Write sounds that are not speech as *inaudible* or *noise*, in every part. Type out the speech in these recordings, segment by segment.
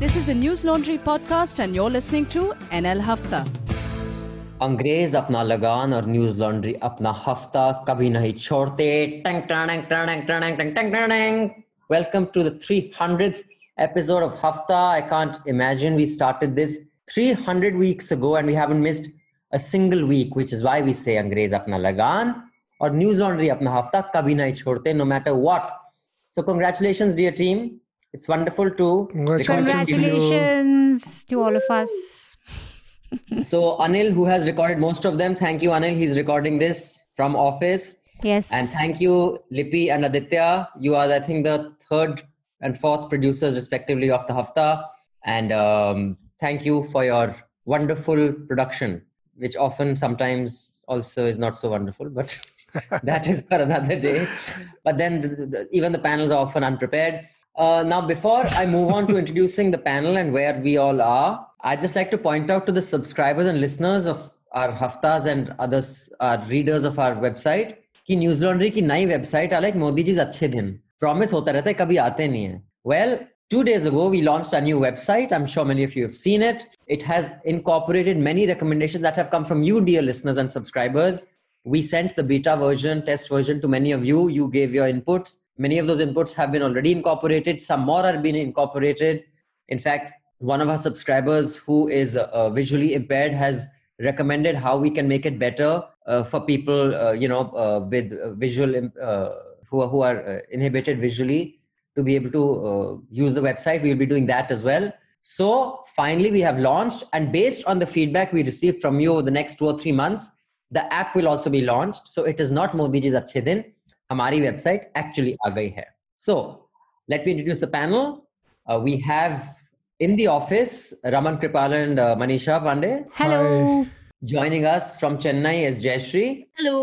This is a News Laundry podcast, and you're listening to NL Hafta. अंग्रेज अपना लगान और न्यूज लॉन्ड्री अपना हफ्ता कभी नहीं छोड़ते टंग टंग टंग टंग टंग टंग टंग welcome to the 300th episode of hafta i can't imagine we started this 300 weeks ago and we haven't missed a single week which is why we say अंग्रेज अपना लगान और न्यूज लॉन्ड्री अपना हफ्ता कभी नहीं छोड़ते no matter what so congratulations dear team it's wonderful to Congratulations to all of us. *laughs* so Anil, who has recorded most of them, thank you, Anil. He's recording this from office. Yes. And thank you, Lippy and Aditya. You are, I think, the third and fourth producers, respectively, of the Hafta. And um, thank you for your wonderful production, which often sometimes also is not so wonderful, but *laughs* that is for another day. But then the, the, even the panels are often unprepared. Uh, now, before I move on to introducing the panel and where we all are, I'd just like to point out to the subscribers and listeners of our haftas and others, our readers of our website, कि news laundry की नई website like Modi ji अच्छे दिन promise होता रहता है कभी आते नहीं है well Two days ago, we launched a new website. I'm sure many of you have seen it. It has incorporated many recommendations that have come from you, dear listeners and subscribers. We sent the beta version, test version to many of you. You gave your inputs. Many of those inputs have been already incorporated. Some more are being incorporated. In fact, one of our subscribers who is uh, visually impaired has recommended how we can make it better uh, for people, uh, you know, uh, with visual uh, who who are uh, inhibited visually to be able to use the website. We'll be doing that as well. So finally, we have launched, and based on the feedback we received from you over the next two or three months, the app will also be launched. So it is not Modi ji's Achhe Din. हमारी website actually आ गई है so let me introduce the panel we have in the office raman kripal and uh, manisha pandey hello Hi. joining us from chennai is jayashree hello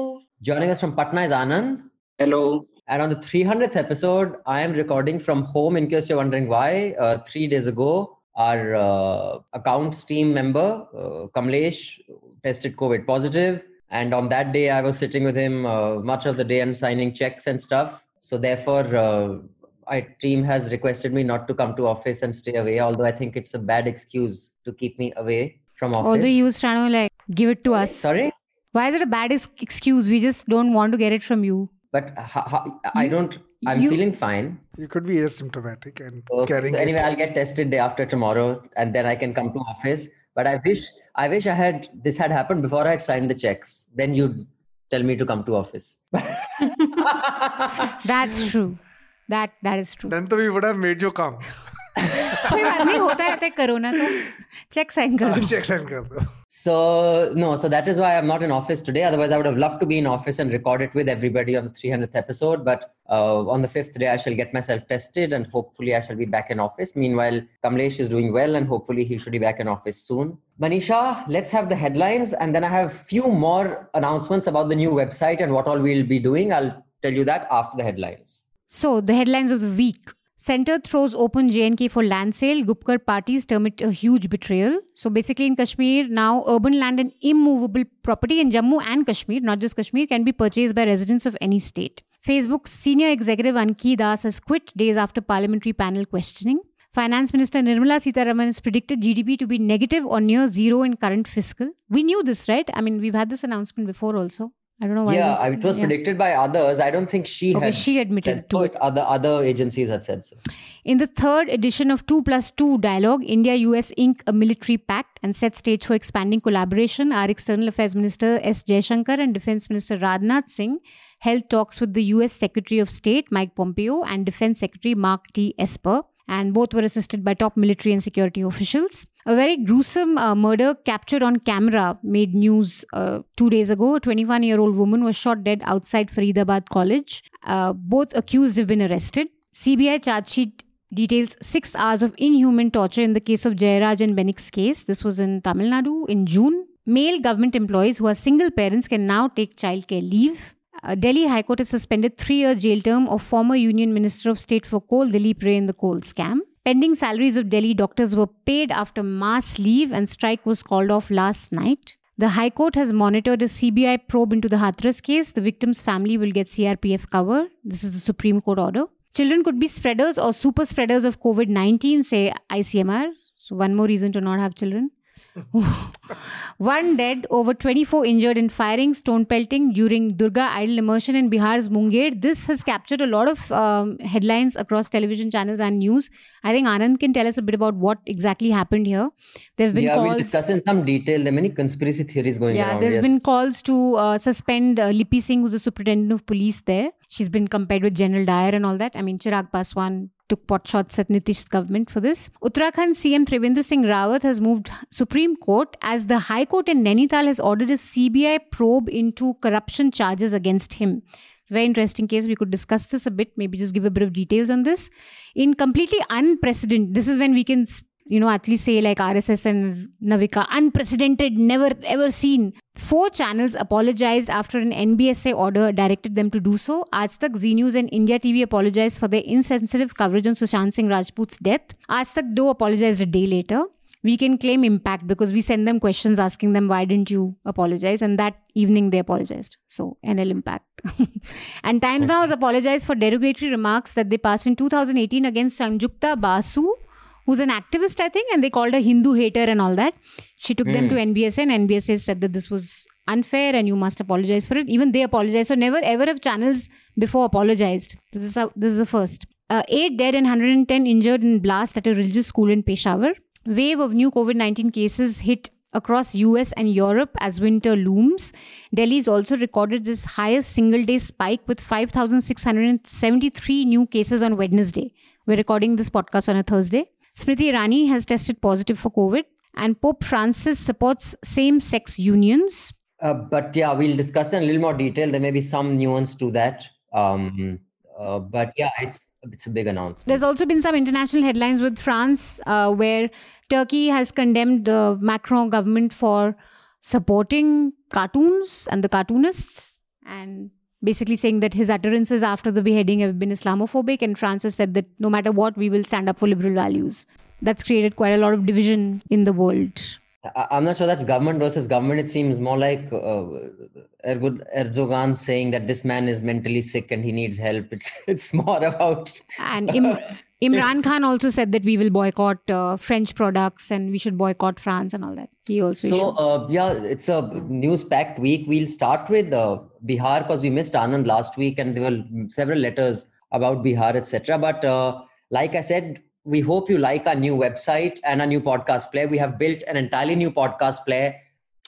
joining us from patna is anand hello and on the 300th episode i am recording from home in case you're wondering why uh, three days ago our uh, accounts team member uh, kamlesh tested covid positive and on that day i was sitting with him uh, much of the day and signing checks and stuff. So therefore uh, my team has requested me not to come to office and stay away although i think it's a bad excuse to keep me away from office. although you was trying to like give it to us. Sorry? Why is it a bad excuse? We just don't want to get it from you. But ha- ha- i don't i'm you, feeling fine. You could be asymptomatic and okay. carrying so anyway it. i'll get tested day after tomorrow and then i can come to office. But i wish I wish I had this had happened before I had signed the checks. Then you'd tell me to come to office. *laughs* That's true. That that is true. Then we would have made you come. *laughs* कोई बात नहीं होता रहता है corona तो check sign कर दो *laughs* check sign कर दो so no so that is why i'm not in office today. Otherwise i would have loved to be in office and record it with everybody on the 300th episode. But uh, on the fifth day i shall get myself tested and hopefully i shall be back in office. Meanwhile kamlesh is doing well and hopefully he should be back in office soon. Manisha let's have the headlines and then i have few more announcements about the new website and what all we'll be doing. I'll tell you that after the headlines. So the headlines of the week Center throws open JNK for land sale. Gupkar parties term it a huge betrayal. So basically, in Kashmir, now urban land and immovable property in Jammu and Kashmir, not just Kashmir, can be purchased by residents of any state. Facebook's senior executive Ankhi Das has quit days after parliamentary panel questioning. Finance Minister Nirmala Sitharaman has predicted GDP to be negative or near zero in current fiscal. We knew this, right? I mean, we've had this announcement before also. I don't know why. Yeah, we, it was yeah. predicted by others. I don't think she okay, had. she admitted to it. Other other agencies had said so. In the third edition of Two Plus Two dialogue, India-US ink a military pact and set stage for expanding collaboration. Our External Affairs Minister S. Jaishankar and Defense Minister Rajnath Singh held talks with the US Secretary of State Mike Pompeo and Defense Secretary Mark T. Esper, and both were assisted by top military and security officials. A very gruesome uh, murder captured on camera made news uh, two days ago. A 21 year old woman was shot dead outside Faridabad College. Uh, both accused have been arrested. CBI charge sheet details six hours of inhuman torture in the case of Jayaraj and Bennix case. This was in Tamil Nadu in June. Male government employees who are single parents can now take childcare leave. Uh, Delhi High Court has suspended three-year jail term of former Union Minister of State for Coal, Dilip Ray, in the coal scam. Pending salaries of Delhi doctors were paid after mass leave and strike was called off last night. The High Court has monitored a CBI probe into the Hathras case. The victim's family will get CRPF cover. This is the Supreme Court order. Children could be spreaders or super spreaders of COVID 19, say ICMR. So, one more reason to not have children. One dead, over 24 injured in firing, stone pelting during Durga idol immersion in Bihar's Munger. This has captured a lot of um, headlines across television channels and news. I think Anand can tell us a bit about what exactly happened here. There have been yeah, calls. we'll discuss in some detail. There are many conspiracy theories going yeah, around. there's yes. been calls to uh, suspend uh, Lipi Singh, who's the superintendent of police there. She's been compared with General Dyer and all that. I mean, Chirag Paswan took potshots at Nitish's government for this. Uttarakhand CM Trivendra Singh Rawat has moved Supreme Court as the High Court in Nainital has ordered a CBI probe into corruption charges against him. Very interesting case. We could discuss this a bit, maybe just give a bit of details on this. In completely unprecedented, this is when we can you know, at least say like RSS and Navika, unprecedented, never ever seen. Four channels apologized after an NBSA order directed them to do so. Aaj Tak, Zee News and India TV apologized for their insensitive coverage on Sushant Singh Rajput's death. Aaj Tak Do apologized a day later. We can claim impact because we send them questions asking them why didn't you apologize, and that evening they apologized. So NL impact. *laughs* and Times Now has apologized for derogatory remarks that they passed in 2018 against Sanjukta Basu who's an activist, I think, and they called her Hindu hater and all that. She took them to NBSA, and NBSA said that this was unfair and you must apologize for it. Even they apologized. So never ever have channels before apologized. So this is how, this is the first. Uh, eight dead and 110 injured in blast at a religious school in Peshawar. Wave of new COVID 19 cases hit across US and Europe as winter looms. Delhi's also recorded its highest single day spike with 5,673 new cases on Wednesday. We're recording this podcast on a Thursday. Smriti Irani has tested positive for COVID, and Pope Francis supports same sex unions. Uh, but yeah, we'll discuss in a little more detail. There may be some nuance to that. Um, uh, but yeah, it's it's a big announcement. There's also been some international headlines with France, uh, where Turkey has condemned the Macron government for supporting cartoons and the cartoonists, and basically saying that his utterances after the beheading have been Islamophobic. And France has said that no matter what, we will stand up for liberal values. That's created quite a lot of division in the world. I'm not sure that's government versus government. It seems more like uh, Erdogan saying that this man is mentally sick and he needs help. It's *laughs* it's more about And Im- *laughs* Imran Khan also said that we will boycott uh, French products and we should boycott France and all that. He also so uh, yeah, it's a news-packed week. We'll start with uh, Bihar because we missed Anand last week, and there were several letters about Bihar, etc. But uh, like I said, we hope you like our new website and our new podcast player. We have built an entirely new podcast player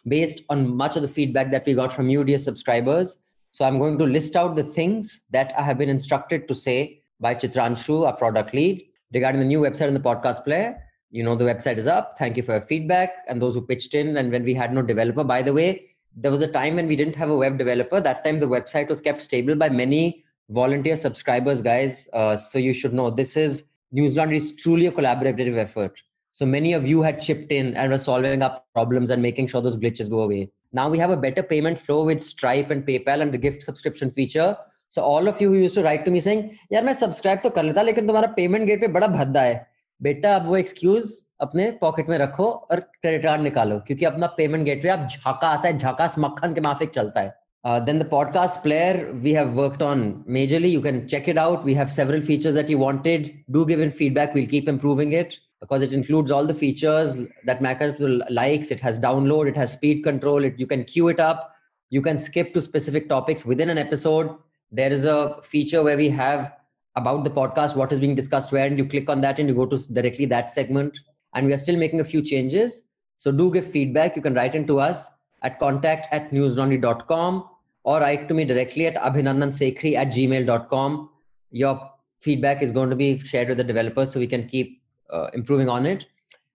based on much of the feedback that we got from you, dear subscribers. So I'm going to list out the things that I have been instructed to say by Chitranshu, our product lead, regarding the new website and the podcast player. You know, the website is up. Thank you for your feedback and those who pitched in. And when we had no developer, by the way, there was a time when we didn't have a web developer. That time the website was kept stable by many volunteer subscribers, guys. Uh, so you should know this is News Laundry is truly a collaborative effort. So many of you had chipped in and were solving up problems and making sure those glitches go away. Now we have a better payment flow with Stripe and PayPal and the gift subscription feature. So all of you who used to write to me saying, यार मैं subscribe तो कर लेता लेकिन तुम्हारा payment gateway बड़ा भद्दा है बेटा अब वो एक्सक्यूज अपने पॉकेट में रखो और क्रेडिट कार्ड निकालो क्योंकि अपना पेमेंट गेटवे अब झकास है झकास मक्खन के माफिक चलता है uh, then the podcast player we have worked on majorly you can check it out we have several features that you wanted do give in feedback we'll keep improving it because it includes all the features that matter to likes it has download it has speed control it you can queue it up you can skip to specific topics within an episode there is a feature where we have about the podcast what is being discussed where and you click on that and you go to directly that segment. And we are still making a few changes. So do give feedback. You can write into us at contact at newslaundry.com or write to me directly at abhinandansekhri at gmail.com your feedback is going to be shared with the developers so we can keep uh, improving on it.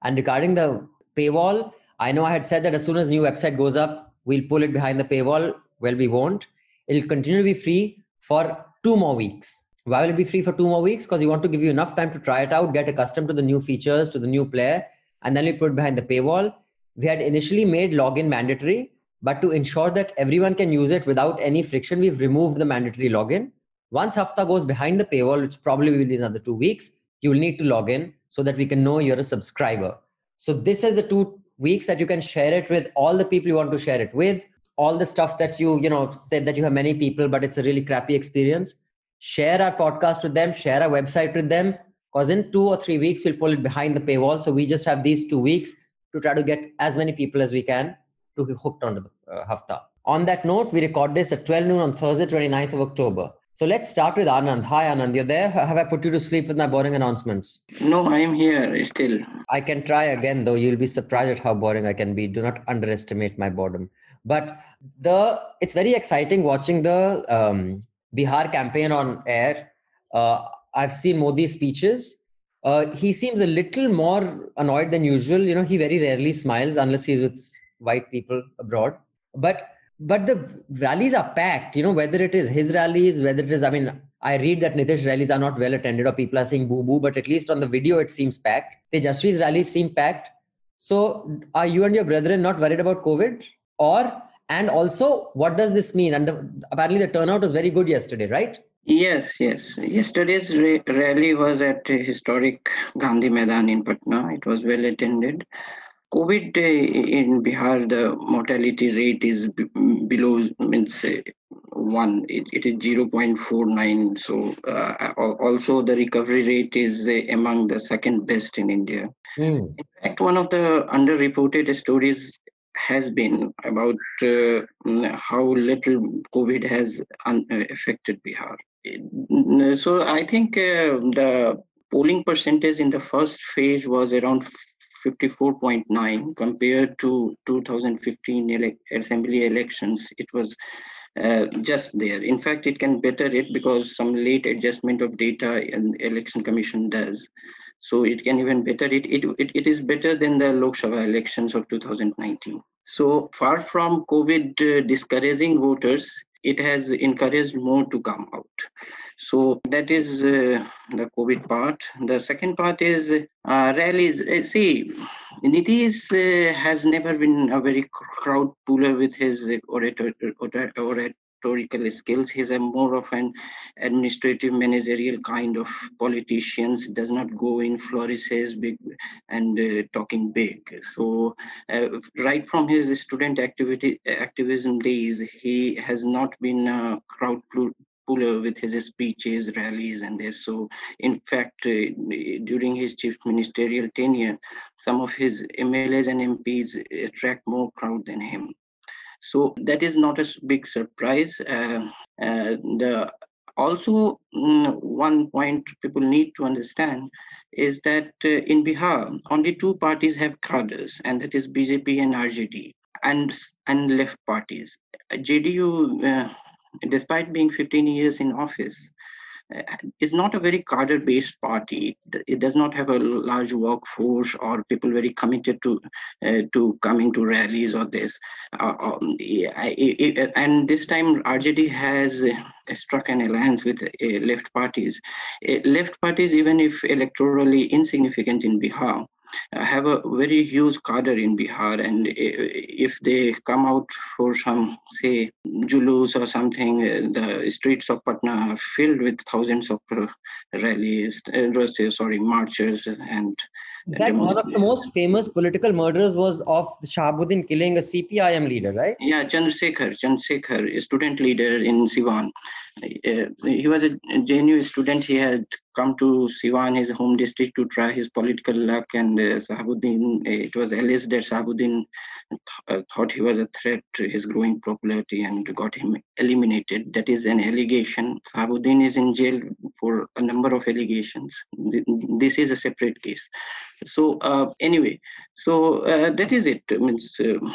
And regarding the paywall i know i had said that as soon as new website goes up we'll pull it behind the paywall. Well we won't. It'll continue to be free for two more weeks why will it be free for two more weeks? Because we want to give you enough time to try it out, get accustomed to the new features, to the new player, and then we put behind the paywall. We had initially made login mandatory, but to ensure that everyone can use it without any friction, we've removed the mandatory login. Once Hafta goes behind the paywall, which probably will be another two weeks, you will need to log in so that we can know you're a subscriber. So this is the two weeks that you can share it with all the people you want to share it with. All the stuff that you, you know, said that you have many people, but it's a really crappy experience share our podcast with them, share our website with them. Because in two or three weeks, we'll pull it behind the paywall. So we just have these two weeks to try to get as many people as we can to be hooked onto the uh, Hafta. On that note, we record this at 12 noon on Thursday, 29th of October. So let's start with Anand. Hi, Anand. You're there? Have I put you to sleep with my boring announcements? No, I am here still. I can try again, though. You'll be surprised at how boring I can be. Do not underestimate my boredom. But the it's very exciting watching the um, Bihar campaign on air. Uh, I've seen Modi's speeches. Uh, he seems a little more annoyed than usual. You know, he very rarely smiles unless he's with white people abroad. But but the rallies are packed you know whether it is his rallies whether it is i mean i read that nitish rallies are not well attended or people are saying boo boo but at least on the video it seems packed tejaswi's rallies seem packed so are you and your brethren not worried about covid or and also what does this mean and the, apparently the turnout was very good yesterday right Yes, yes. Yesterday's ra- rally was at historic Gandhi Maidan in Patna. It was well attended. COVID in Bihar, the mortality rate is b- below means uh, one. It, it is zero point four nine. So uh, also the recovery rate is uh, among the second best in India. Mm. In fact, one of the underreported stories has been about uh, how little COVID has un- affected Bihar. So I think uh, the polling percentage in the first phase was around 54.9 compared to 2015 ele- assembly elections. It was uh, just there. In fact, it can better it because some late adjustment of data and election commission does. So it can even better it. It, it, it is better than the Lok Sabha elections of 2019. So far from COVID uh, discouraging voters, it has encouraged more to come out. So that is uh, the COVID part. The second part is uh, rallies. Uh, see, Nitish uh, has never been a very crowd puller with his orator, orator, oratorical skills. He's a more of an administrative managerial kind of politicians. Does not go in flourishes big and uh, talking big. So uh, right from his student activity activism days, he has not been a crowd puller with his speeches, rallies, and this. So, in fact, uh, during his chief ministerial tenure, some of his MLAs and MPs attract more crowd than him. So that is not a big surprise. Uh, uh, the also mm, one point people need to understand is that uh, in Bihar only two parties have cadres, and that is BJP and RJD, and and left parties. JDU despite being 15 years in office, uh, is not a very cadre based party. It does not have a large workforce or people very committed to uh, to coming to rallies or this. Uh, um, and this time, RJD has struck an alliance with left parties. left parties, even if electorally insignificant in Bihar, have a very huge cadre in Bihar, and if they come out for some, say, julus or something, the streets of Patna are filled with thousands of rallies, uh, sorry, marchers, and that one of the most famous political murders was of Shahabuddin killing a CPIM leader, right? Yeah, Chandrasekhar, Chandrasekhar, a student leader in Siwan. Uh, he was a JNU student. He had come to Siwan, his home district, to try his political luck. And uh, Shahabuddin, it was alleged that Shahabuddin th- thought he was a threat to his growing popularity and got him eliminated. That is an allegation. Shahabuddin is in jail for a number of allegations. This is a separate case. So uh, anyway, so uh, that is it. I mean,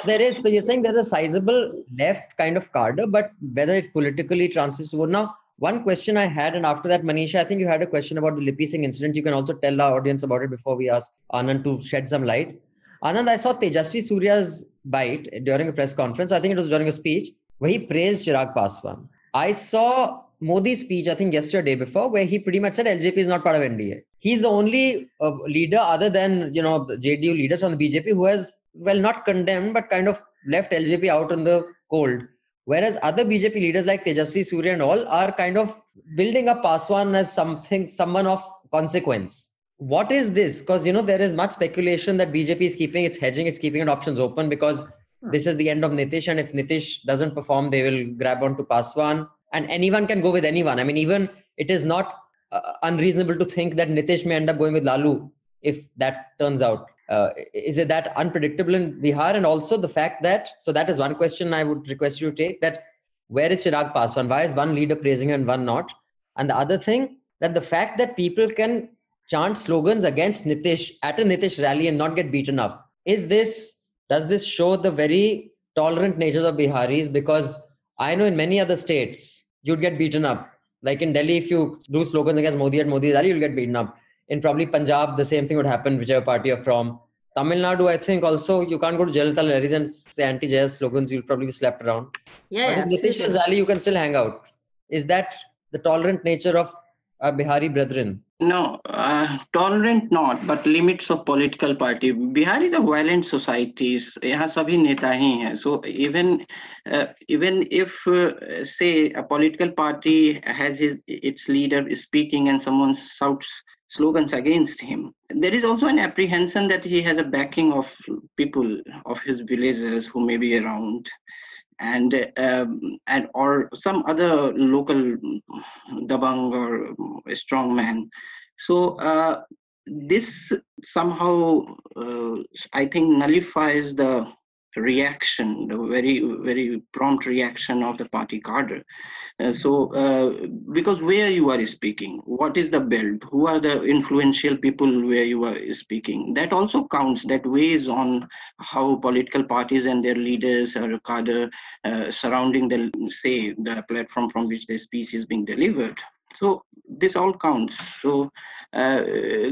there is. So you're saying there's a sizable left kind of cadre, but whether it politically translates to now one question I had, and after that, Manisha, I think you had a question about the Lipi Singh incident. You can also tell our audience about it before we ask Anand to shed some light. Anand, I saw Tejasvi Surya's bite during a press conference. I think it was during a speech where he praised Chirag Paswan. I saw Modi's speech, I think yesterday before, where he pretty much said LJP is not part of NDA. He's the only uh, leader other than, you know, JDU leaders from the BJP who has, well, not condemned, but kind of left LJP out in the cold Whereas other BJP leaders like Tejasvi Surya and all are kind of building up Paswan as something, someone of consequence. What is this? Because you know there is much speculation that BJP is keeping its hedging, it's keeping its options open because this is the end of Nitish, and if Nitish doesn't perform, they will grab onto Paswan, and anyone can go with anyone. I mean, even it is not uh, unreasonable to think that Nitish may end up going with Lalu if that turns out. Uh, is it that unpredictable in Bihar? And also the fact that, so that is one question I would request you to take that where is Chirag Paswan? Why is one leader praising and one not? And the other thing, that the fact that people can chant slogans against Nitish at a Nitish rally and not get beaten up, is this, does this show the very tolerant nature of Biharis? Because I know in many other states, you'd get beaten up. Like in Delhi, if you do slogans against Modi at Modi rally, you'll get beaten up In probably Punjab, the same thing would happen, whichever party you're from. Tamil Nadu, I think also you can't go to Jayalalitha rallies and say anti-Jaya slogans. You'll probably be slapped around. Yeah, but in absolutely. Nitish's rally, you can still hang out. Is that the tolerant nature of our Bihari brethren? No, uh, tolerant not, but limits of political party. Bihar is a violent society. यहाँ सभी नेता ही हैं. So even uh, even if uh, say a political party has his its leader is speaking and someone shouts slogans against him, there is also an apprehension that he has a backing of people of his villagers who may be around and um, and or some other local dabang or strong man so uh, this somehow uh, i think nullifies the reaction the very very prompt reaction of the party cadre. Uh, so uh, because where you are speaking what is the belt? Who are the influential people where you are speaking? That also counts that weighs on how political parties and their leaders or cadre uh, surrounding the say the platform from which the speech is being delivered so this all counts so uh,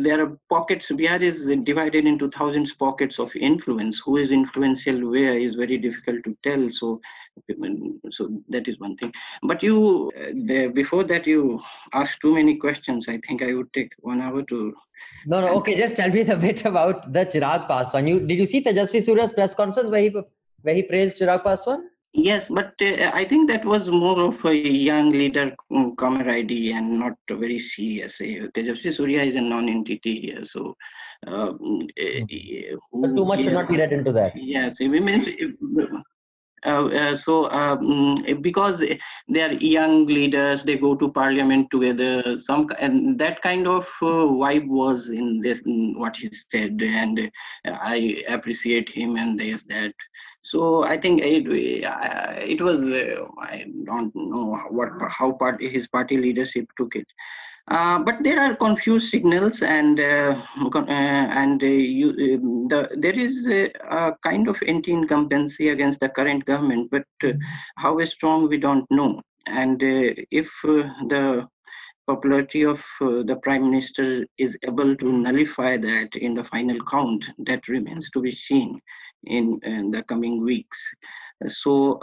there are pockets bihar is divided into thousands pockets of influence who is influential where is very difficult to tell so so that is one thing but you uh, before that you asked too many questions i think i would take one hour to No, no. Okay, just tell me the *laughs* bit about the Chirag Paswan. You did you see the Tejasvi Surya's press conference where he where he praised Chirag Paswan? Yes, but uh, I think that was more of a young leader um, camaraderie and not very serious. Uh, Tejasvi Surya is a non-entity here, so uh, But too much should not be read into that. Yes, it means uh, uh, so um, because they are young leaders, they go to parliament together. Some and that kind of uh, vibe was in this in what he said, and I appreciate him and there's that. So I think it, uh, it was uh, I don't know what how party his party leadership took it. Uh, but there are confused signals, and uh, uh, and uh, you, um, the, there is a, a, kind of anti-incumbency against the current government. But how strong we don't know. And if the popularity of the prime minister is able to nullify that in the final count, that remains to be seen in, in the coming weeks. So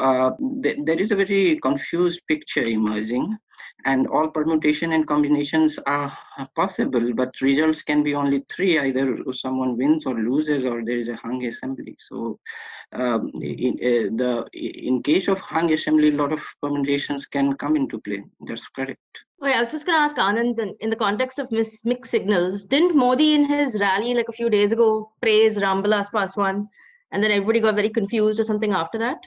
th- there is a very confused picture emerging and all permutation and combinations are possible but results can be only three either someone wins or loses or there is a hung assembly. So um, in uh, the in case of hung assembly a lot of permutations can come into play. That's correct. Oh, yeah, I was just going to ask Anand, in, the context of mixed signals, didn't Modi in his rally like a few days ago praise Ramvilas Paswan, and then everybody got very confused or something after that?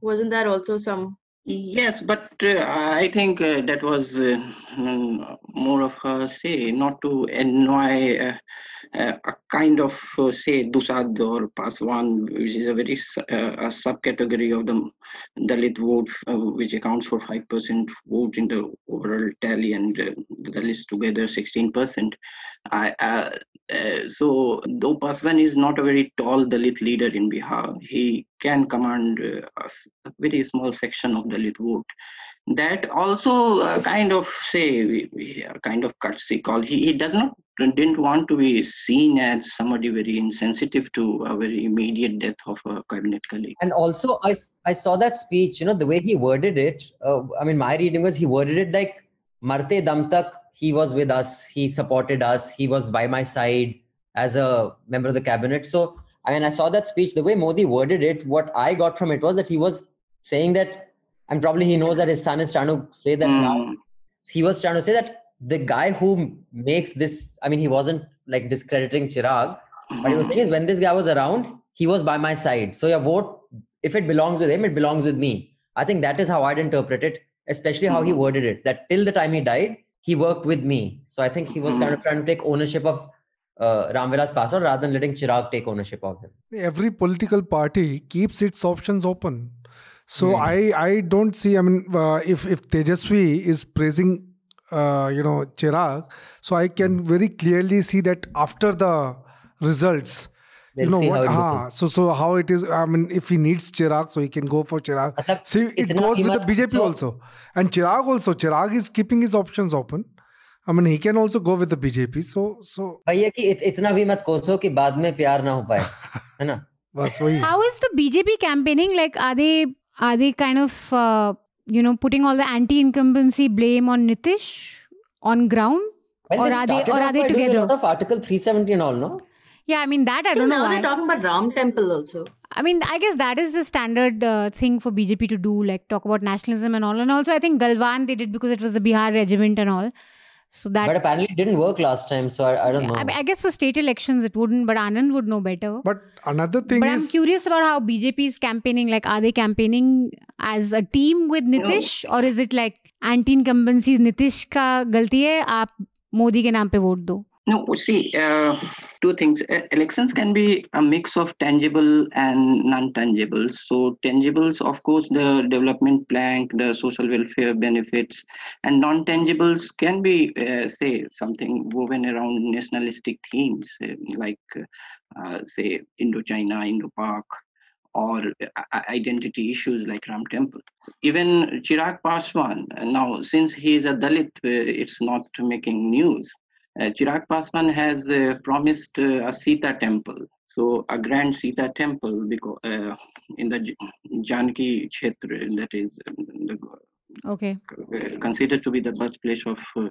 Wasn't that also some Yes, but uh, I think uh, that was uh, more of a say not to annoy a kind of say Dusad or Paswan, which is a very a subcategory of the Dalit vote, which accounts for five percent vote in the overall tally, and the Dalits together sixteen percent. I, uh, uh, so though Paswan is not a very tall Dalit leader in Bihar, he can command uh, a very small section of Dalit vote. That also uh, kind of say a kind of courtesy call. He, he does not didn't want to be seen as somebody very insensitive to a very immediate death of a cabinet colleague. And also, I I saw that speech. You know the way he worded it. Uh, I mean, my reading was he worded it like "Marte dam tak." He was with us. He supported us. He was by my side as a member of the cabinet. So I mean, I saw that speech. The way Modi worded it, what I got from it was that he was saying that, and probably he knows that his son is trying to say that Mm. now. He was trying to say that the guy who makes this, I mean, he wasn't like discrediting Chirag, but he was saying is when this guy was around, he was by my side. So your vote, if it belongs with him, it belongs with me. I think that is how I'd interpret it, especially how he Mhm. worded it. That till the time he died, he worked with me. So I think he was kind of trying to take ownership of uh, Ramvilas Paswan rather than letting Chirag take ownership of him. Every political party keeps its options open. So Hmm. I I don't see. I mean, uh, if if Tejasvi is praising, uh, you know, Chirag, so I can very clearly see that after the results, We'll you know see what? how it ah, looks. so so how it is. I mean, if he needs Chirag, so he can go for Chirag. मतलब See, it इतना goes with the कीमत BJP तो- also, and Chirag also. Chirag is keeping his options open. I mean, he can also go with the BJP. So so भैया कि इत, इतना भी मत कोसो कि बाद में प्यार ना हो पाए है ना *laughs* बस वही है. How is the BJP campaigning? Like, are they are they kind of uh, you know putting all the anti-incumbency blame on Nitish on ground? Well, Or they are they- or are they by doing together? a lot of article 370 and all no Yeah, I mean that I don't know now why. they're talking about Ram Temple also. I mean, I guess that is the standard uh, thing for BJP to do, like talk about nationalism and all. And also, I think Galwan they did because it was the Bihar regiment and all. So that, but apparently it didn't work last time so i, I don't yeah, know I, mean, I guess for state elections it wouldn't, but Anand would know better. But another thing But is, I'm curious about how BJP is campaigning. Like, are they campaigning as a team with Nitish, no. or is it like anti-incumbency? Nitish ka galti hai, aap Modi के नाम पे vote दो. No, see, uh, two things. Uh, elections can be a mix of tangible and non-tangibles. So tangibles, of course, the development plank, the social welfare benefits, and non-tangibles can be, uh, say, something woven around nationalistic themes uh, like, uh, say, Indochina, Indo-Pak, or uh, identity issues like Ram Temple. Even Chirag Paswan, uh, now since he is a Dalit, uh, it's not making news. Uh, Chirag Paswan has uh, promised uh, a Sita temple, so a grand Sita temple because uh, in the J- Janki Kshetra, that is um, the, Okay. uh, considered to be the birthplace of uh,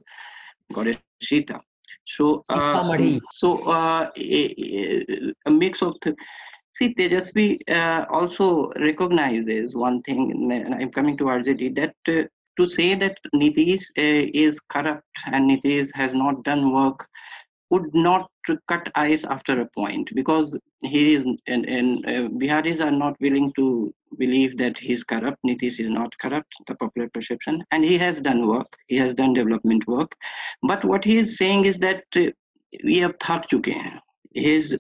goddess Sita. So, uh, so uh, a, a- a mix of the. See, Tejasvi uh, also recognizes one thing, and I'm coming to RJD, that uh, to say that Nitish uh, is corrupt and Nitish has not done work would not cut ice after a point because he is and, and uh, Biharis are not willing to believe that he's corrupt. Nitish is not corrupt, the popular perception, and he has done work. He has done development work, but what he is saying is that uh, we have thak chuke hain. His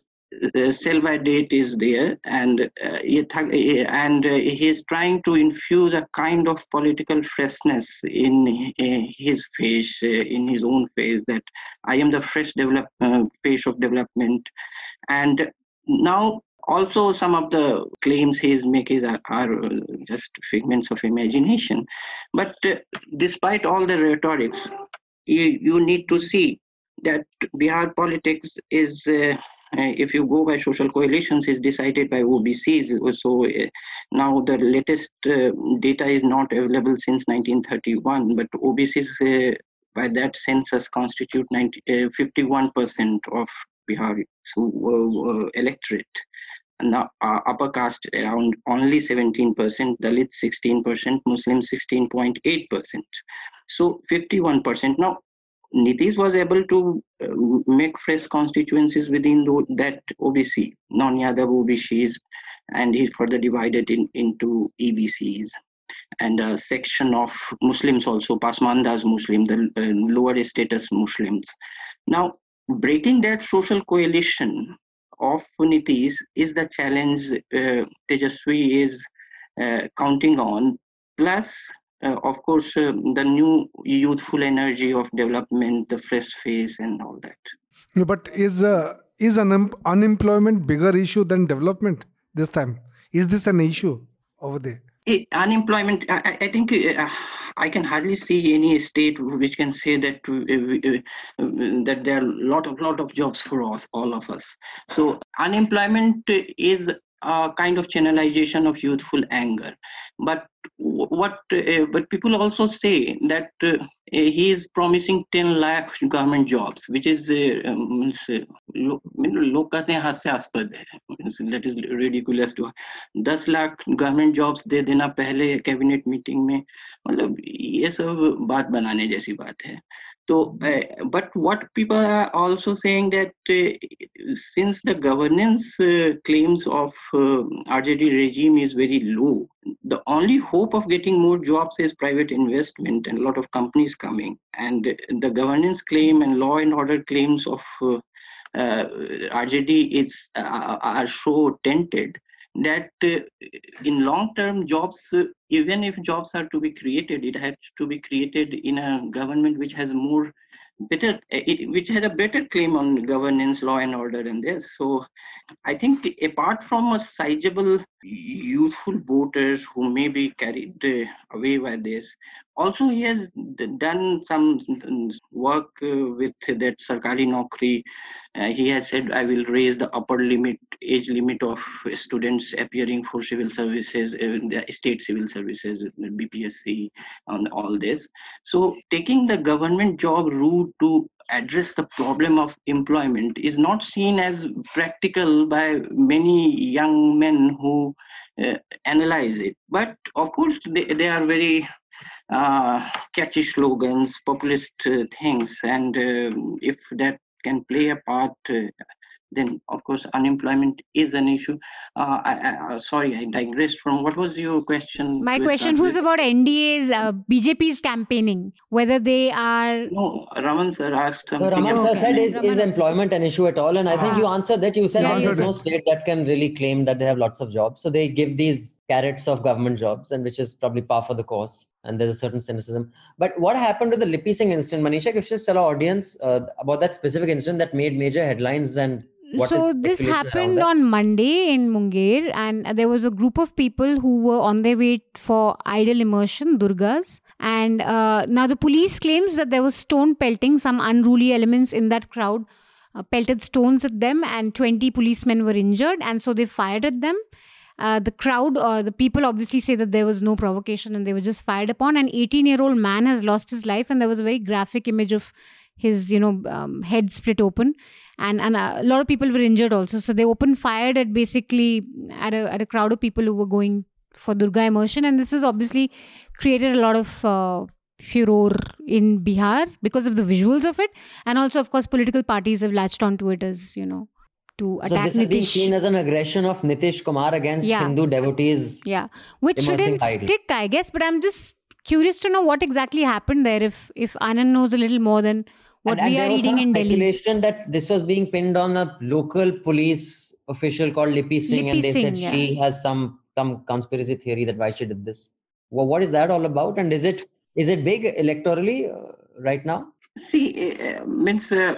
uh, sell by date is there, and uh, and uh, he is trying to infuse a kind of political freshness in uh, his face, uh, in his own face. That I am the fresh develop uh, face of development, and now also some of the claims he is making are, are uh, just figments of imagination. But uh, despite all the rhetorics, you, you need to see that Bihar politics is. Uh, if you go by social coalitions, is decided by OBCs. So uh, now the latest uh, data is not available since 1931, but OBCs by that census constitute 90, uh, 51% of Bihar so, electorate. Now uh, upper caste around only 17%, Dalit 16%, Muslim 16.8%. So 51%. Now Nitish was able to uh, make fresh constituencies within that OBC, non-Yadav OBCs, and he further divided in, into EBCs and a section of Muslims also, Pasmandas Muslim, the uh, lower status Muslims. Now, breaking that social coalition of Nitish is the challenge uh, Tejaswi is uh, counting on, plus uh, of course, uh, the new youthful energy of development, the fresh face, and all that. No, but is uh, is un- unemployment bigger issue than development this time? Is this an issue over there? Eh, unemployment, I, I- think uh, I can hardly see any state which can say that uh, uh, uh, that there are a lot of lot of jobs for us, all of us. So unemployment is a kind of channelization of youthful anger. But w- what? Uh, but people also say that uh, he is promising 10 lakh government jobs, which is uh, um, means, uh, लो- मतलब लोग कहते हैं हास्यास्पद है Means that is ridiculous to 10 lakh government jobs they देना पहले cabinet meeting में मतलब ये सब बात बनाने जैसी बात है so uh, but what people are also saying that uh, since the governance uh, claims of uh, rjd regime is very low the only hope of getting more jobs is private investment and a lot of companies coming. And the governance claim and law and order claims of uh, uh, rjd it's are so tainted that uh, in long term jobs uh, even if jobs are to be created it has to be created in a government which has more better which has a better claim on governance law and order and this. So i think apart from a sizable youthful voters who may be carried uh, away by this also he has done some work uh, with that sarkari naukri uh, he has said i will raise the upper limit age limit of students appearing for civil services the state civil services bpsc and all this. So taking the government job route to address the problem of employment is not seen as practical by many young men who uh, analyze it. But of course they, they are very uh, catchy slogans populist uh, things. And um, if that can play a part uh, then of course unemployment is an issue. Uh, I, I, uh, sorry, I digressed from what was your question? My question was about NDA's uh, BJP's campaigning, whether they are. No, Raman sir asked something. No, Raman sir said is, is employment an issue at all? And I think you answered that. You said Yeah, there is no state that can really claim that they have lots of jobs. So they give these carrots of government jobs, and which is probably par for the course. And there's a certain cynicism. But what happened to the Lipi Singh incident? Manisha, if you just tell our audience uh, about that specific incident that made major headlines and what so this happened on Monday in Munger, and there was a group of people who were on their way for idol immersion, Durgas. And uh, now the police claims that there was stone pelting. Some unruly elements in that crowd uh, pelted stones at them, and 20 policemen were injured, and so they fired at them. Uh, the crowd or the people obviously say that there was no provocation and they were just fired upon. An 18 year old man has lost his life, and there was a very graphic image of his, you know, um, head split open, and and a lot of people were injured also. So they opened fired at basically at a at a crowd of people who were going for Durga immersion, and this has obviously created a lot of. Uh, furor in Bihar because of the visuals of it, and also, of course, political parties have latched onto it as you know to So attack this is being Nitish. seen as an aggression of Nitish Kumar against Yeah. Hindu devotees. Yeah, which shouldn't idol. stick, I guess. But I'm just curious to know what exactly happened there. If if Anand knows a little more than what and, and we there are reading in Delhi. speculation that this was being pinned on a local police official called Lipi Singh, Lipi and they Singh, said she has some some conspiracy theory that why she did this. Well, what is that all about? And is it is it big electorally uh, right now? See, uh, means uh,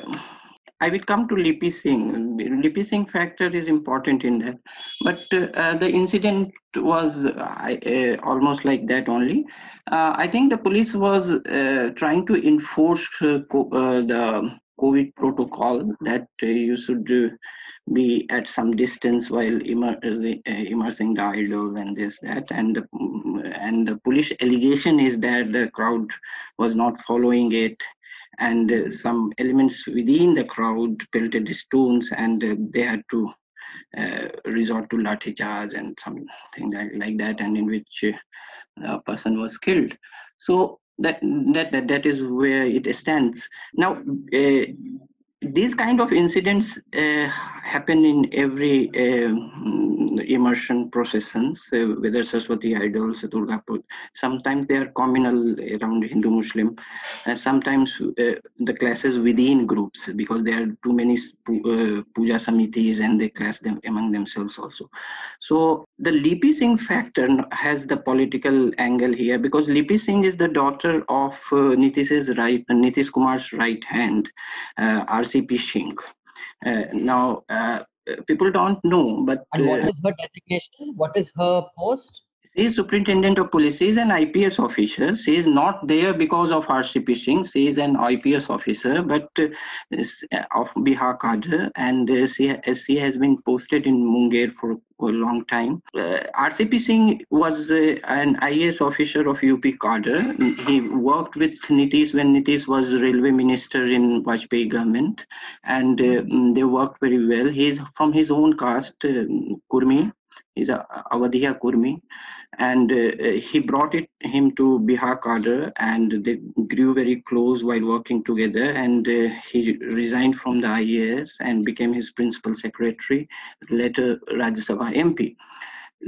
I will come to Lipi Singh. Lipi Singh factor is important in that, but uh, the incident was uh, almost like that only. Uh, I think the police was uh, trying to enforce uh, co- uh, the COVID protocol that you should be at some distance while immer- immersing the idol and this that and the, mm, and the police allegation is that the crowd was not following it and uh, some elements within the crowd pelted stones and uh, they had to uh, resort to lathi charge and something like, like that and in which uh, a person was killed. So that that that, that is where it stands. Now uh, these kind of incidents uh, happen in every um, immersion processions, uh, whether Saraswati idols, Durga Puja. Sometimes they are communal around Hindu Muslim, and sometimes uh, the classes within groups because there are too many uh, puja samitis and they clash them among themselves also. So the Lipi Singh factor has the political angle here because Lipi Singh is the daughter of uh, Nitish's right, Nitish Kumar's right hand, uh, RCP Singh. Uh, now, uh, people don't know, but And what is her designation? What is her post? She is superintendent of police. She is an IPS officer. She is not there because of RCP Singh. She is an IPS officer, but uh, uh, of Bihar cadre, and uh, she, she has been posted in Munger for a long time. Uh, RCP Singh was uh, an IAS officer of UP cadre. He worked with Nitish when Nitish was railway minister in Vajpayee government, and uh, mm, they worked very well. He is from his own caste, uh, Kurmi. He's a Avadhiya Kurmi. And uh, he brought it him to Bihar cadre and they grew very close while working together. And uh, he resigned from the IAS and became his principal secretary later Rajya Sabha MP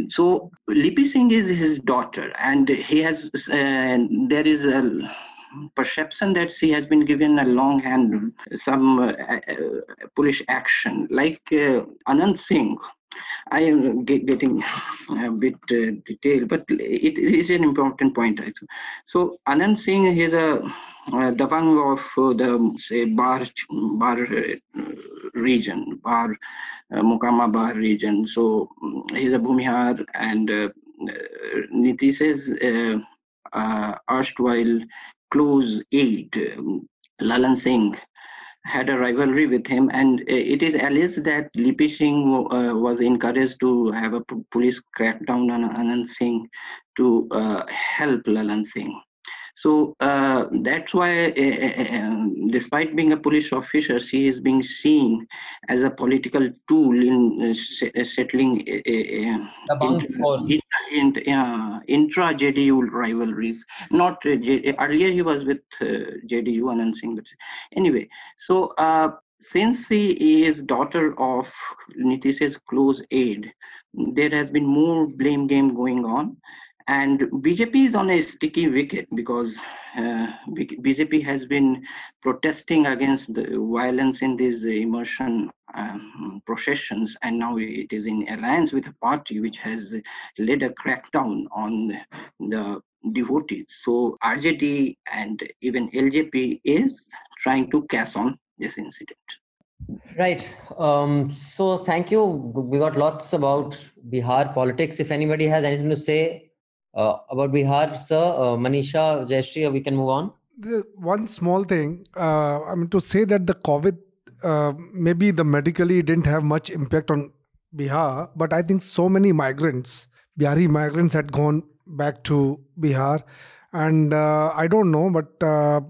so Lipi Singh is his daughter, and he has uh, there is a perception that she has been given a long hand, some uh, uh, police action, like uh, Anand Singh. I am get, getting a bit uh, detailed, but it is an important point. Also. So Anand Singh is a uh, Dabang of uh, the say Bar Bar uh, region, Bar Mokama Bar region. So he's a Bhumihar and uh, uh, uh, erstwhile close aide, um, Lalan Singh, had a rivalry with him, and uh, it is alleged that Lipi Singh uh, was encouraged to have a police crackdown on Anand Singh to uh, help Lalan Singh. So uh, that's why, uh, despite being a police officer, she is being seen as a political tool in settling the intra, intra, intra JDU rivalries. Not earlier he was with JDU Anand Singh, but anyway. So uh, since she is daughter of Nitish's close aide, there has been more blame game going on and BJP is on a sticky wicket because uh, BJP has been protesting against the violence in these immersion um, processions, and now it is in alliance with a party which has led a crackdown on the devotees. So RJD and even LJP is trying to cash on this incident. Right. Um, so thank you. We got lots about Bihar politics. If anybody has anything to say uh, about Bihar, sir, uh, Manisha, Jayashree, we can move on. The one small thing, uh, I mean, to say that the COVID, uh, maybe the medically didn't have much impact on Bihar, but I think so many migrants, Bihari migrants, had gone back to Bihar, and uh, I don't know, but uh,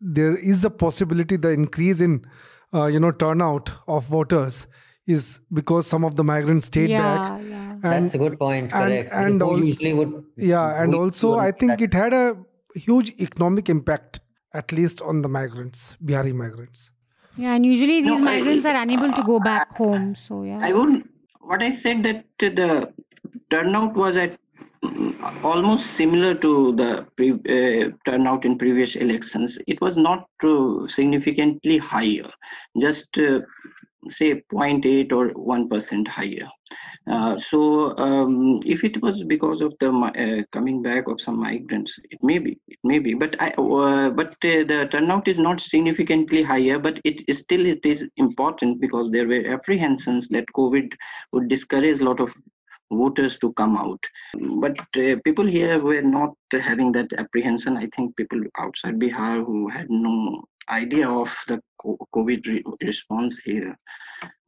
there is a possibility the increase in, you know, turnout of voters is because some of the migrants stayed yeah, back. Yeah and, that's a good point correct and, and also, usually would yeah and also i think it had a huge economic impact at least on the migrants bihari migrants yeah and usually these no, migrants I, are unable to go back home so yeah i wouldn't. what i said that the turnout was at mm, almost similar to the pre, uh, turnout in previous elections it was not uh, significantly higher just uh, say 0.8 or 1% higher. Uh, so um, if it was because of the uh, coming back of some migrants, it may be, it may be. But I, uh, but uh, the turnout is not significantly higher. But it is still it is important because there were apprehensions that COVID would discourage a lot of voters to come out. But uh, people here were not having that apprehension. I think people outside Bihar who had no idea of the COVID re- response here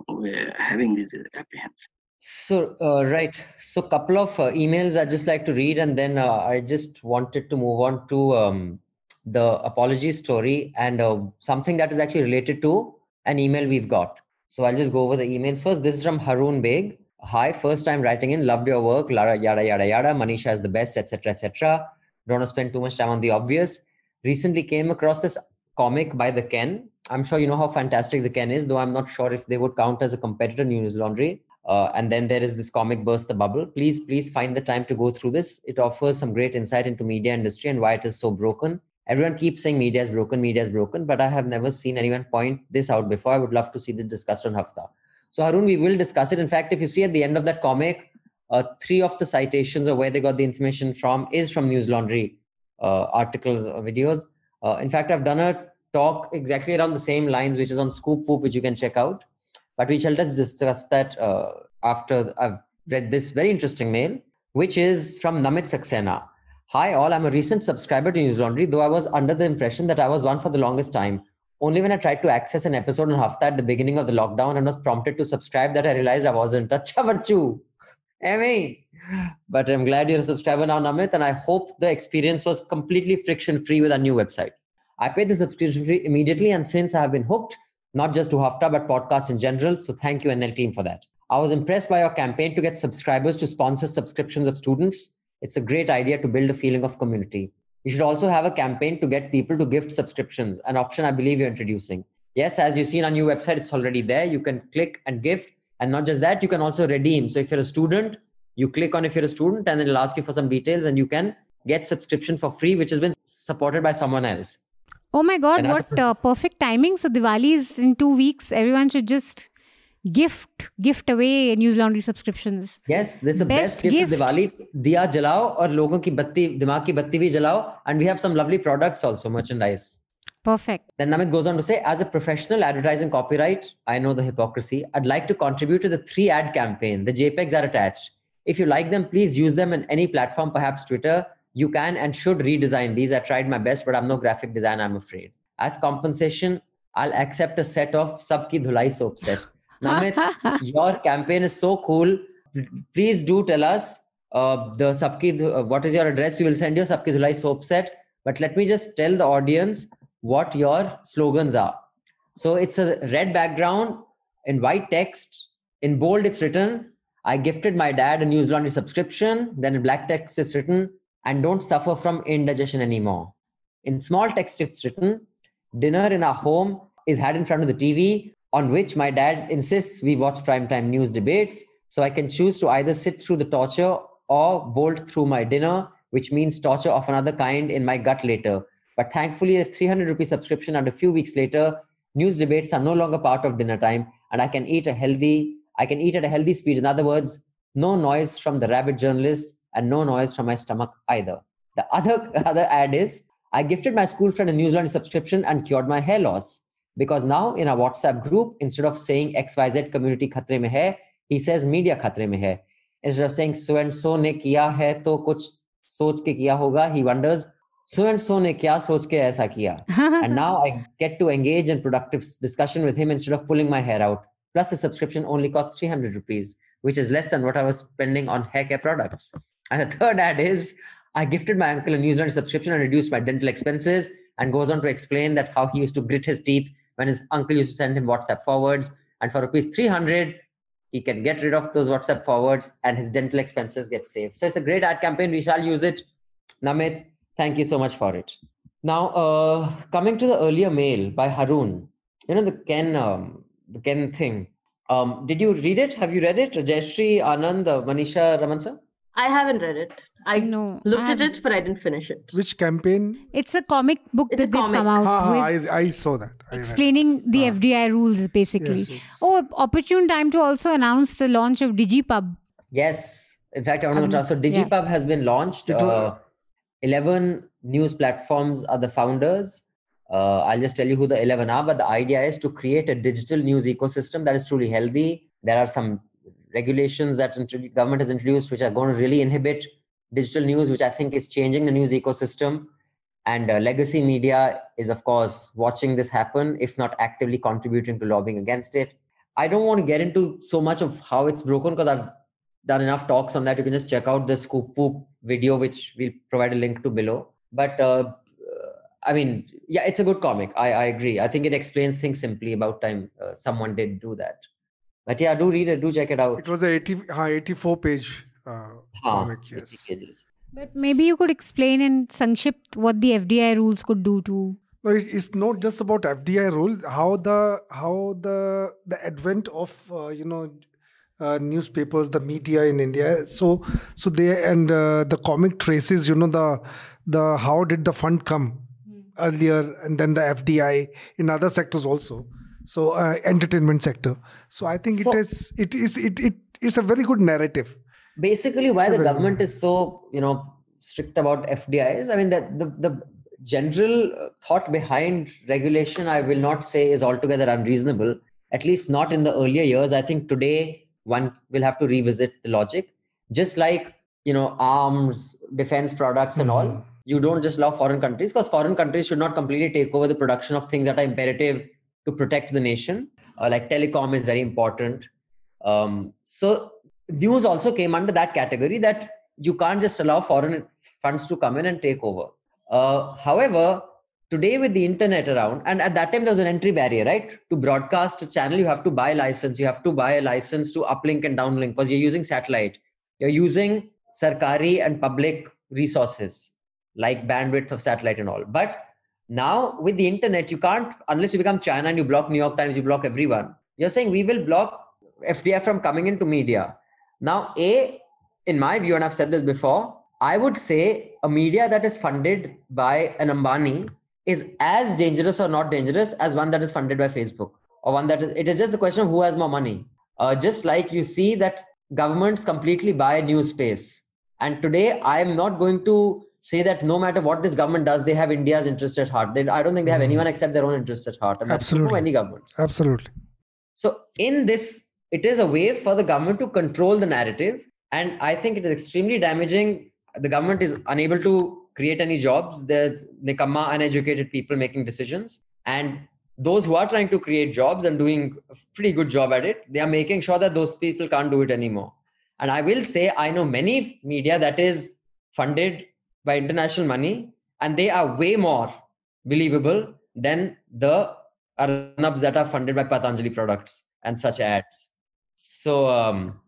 were having this apprehension. So uh, right, so couple of uh, emails I'd just like to read, and then uh, I just wanted to move on to um, the apology story and uh, something that is actually related to an email we've got. So I'll just go over the emails first. This is from Harun Beg. Hi, first time writing in. Loved your work. Lara, yada yada yada. Manisha is the best, etc. etc. Don't want to spend too much time on the obvious. Recently came across this comic by the Ken. I'm sure you know how fantastic the Ken is, though I'm not sure if they would count as a competitor News Laundry. Uh, and then there is this comic burst the bubble. Please please find the time to go through this. It offers some great insight into media industry and why it is so broken. Everyone keeps saying media is broken media is broken but i have never seen anyone point this out before. I would love to see this discussed on hafta. So harun we will discuss it. In fact if you see at the end of that comic uh, three of the citations of where they got the information from is from news laundry uh, articles or videos. Uh, in fact, I've done a talk exactly around the same lines, which is on Scoop Whoop, which you can check out. But we shall just discuss that uh, after I've read this very interesting mail, which is from Namit Saxena. Hi, all. I'm a recent subscriber to News Laundry, though I was under the impression that I was one for the longest time. Only when I tried to access an episode on Hafta at the beginning of the lockdown and was prompted to subscribe that I realized I wasn't. *laughs* Acha bachu. Amy. But I'm glad you're a subscriber now, Namit, and I hope the experience was completely friction free with our new website. I paid the subscription fee immediately, and since I have been hooked, not just to Hafta, but podcasts in general. So thank you, NL team, for that. I was impressed by your campaign to get subscribers to sponsor subscriptions of students. It's a great idea to build a feeling of community. You should also have a campaign to get people to gift subscriptions, an option I believe you're introducing. Yes, as you see on our new website, it's already there. You can click and gift. And not just that, you can also redeem. So if you're a student You click on if you're a student, and it'll ask you for some details, and you can get subscription for free, which has been supported by someone else. Oh my God, and what uh, perfect timing. So Diwali is in two weeks. Everyone should just gift, gift away News Laundry subscriptions. Yes, this is the best, best gift, gift of Diwali. Diya jalao aur logon ki batti, dimag ki batti bhi jalao. And we have some lovely products also, merchandise. Perfect. Then Namit goes on to say, as a professional advertising copyright, I know the hypocrisy. I'd like to contribute to the three ad campaign. The JPEGs are attached. If you like them, please use them in any platform, perhaps Twitter, you can and should redesign these. I tried my best, but I'm no graphic designer, I'm afraid. As compensation, I'll accept a set of Sabki Dhulai soap set. *laughs* Namit, your campaign is so cool. Please do tell us uh, the Sabki, uh, what is your address? We will send you a Sabki Dhulai soap set. But let me just tell the audience what your slogans are. So it's a red background in white text. In bold, it's written, I gifted my dad a News Laundry subscription. Then in black text, it's written, and don't suffer from indigestion anymore. In small text, it's written, dinner in our home is had in front of the TV, on which my dad insists we watch primetime news debates. So I can choose to either sit through the torture or bolt through my dinner, which means torture of another kind in my gut later. But thankfully, a 300 rupee subscription and a few weeks later, news debates are no longer part of dinner time, and I can eat a healthy, I can eat at a healthy speed. In other words, no noise from the rabid journalists and no noise from my stomach either. The other *laughs* other ad is I gifted my school friend a News Laundry subscription and cured my hair loss. Because now in our WhatsApp group, instead of saying XYZ community khatre mein hai, he says media khatre mein hai. Instead of saying so and so ne kiya hai to kuch soch ke kiya hoga, he wonders so and so ne kya soch ke aisa kiya. *laughs* and now I get to engage in productive discussion with him instead of pulling my hair out. Plus, the subscription only costs 300 rupees, which is less than what I was spending on hair care products. And the third ad is I gifted my uncle a newsletter subscription and reduced my dental expenses, and goes on to explain that how he used to grit his teeth when his uncle used to send him WhatsApp forwards. And for rupees 300, he can get rid of those WhatsApp forwards and his dental expenses get saved. So it's a great ad campaign. We shall use it. Namit, thank you so much for it. Now, uh, coming to the earlier mail by Harun, you know the Ken, um, the Ken thing. Um, did you read it? Have you read it? Jayashree, Anand, uh, Manisha, Raman sir? I haven't read it. I no. looked I at it, but I didn't finish it. Which campaign? It's a comic book It's that they've come out Ha, ha, with I, I saw that. I read. explaining the Ah. FDI rules basically. Yes, yes. Oh, opportune time to also announce the launch of DigiPub. Yes. In fact, I want to Um, talk. So yeah. DigiPub has been launched. Uh, 11 news platforms are the founders. Uh, I'll just tell you who the 11 are, but the idea is to create a digital news ecosystem that is truly healthy. There are some regulations that government has introduced which are going to really inhibit digital news, which I think is changing the news ecosystem. And uh, legacy media is, of course, watching this happen, if not actively contributing to lobbying against it. I don't want to get into so much of how it's broken because I've done enough talks on that. You can just check out the Scoop Whoop video, which we'll provide a link to below. But uh, I mean, yeah, it's a good comic. I, I agree. I think it explains things simply. About time uh, someone did do that. But yeah, do read it. Do check it out. It was a 80, ha, 84 page uh, Huh, comic, yes. But maybe you could explain in Sankshipt what the FDI rules could do to. No, it's not just about FDI rule. How the how the the advent of uh, you know uh, newspapers, the media in India. So so they and uh, the comic traces. You know the the how did the fund come earlier, and then the FDI in other sectors also. So uh, entertainment sector. So I think So- it is it is it it it's a very good narrative. basically why It's the government is so you know strict about fdis i mean that the, the general uh, thought behind regulation i will not say is altogether unreasonable at least not in the earlier years i think today one will have to revisit the logic just like you know arms defense products and all Mhm. you don't just love foreign countries because foreign countries should not completely take over the production of things that are imperative to protect the nation uh, like telecom is very important um, so news also came under that category that you can't just allow foreign funds to come in and take over. Uh, however, today with the internet around, and at that time there was an entry barrier, right? To broadcast a channel, you have to buy a license. You have to buy a license to uplink and downlink because you're using satellite. You're using sarkari and public resources like bandwidth of satellite and all. But now with the internet, you can't unless you become China and you block New York Times, you block everyone. You're saying we will block FDI from coming into media. Now, A, in my view, and I've said this before, I would say a media that is funded by an Ambani is as dangerous or not dangerous as one that is funded by Facebook or one that is. It is just the question of who has more money. Uh, just like you see that governments completely buy news space, and today I am not going to say that no matter what this government does, they have India's interest at heart. They, I don't think they have Mhm. anyone except their own interest at heart, and that's Absolutely. any governments. Absolutely. So in this, it is a way for the government to control the narrative, and I think it is extremely damaging. The government is unable to create any jobs. They're nikama, uneducated people making decisions, and those who are trying to create jobs and doing a pretty good job at it, they are making sure that those people can't do it anymore. And I will say, I know many media that is funded by international money, and they are way more believable than the Arnabs that are funded by Patanjali products and such ads. So, um,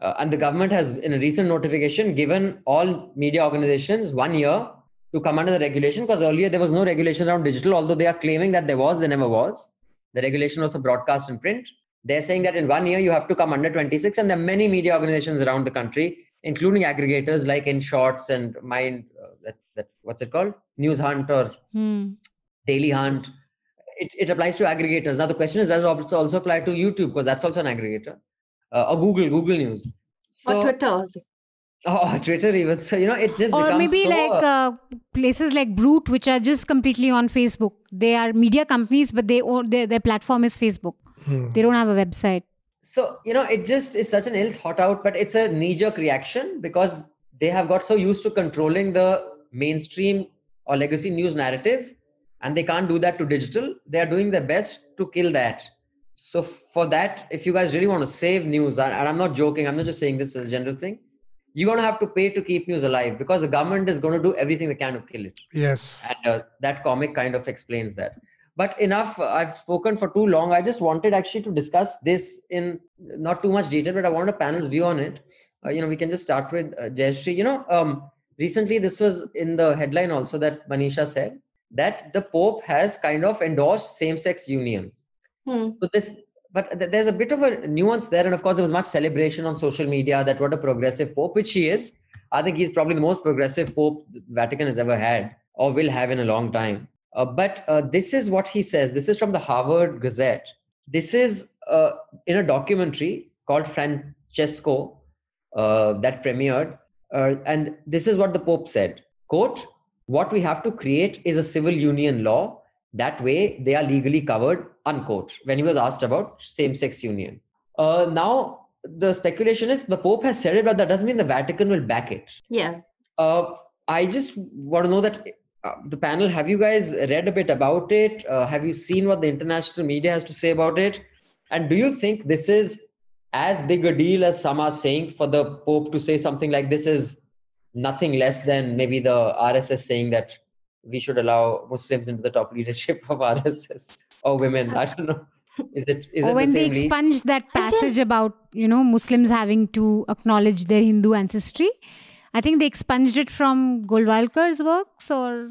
uh, and the government has, in a recent notification, given all media organizations one year to come under the regulation because earlier there was no regulation around digital, although they are claiming that there was, there never was. The regulation was for broadcast and print. They're saying that in one year you have to come under 26, and there are many media organizations around the country, including aggregators like Inshorts and Mind, that, that, what's it called? News Hunt or Hmm. Daily Hunt. It, it applies to aggregators. Now the question is, does it also also apply to YouTube because that's also an aggregator, uh, or Google, Google News. So or Twitter. oh, Twitter even. So you know, it just or becomes maybe so, like uh, uh, places like Brut, which are just completely on Facebook. They are media companies, but they own their, their platform is Facebook. Hmm. They don't have a website. so you know, it just is such an ill thought out, but it's a knee jerk reaction because they have got so used to controlling the mainstream or legacy news narrative, and they can't do that to digital. They are doing their best to kill that. So for that, if you guys really want to save news, and I'm not joking, I'm not just saying this as a general thing, you're gonna have to pay to keep news alive because the government is going to do everything they can to kill it. Yes. And uh, that comic kind of explains that. But enough. uh, I've spoken for too long. I just wanted actually to discuss this in not too much detail, but I want a panel's view on it. Uh, you know, we can just start with uh, Jayashree. You know, um, recently this was in the headline also that Manisha said that the Pope has kind of endorsed same-sex union. Hmm. So this, but th- there's a bit of a nuance there, and of course there was much celebration on social media that what a progressive pope, which he is. I think he's probably the most progressive pope the Vatican has ever had or will have in a long time. Uh, but uh, this is what he says. This is from the Harvard Gazette. This is uh, in a documentary called Francesco uh, that premiered, uh, and this is what the Pope said: "Quote: What we have to create is a civil union law. That way they are legally covered unquote when he was asked about same-sex union. Uh, now the speculation is the pope has said it but that doesn't mean the vatican will back it. Yeah. uh, i just want to know that uh, the panel have you guys read a bit about it? Uh, have you seen what the international media has to say about it? And do you think this is as big a deal as some are saying for the pope to say something like this is nothing less than maybe the rss saying that we should allow Muslims into the top leadership of *laughs* RSS or women. I don't know. Is it is or it when the they same league? expunged that passage about you know Muslims having to acknowledge their Hindu ancestry. I think they expunged it from Golwalkar's works or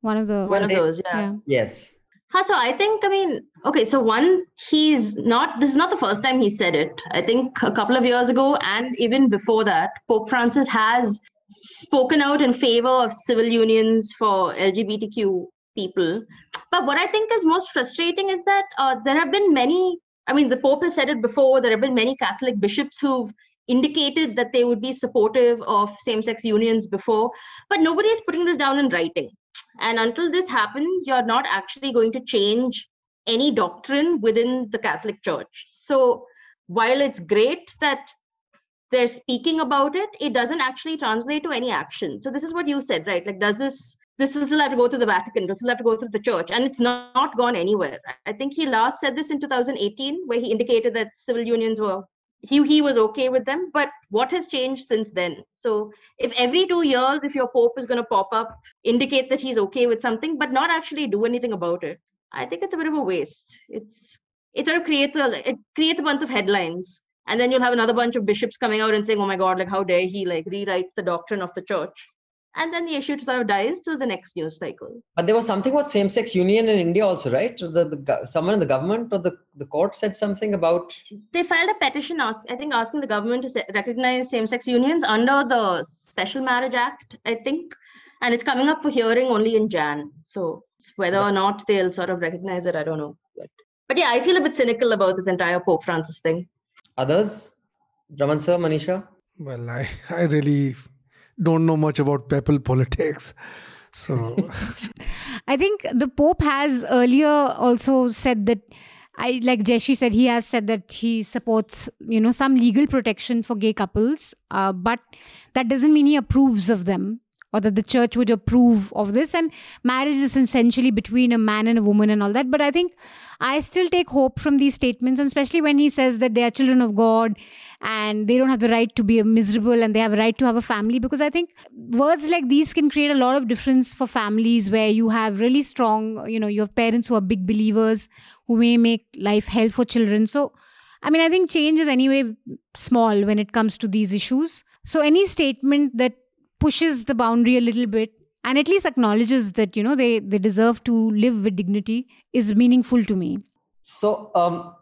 one of the One of those. Yeah. yeah. Yes. Huh, so I think, I mean, okay, so one, he's not, this is not the first time he said it. I think a couple of years ago, and even before that, Pope Francis has spoken out in favor of civil unions for LGBTQ people. But what I think is most frustrating is that uh, there have been many, I mean, the Pope has said it before, there have been many Catholic bishops who've indicated that they would be supportive of same sex unions before, but nobody is putting this down in writing. And until this happens, you're not actually going to change any doctrine within the Catholic Church. So while it's great that they're speaking about it, it doesn't actually translate to any action. So this is what you said, right? Like, does this this will still have to go to the Vatican, will have to go through the church, and it's not, not gone anywhere. I think he last said this in 2018, where he indicated that civil unions were he he was okay with them. But what has changed since then? So if every two years, if your pope is going to pop up, indicate that he's okay with something, but not actually do anything about it, I think it's a bit of a waste. It's it sort of creates a it creates a bunch of headlines, and then you'll have another bunch of bishops coming out and saying, "Oh my God, like how dare he like rewrite the doctrine of the church?" And then the issue sort of dies till the next news cycle. But there was something about same-sex union in India also, right? The, the someone in the government or the, the court said something about. They filed a petition, ask, I think, asking the government to recognize same-sex unions under the Special Marriage Act, I think, and it's coming up for hearing only in Jan. So whether or not they'll sort of recognize it, I don't know. But, but yeah, I feel a bit cynical about this entire Pope Francis thing. Others, Raman sir, Manisha. Well, I I really don't know much about papal politics. So *laughs* I think the Pope has earlier also said that I like Jeshi said he has said that he supports you know some legal protection for gay couples, uh, but that doesn't mean he approves of them or that the church would approve of this. And marriage is essentially between a man and a woman and all that. But I think I still take hope from these statements, and especially when he says that they are children of God and they don't have the right to be miserable and they have a right to have a family. Because I think words like these can create a lot of difference for families where you have really strong, you know, you have parents who are big believers who may make life hell for children. So, I mean, I think change is anyway small when it comes to these issues. So, any statement that pushes the boundary a little bit and at least acknowledges that you know they they deserve to live with dignity is meaningful to me. So um,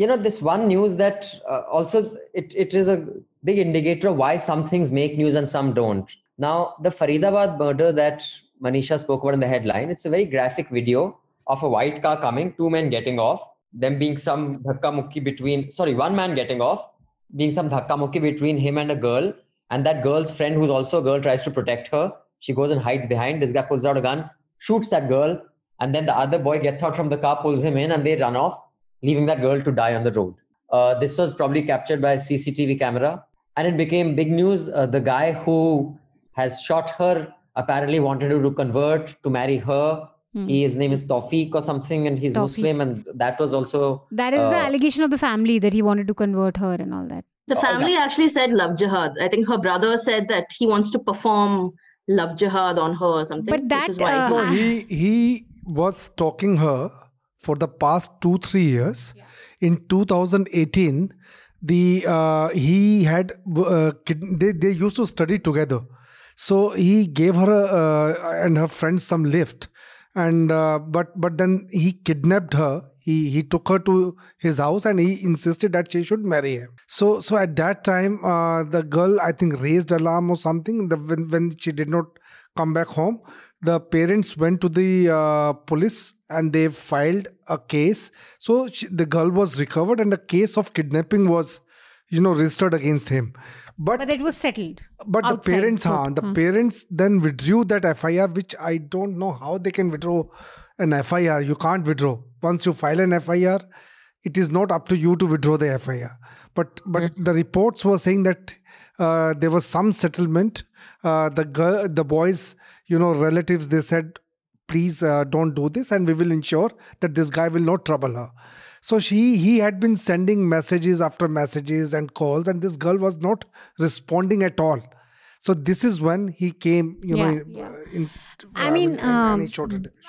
you know this one news that uh, also it, it is a big indicator of why some things make news and some don't. Now the faridabad murder that manisha spoke about in the headline it's a very graphic video of a white car coming two men getting off them being some dhakka mukki between sorry one man getting off being some dhakka mukki between him and a girl and that girl's friend, who's also a girl, tries to protect her. She goes and hides behind. This guy pulls out a gun, shoots that girl. And then the other boy gets out from the car, pulls him in, and they run off, leaving that girl to die on the road. Uh, this was probably captured by a CCTV camera. And it became big news. Uh, the guy who has shot her apparently wanted her to convert to marry her. Hmm. He, his name is Tawfiq or something, and he's Tawfiq. Muslim, and that was also. That is uh, the allegation of the family that he wanted to convert her and all that. The oh, family actually said love jihad. I think her brother said that he wants to perform love jihad on her or something. But that uh, no, he he was stalking her for the past two three years. Yeah. In 2018, the uh, he had uh, they they used to study together. So he gave her uh, and her friends some lift, and uh, but but then he kidnapped her he he took her to his house and he insisted that she should marry him. So so at that time uh, the girl i think raised alarm or something the, when, when she did not come back home. The parents went to the uh, police and they filed a case. So she, the girl was recovered and a case of kidnapping was you know registered against him. But, but it was settled but the parents huh, the hmm. parents then withdrew that fir which i don't know how they can withdraw an fir you can't withdraw once you file an FIR, it is not up to you to withdraw the FIR. But but mm-hmm. the reports were saying that uh, there was some settlement. Uh, the girl, the boys, you know, relatives, they said, please uh, don't do this, and we will ensure that this guy will not trouble her. So she he had been sending messages after messages and calls, and this girl was not responding at all. So this is when he came, you yeah, know, yeah. in I mean, um,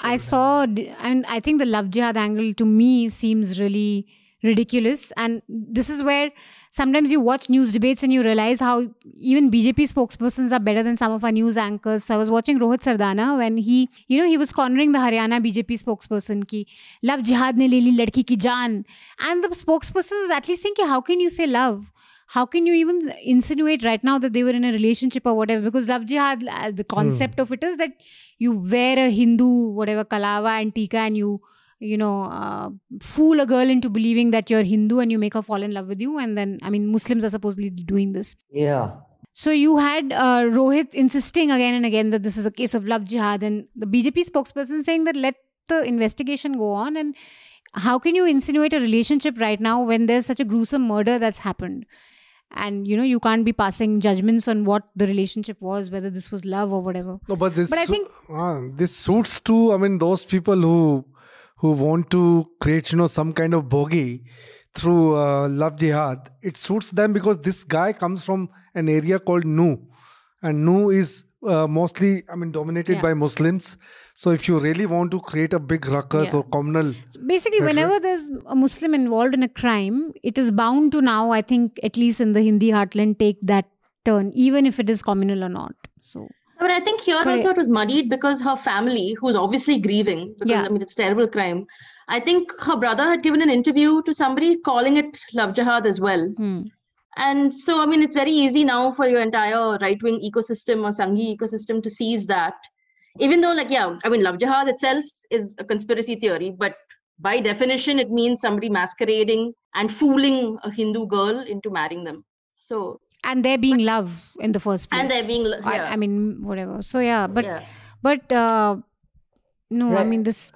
I saw, and I think the love jihad angle to me seems really ridiculous. And this is where sometimes you watch news debates and you realize how even BJP spokespersons are better than some of our news anchors. So I was watching Rohit Sardana when he, you know, he was cornering the Haryana BJP spokesperson ki love jihad ne le li ladki ki jaan. And the spokesperson was at least thinking, how can you say love? How can you even insinuate right now that they were in a relationship or whatever? Because love jihad, uh, the concept mm. of it is that you wear a Hindu, whatever, kalava and tika, and you, you know, uh, fool a girl into believing that you're Hindu and you make her fall in love with you. And then, I mean, Muslims are supposedly doing this. Yeah. So you had uh, Rohit insisting again and again that this is a case of love jihad, and the BJP spokesperson saying that let the investigation go on. And how can you insinuate a relationship right now when there's such a gruesome murder that's happened? And you know you can't be passing judgments on what the relationship was whether this was love or whatever. No but this but i think uh, this suits to i mean those people who who want to create you know some kind of bogey through uh, love jihad. It suits them because this guy comes from an area called Nuh. And Nuh is uh, mostly i mean dominated yeah. by muslims so if you really want to create a big ruckus yeah. or communal basically whenever there's a muslim involved in a crime it is bound to now i think at least in the hindi heartland take that turn even if it is communal or not so But I think here But also it was muddied because her family, who's obviously grieving, because Yeah. I mean it's a terrible crime. I think her brother had given an interview to somebody calling it love jihad as well. Hmm. And so, I mean, it's very easy now for your entire right wing ecosystem or Sanghi ecosystem to seize that. Even though, like, yeah, I mean, love jihad itself is a conspiracy theory, but by definition, it means somebody masquerading and fooling a Hindu girl into marrying them. So, And there being love in the first place. and they're being, yeah, I, I mean, whatever. So yeah, but yeah. but uh, no, I mean this.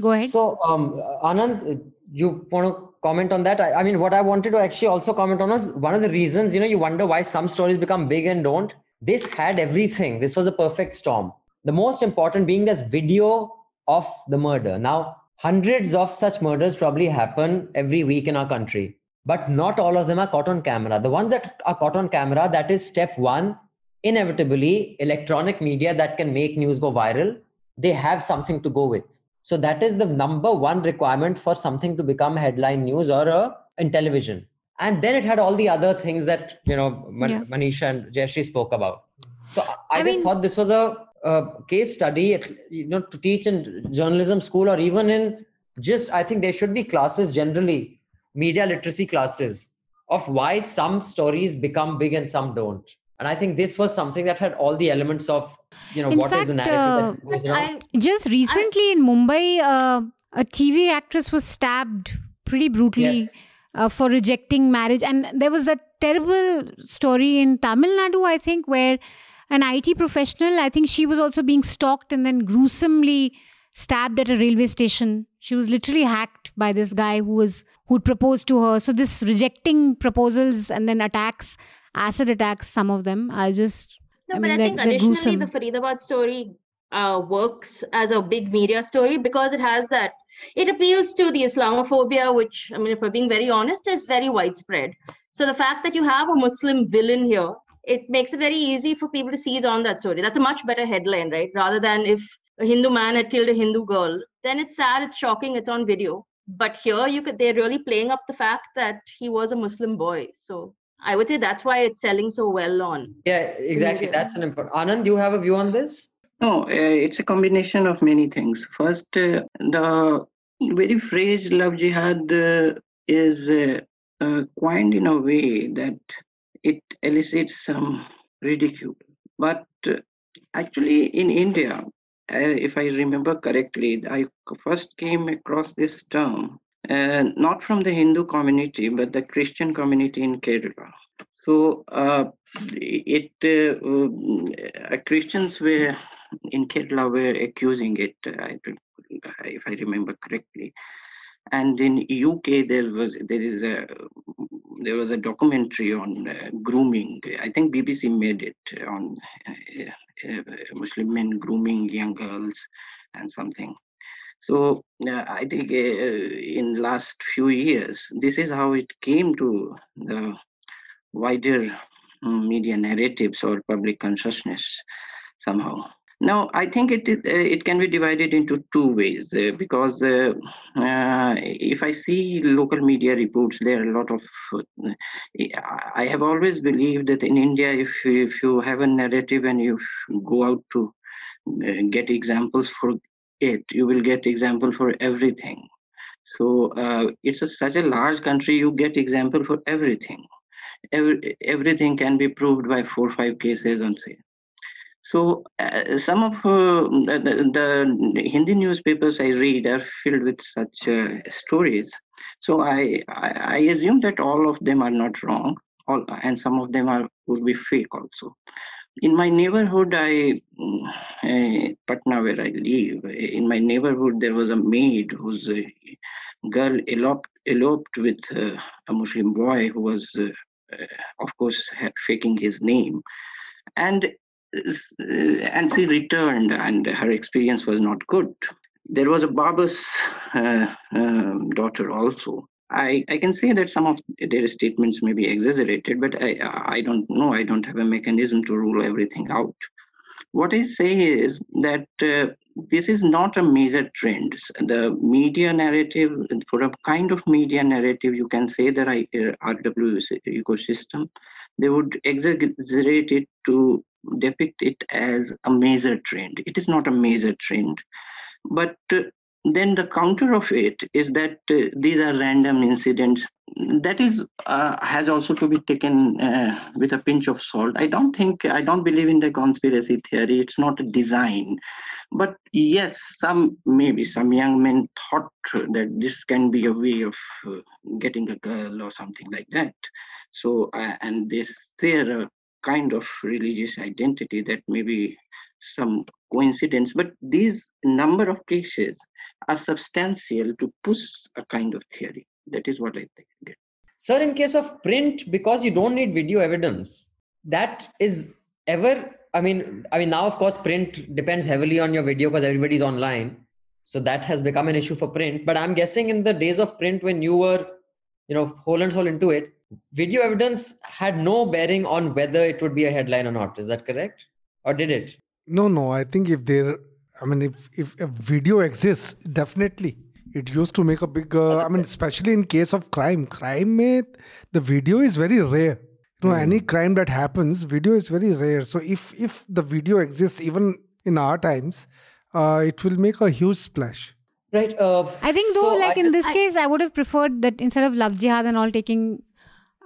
Go ahead. So, um, Anand, you want to comment on that? I, I mean, what I wanted to actually also comment on was one of the reasons, you know, you wonder why some stories become big and don't. This had everything. This was a perfect storm. The most important being this video of the murder. Now, hundreds of such murders probably happen every week in our country, but not all of them are caught on camera. The ones that are caught on camera, that is step one. Inevitably, electronic media that can make news go viral, they have something to go with. So that is the number one requirement for something to become headline news or a, in television. And then it had all the other things that you know Man- Yeah. Manisha and Jayashree spoke about. So I, I just mean- thought this was a, a case study, at- you know, to teach in journalism school or even in just. I think there should be classes generally, media literacy classes of why some stories become big and some don't. And I think this was something that had all the elements of, you know, In what is the fact, narrative that But goes around. I, Just recently in Mumbai, uh, a TV actress was stabbed pretty brutally Yes. uh, for rejecting marriage. And there was a terrible story in Tamil Nadu, I think, where an IT professional, I think she was also being stalked and then gruesomely stabbed at a railway station. She was literally hacked by this guy who was who'd proposed to her. So this rejecting proposals and then attacks, acid attacks, some of them are just No, I but I think additionally, the Faridabad story uh, works as a big media story because it has that. It appeals to the Islamophobia, which, I mean, if we're being very honest, is very widespread. So the fact that you have a Muslim villain here, it makes it very easy for people to seize on that story. That's a much better headline, right? Rather than if a Hindu man had killed a Hindu girl, then it's sad, it's shocking, it's on video. But here, you could they're really playing up the fact that he was a Muslim boy. So I would say that's why it's selling so well on. Yeah, exactly. That's an important. Anand, do you have a view on this? No, uh, it's a combination of many things. First, uh, the very phrase love jihad uh, is uh, uh, coined in a way that it elicits some ridicule. But uh, actually, in India, uh, if I remember correctly, I first came across this term uh, not from the Hindu community, but the Christian community in Kerala. So uh, it uh, uh, Christians were in Kerala were accusing it, uh, if I remember correctly. And in UK there was there is a there was a documentary on uh, grooming. I think BBC made it on Muslim men grooming young girls and something. So uh, I think uh, in last few years this is how it came to the wider mm, media narratives or public consciousness somehow. Now, I think it uh, it can be divided into two ways uh, because uh, uh, if I see local media reports, there are a lot of. Uh, I have always believed that in India, if if you have a narrative and you go out to uh, get examples for it, you will get example for everything. So uh, it's a, such a large country, you get example for everything. Every, everything can be proved by four or five cases on say. So uh, some of uh, the, the, Hindi newspapers I read are filled with such uh, stories. So I, I I assume that all of them are not wrong, all and some of them are would be fake also. In my neighborhood, I uh, Patna where I live, in my neighborhood there was a maid whose uh, girl eloped eloped with uh, a Muslim boy who was, of course, faking his name, and and she returned, and her experience was not good. There was a barber's daughter also. I, I can say that some of their statements may be exaggerated, but I I don't know. I don't have a mechanism to rule everything out. What I say is that uh, this is not a major trend. The media narrative, for a kind of media narrative, you can say that I, uh, RW ecosystem, they would exaggerate it to depict it as a major trend. It is not a major trend. But uh, then the counter of it is that uh, these are random incidents. That is uh, has also to be taken uh, with a pinch of salt. I don't think i don't believe in the conspiracy theory. It's not a design but yes some maybe some young men thought that this can be a way of uh, getting a girl or something like that. So uh, and this there a kind of religious identity that maybe some coincidence but these number of cases are substantial to push a kind of theory. That is what I think. Sir, in case of print, because you don't need video evidence, that is ever. I mean, I mean now of course print depends heavily on your video because everybody's online. So that has become an issue for print. But I'm guessing in the days of print when you were, you know, whole and soul into it, video evidence had no bearing on whether it would be a headline or not. Is that correct? Or did it? No, no. I think if there I mean, if if a video exists, definitely it used to make a big. Uh, I mean, especially in case of crime, crime में the video is very rare. You know, mm. any crime that happens, video is very rare. So if if the video exists even in our times, uh, it will make a huge splash. Right. Uh, I think though, so like I in this I, case, I would have preferred that instead of love jihad and all taking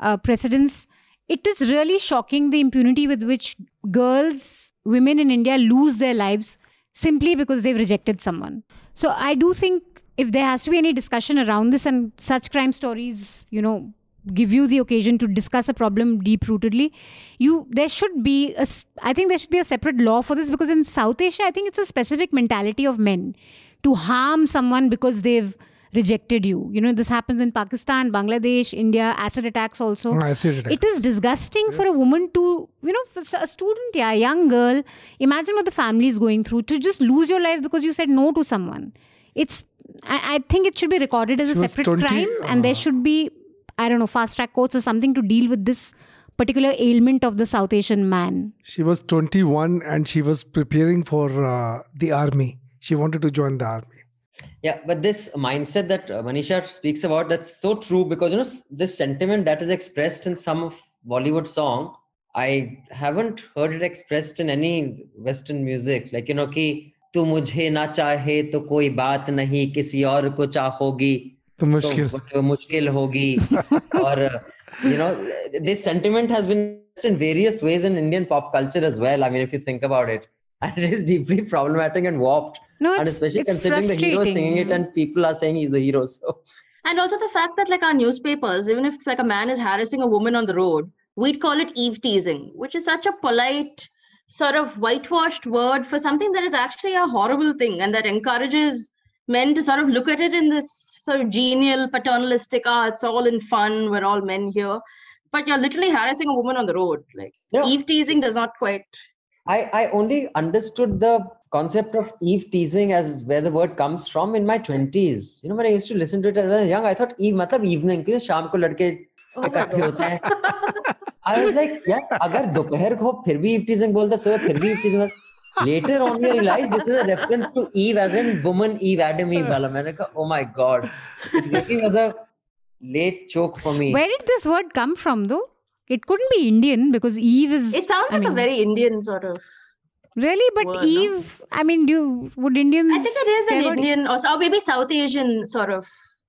uh, precedence, it is really shocking the impunity with which girls, women in India lose their lives simply because they've rejected someone. So I do think if there has to be any discussion around this and such crime stories, you know, give you the occasion to discuss a problem deep rootedly you there should be a i think there should be a separate law for this because in south asia i think it's a specific mentality of men to harm someone because they've rejected you. You know, this happens in Pakistan, Bangladesh, India, acid attacks also. Oh, acid attacks. It is disgusting yes. for a woman to, you know, a student, yeah, a young girl, imagine what the family is going through to just lose your life because you said no to someone. It's, I, I think it should be recorded as she a separate 20, crime uh, and there should be, I don't know, fast track courts or something to deal with this particular ailment of the South Asian man. She was 21 and she was preparing for uh, the army. She wanted to join the army yeah but this mindset that uh, manisha speaks about that's so true because you know this sentiment that is expressed in some of bollywood song i haven't heard it expressed in any western music. Like you know ki tu mujhe na chahe to koi baat nahi kisi aur ko chahogi to mushkil. *laughs* to mushkil hogi. Or uh, you know this sentiment has been in various ways in indian pop culture as well. I mean if you think about it. *laughs* And it is deeply problematic and warped no, and especially considering the hero singing it and people are saying he's the hero. So and also the fact that like our newspapers, even if like a man is harassing a woman on the road, we'd call it eve teasing, which is such a polite sort of whitewashed word for something that is actually a horrible thing and that encourages men to sort of look at it in this sort of genial paternalistic ah it's all in fun we're all men here but you're literally harassing a woman on the road like no. eve teasing does not quite I, I only understood the concept of Eve teasing as where the word comes from in my 20s. You know, when I used to listen to it when I was young, I thought Eve matlab evening, because शाम को लड़के इकट्ठे होते हैं. I was like, yeah, अगर दोपहर को फिर भी Eve teasing बोलता सो फिर भी Eve teasing Later on, you realize this is a reference to Eve as in woman Eve, Adam Eve. वाला मैंने कहा, oh my god, it really was a late choke for me. Where did this word come from, though? It couldn't be Indian because Eve is. It sounds I like mean, a very Indian sort of. Really, but word, Eve. No? I mean, do you, would Indians? I think it is an Indian or, or maybe South Asian sort of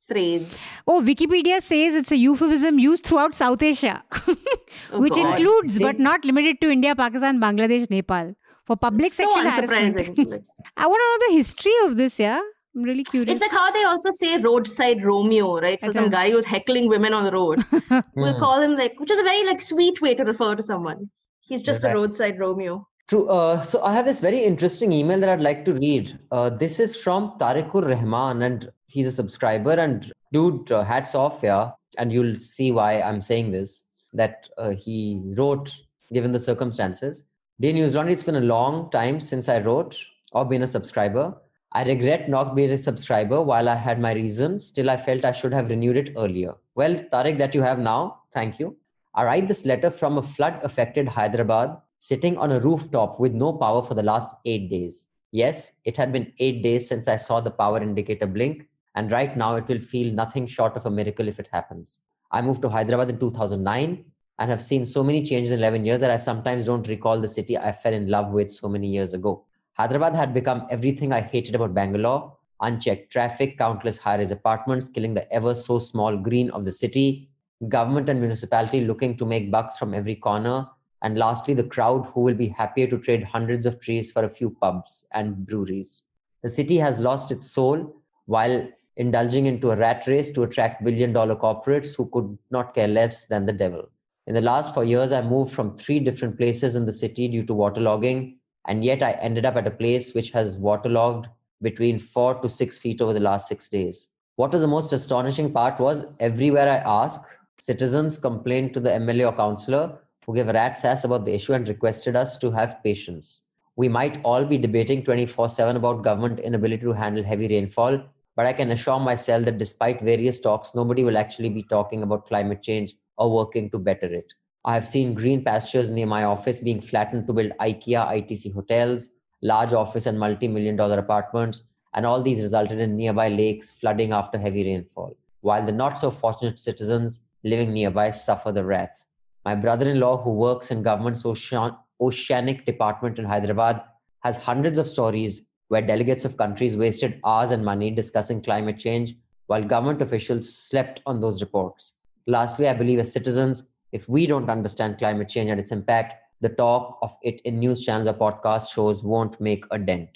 phrase. Oh, Wikipedia says it's a euphemism used throughout South Asia, *laughs* oh, which God. includes See? but not limited to India, Pakistan, Bangladesh, Nepal. For public so sexual harassment. *laughs* I want to know the history of this, yeah? I'm really curious. It's like how they also say roadside Romeo, right? For some guy who's heckling women on the road. *laughs* we'll hmm. call him like, which is a very like sweet way to refer to someone. He's just a roadside Romeo. True. Uh, so I have this very interesting email that I'd like to read. Uh, this is from Tarikur Rahman, and he's a subscriber. And dude, uh, hats off, yeah. And you'll see why I'm saying this. That uh, he wrote, given the circumstances. Dear News Laundry, it's been a long time since I wrote or been a subscriber. I regret not being a subscriber while I had my reasons. Still, I felt I should have renewed it earlier. Well, Tariq, that you have now, thank you. I write this letter from a flood affected Hyderabad, sitting on a rooftop with no power for the last eight days. Yes, it had been eight days since I saw the power indicator blink, and right now it will feel nothing short of a miracle if it happens. I moved to Hyderabad in 2009. and have seen so many changes in 11 years that I sometimes don't recall the city I fell in love with so many years ago. Hyderabad had become everything I hated about Bangalore unchecked traffic, countless high rise apartments killing the ever so small green of the city, government and municipality looking to make bucks from every corner, and lastly, the crowd who will be happier to trade hundreds of trees for a few pubs and breweries. The city has lost its soul while indulging into a rat race to attract billion dollar corporates who could not care less than the devil. In the last four years, I moved from three different places in the city due to waterlogging, and yet I ended up at a place which has waterlogged between four to six feet over the last six days. What was the most astonishing part was everywhere I asked, citizens complained to the MLA or councillor who gave a rat's ass about the issue and requested us to have patience. We might all be debating 24 7 about government inability to handle heavy rainfall, but I can assure myself that despite various talks, nobody will actually be talking about climate change or working to better it. I have seen green pastures near my office being flattened to build IKEA ITC hotels, large office and multi million dollar apartments, and all these resulted in nearby lakes flooding after heavy rainfall, while the not so fortunate citizens living nearby suffer the wrath. My brother in law, who works in government's ocean, oceanic department in Hyderabad, has hundreds of stories where delegates of countries wasted hours and money discussing climate change while government officials slept on those reports. Lastly, I believe as citizens, if we don't understand climate change and its impact, the talk of it in news channels or podcast shows won't make a dent.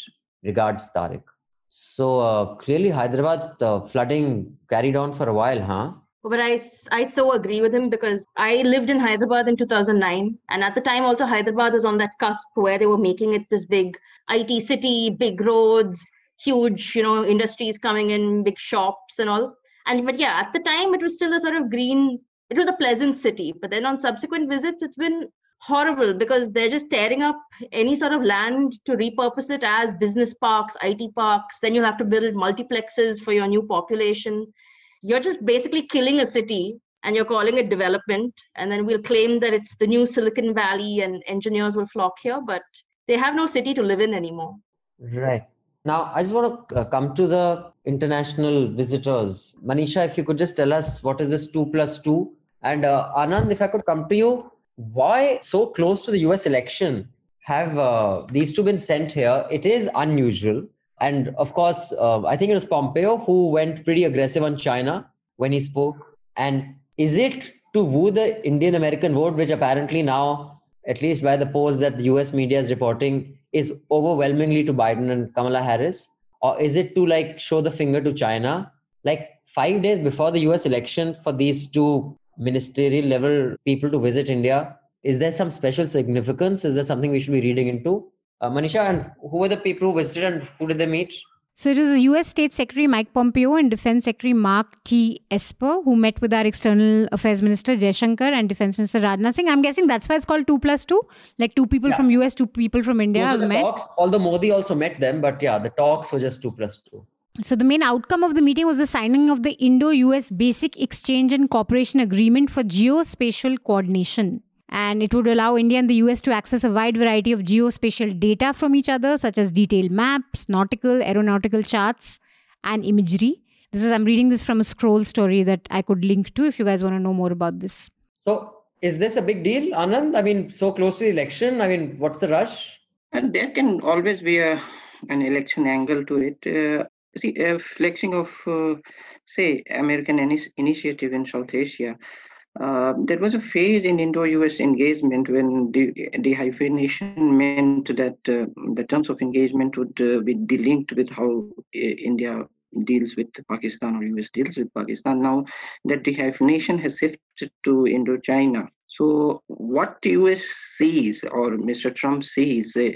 Regards, Tariq. So uh, clearly, Hyderabad, the flooding carried on for a while, huh? But I, I so agree with him because I lived in Hyderabad in 2009. And at the time, also, Hyderabad was on that cusp where they were making it this big IT city, big roads, huge, you know, industries coming in, big shops and all. And but yeah, at the time, it was still a sort of green, it was a pleasant city. But then on subsequent visits, it's been horrible because they're just tearing up any sort of land to repurpose it as business parks, IT parks. Then you have to build multiplexes for your new population you're just basically killing a city and you're calling it development. And then we'll claim that it's the new silicon valley and engineers will flock here but they have no city to live in anymore. Right. Now i just want to uh, come to the international visitors. Manisha if you could just tell us what is this 2 plus 2 and uh, anand if i could come to you why so close to the us election have uh, these two been sent here? It is unusual and of course, uh, I think it was Pompeo who went pretty aggressive on China when he spoke. And is it to woo the Indian American vote, which apparently now, at least by the polls that the US media is reporting, is overwhelmingly to Biden and Kamala Harris? Or is it to like show the finger to China? Like five days before the US election, for these two ministerial level people to visit India, is there some special significance? Is there something we should be reading into? Uh, Manisha, and who were the people who visited and who did they meet? So it was the US State Secretary Mike Pompeo and Defense Secretary Mark T. Esper who met with our External Affairs Minister Jaishankar and Defense Minister Rajnath Singh. I'm guessing that's why it's called 2 plus 2. Like two people yeah. from US, two people from India have met. Talks, although Modi also met them, but yeah, the talks were just 2 plus 2. So the main outcome of the meeting was the signing of the Indo-US Basic Exchange and Cooperation Agreement for Geospatial Coordination and it would allow India and the US to access a wide variety of geospatial data from each other, such as detailed maps, nautical, aeronautical charts, and imagery. This is I'm reading this from a scroll story that I could link to if you guys want to know more about this. So, is this a big deal, Anand? I mean, so close to the election. I mean, what's the rush? And there can always be a an election angle to it. Uh, see, a flexing of, uh, say, American initiative in South Asia uh, there was a phase in Indo-US engagement when the dehyphenation meant that uh, the terms of engagement would uh, be delinked with how uh, India deals with Pakistan or US deals with Pakistan. Now that dehyphenation has shifted to Indochina. So what US sees or Mr. Trump sees uh,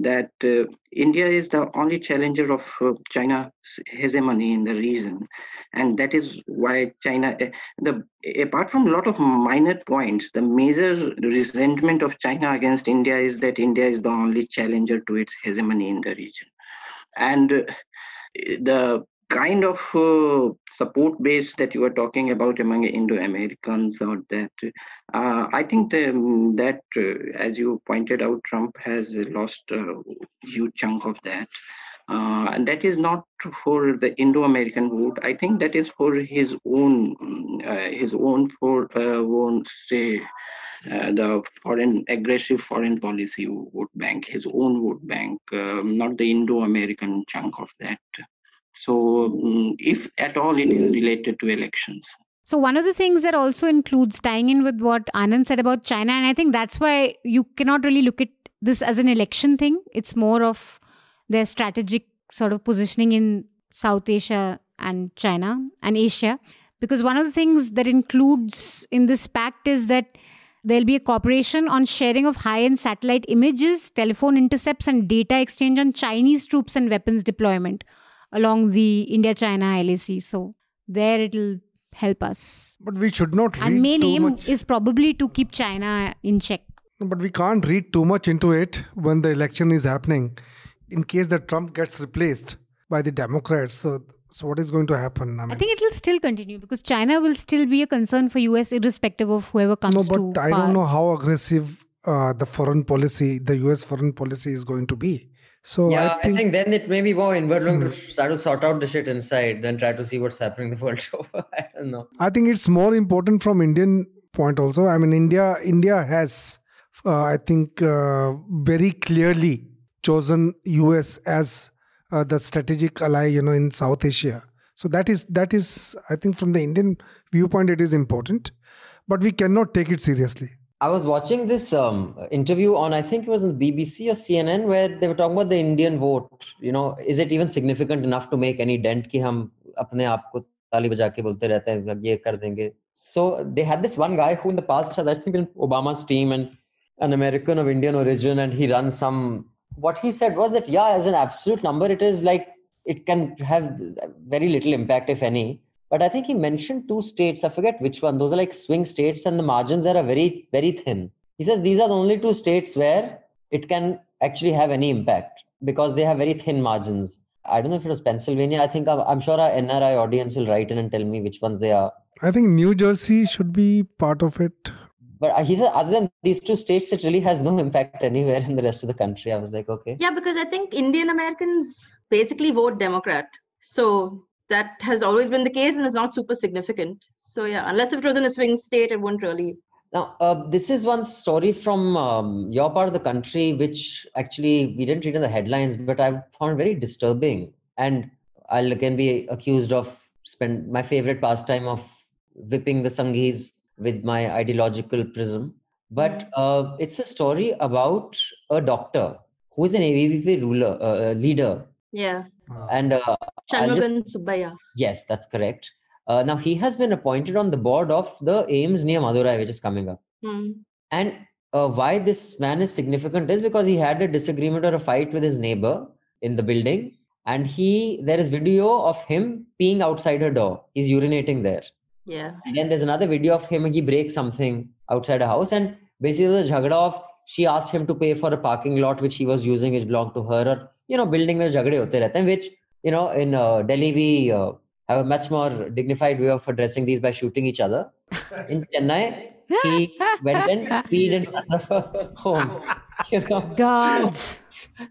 that uh, India is the only challenger of uh, China's hegemony in the region, and that is why China. Uh, the apart from a lot of minor points, the major resentment of China against India is that India is the only challenger to its hegemony in the region, and uh, the kind of uh, support base that you are talking about among Indo-Americans or that, uh, I think the, that, uh, as you pointed out, Trump has lost a huge chunk of that. Uh, and that is not for the Indo-American vote. I think that is for his own, uh, his own for uh, own say uh, the foreign aggressive foreign policy vote bank, his own vote bank, um, not the Indo-American chunk of that. So, um, if at all it is related to elections. So, one of the things that also includes tying in with what Anand said about China, and I think that's why you cannot really look at this as an election thing. It's more of their strategic sort of positioning in South Asia and China and Asia. Because one of the things that includes in this pact is that there'll be a cooperation on sharing of high end satellite images, telephone intercepts, and data exchange on Chinese troops and weapons deployment along the India China LAC. So, there it'll help us. But we should not read And main aim is probably to keep China in check. But we can't read too much into it when the election is happening. In case that Trump gets replaced by the Democrats, so so what is going to happen? I mean, I think it will still continue because China will still be a concern for US irrespective of whoever comes no, to but I power. don't know how aggressive uh, the foreign policy, the U.S. foreign policy, is going to be. So yeah, I think, then it may be more looking Hmm. to try to sort out the shit inside than try to see what's happening the world *laughs* over. I don't know. I think it's more important from Indian point also. I mean, India India has, uh, I think, uh, very clearly chosen U.S. as uh, the strategic ally, you know, in South Asia. So that is that is, I think, from the Indian viewpoint, it is important, but we cannot take it seriously. I was watching this um, interview on, I think it was on BBC or CNN, where they were talking about the Indian vote. You know, is it even significant enough to make any dent कि हम अपने आप को ताली बजा के बोलते रहते हैं ये कर देंगे. So they had this one guy who in the past has I think been Obama's team and an American of Indian origin, and he runs some. What he said was that yeah, as an absolute number, it is like it can have very little impact if any. but I think he mentioned two states. I forget which one. Those are like swing states, and the margins are very, very thin. He says these are the only two states where it can actually have any impact because they have very thin margins. I don't know if it was Pennsylvania. I think I'm, I'm sure our NRI audience will write in and tell me which ones they are. I think New Jersey should be part of it. But uh, he said, other than these two states, it really has no impact anywhere in the rest of the country. I was like, okay. Yeah, because I think Indian Americans basically vote Democrat. So that has always been the case and is not super significant. So yeah, unless if it was in a swing state, it wouldn't really. Now, uh, this is one story from um, your part of the country, which actually we didn't read in the headlines, but I found very disturbing. And I'll again be accused of spend my favorite pastime of whipping the Sanghis with my ideological prism. But uh, it's a story about a doctor who is an ABVP ruler, uh, leader. Yeah. And uh, I'll Shanmugam Subbiah. Yes, that's correct. Uh, now he has been appointed on the board of the AIIMS near Madurai, which is coming up. Hmm. And uh, why this man is significant is because he had a disagreement or a fight with his neighbor in the building, and he there is video of him peeing outside her door. He's urinating there. Yeah. And then there's another video of him. He breaks something outside a house, and basically the jhagda of she asked him to pay for a parking lot which he was using, which belonged to her. Or you know building mein jhagde hote rehte which you know in uh, delhi we uh, have a much more dignified way of addressing these by shooting each other. In chennai he went and peed in front of her home you know. God. So,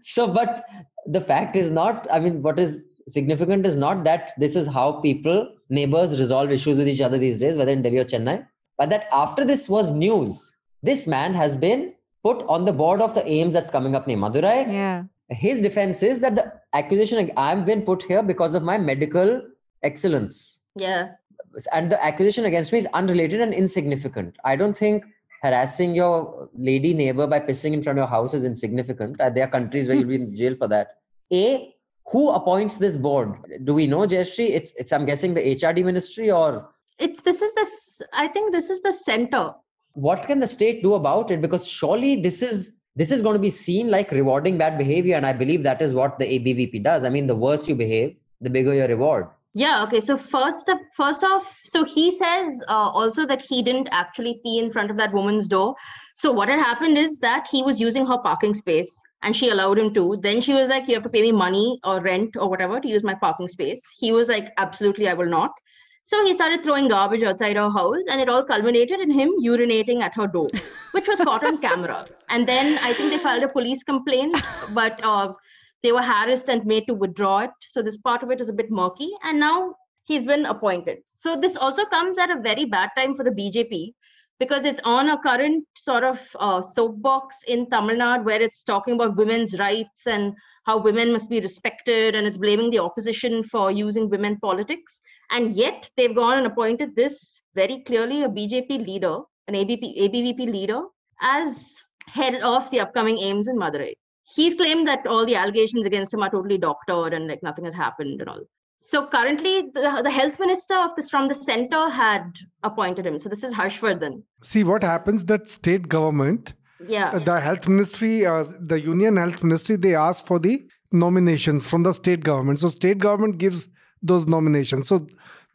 *laughs* so but the fact is not i mean what is significant is not that this is how people neighbors resolve issues with each other these days whether in delhi or chennai but that after this was news this man has been put on the board of the AIIMS that's coming up near madurai. Yeah his defense is that the accusation i've been put here because of my medical excellence Yeah. and the accusation against me is unrelated and insignificant. I don't think harassing your lady neighbor by pissing in front of your house is insignificant. Uh, There are countries where you'll be in *laughs* jail for that. A, who appoints this board? Do we know, Jayashree? It's, it's I'm guessing the HRD ministry or It's this is this I think this is the center. what can the state do about it? Because surely this is this is going to be seen like rewarding bad behavior, and I believe that is what the ABVP does. I mean, the worse you behave, the bigger your reward. Yeah. Okay. So first up, first off, so he says uh, also that he didn't actually pee in front of that woman's door. So what had happened is that he was using her parking space and she allowed him to. Then she was like, "You have to pay me money or rent or whatever to use my parking space." He was like, "Absolutely, I will not." So he started throwing garbage outside her house, and it all culminated in him urinating at her door, which was caught on camera. And then I think they filed a police complaint, but uh, they were harassed and made to withdraw it. So this part of it is a bit murky. And now he's been appointed. So this also comes at a very bad time for the BJP because it's on a current sort of uh, soapbox in Tamil Nadu where it's talking about women's rights and how women must be respected and it's blaming the opposition for using women politics. And yet they've gone and appointed this very clearly a BJP leader, an ABP, ABVP leader, as head of the upcoming AIIMS in Madurai. He's claimed that all the allegations against him are totally doctored and like nothing has happened and all. So currently, the, the health minister of this from the center had appointed him. So this is Harshvardhan. See what happens that state government, Yeah. uh, the health ministry, uh, the union health ministry, they ask for the nominations from the state government. So state government gives those nominations. So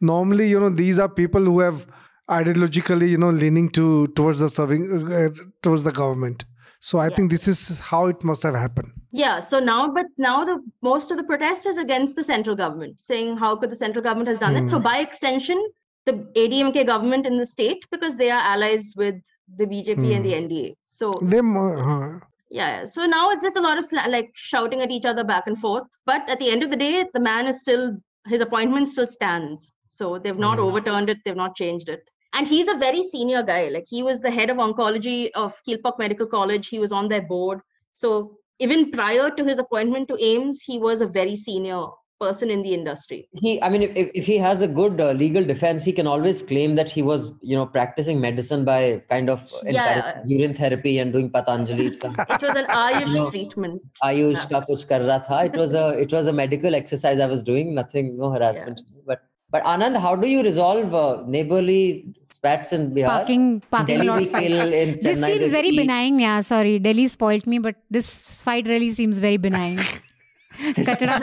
normally, you know, these are people who have ideologically, you know, leaning to towards the serving uh, towards the government. So I Yeah. think this is how it must have happened. Yeah. So now, but now the most of the protest is against the central government, saying how could the central government has done it. So Hmm. by extension, the ADMK government in the state because they are allies with the BJP and the Hmm. NDA. So Them, uh, yeah. So now it's just a lot of sla- like shouting at each other back and forth. But at the end of the day, the man is still his appointment still stands. So they've not Hmm. overturned it. They've not changed it. And he's a very senior guy. Like he was the head of oncology of Kilpauk Medical College. He was on their board. So even prior to his appointment to AIIMS, he was a very senior person in the industry he i mean if, if he has a good uh, legal defense he can always claim that he was you know practicing medicine by kind of uh, yeah. urine therapy and doing patanjali *laughs* it was an ayush you know, treatment ayush ka kuch kar raha tha. it was a *laughs* it was a medical exercise i was doing nothing no harassment yeah. but but Anand, how do you resolve uh, neighborly spats in Bihar? Parking, parking Delhi fight. In this Chennai seems very eat. benign. Yeah, sorry, Delhi spoilt me, but this fight really seems very benign. *laughs* Kachra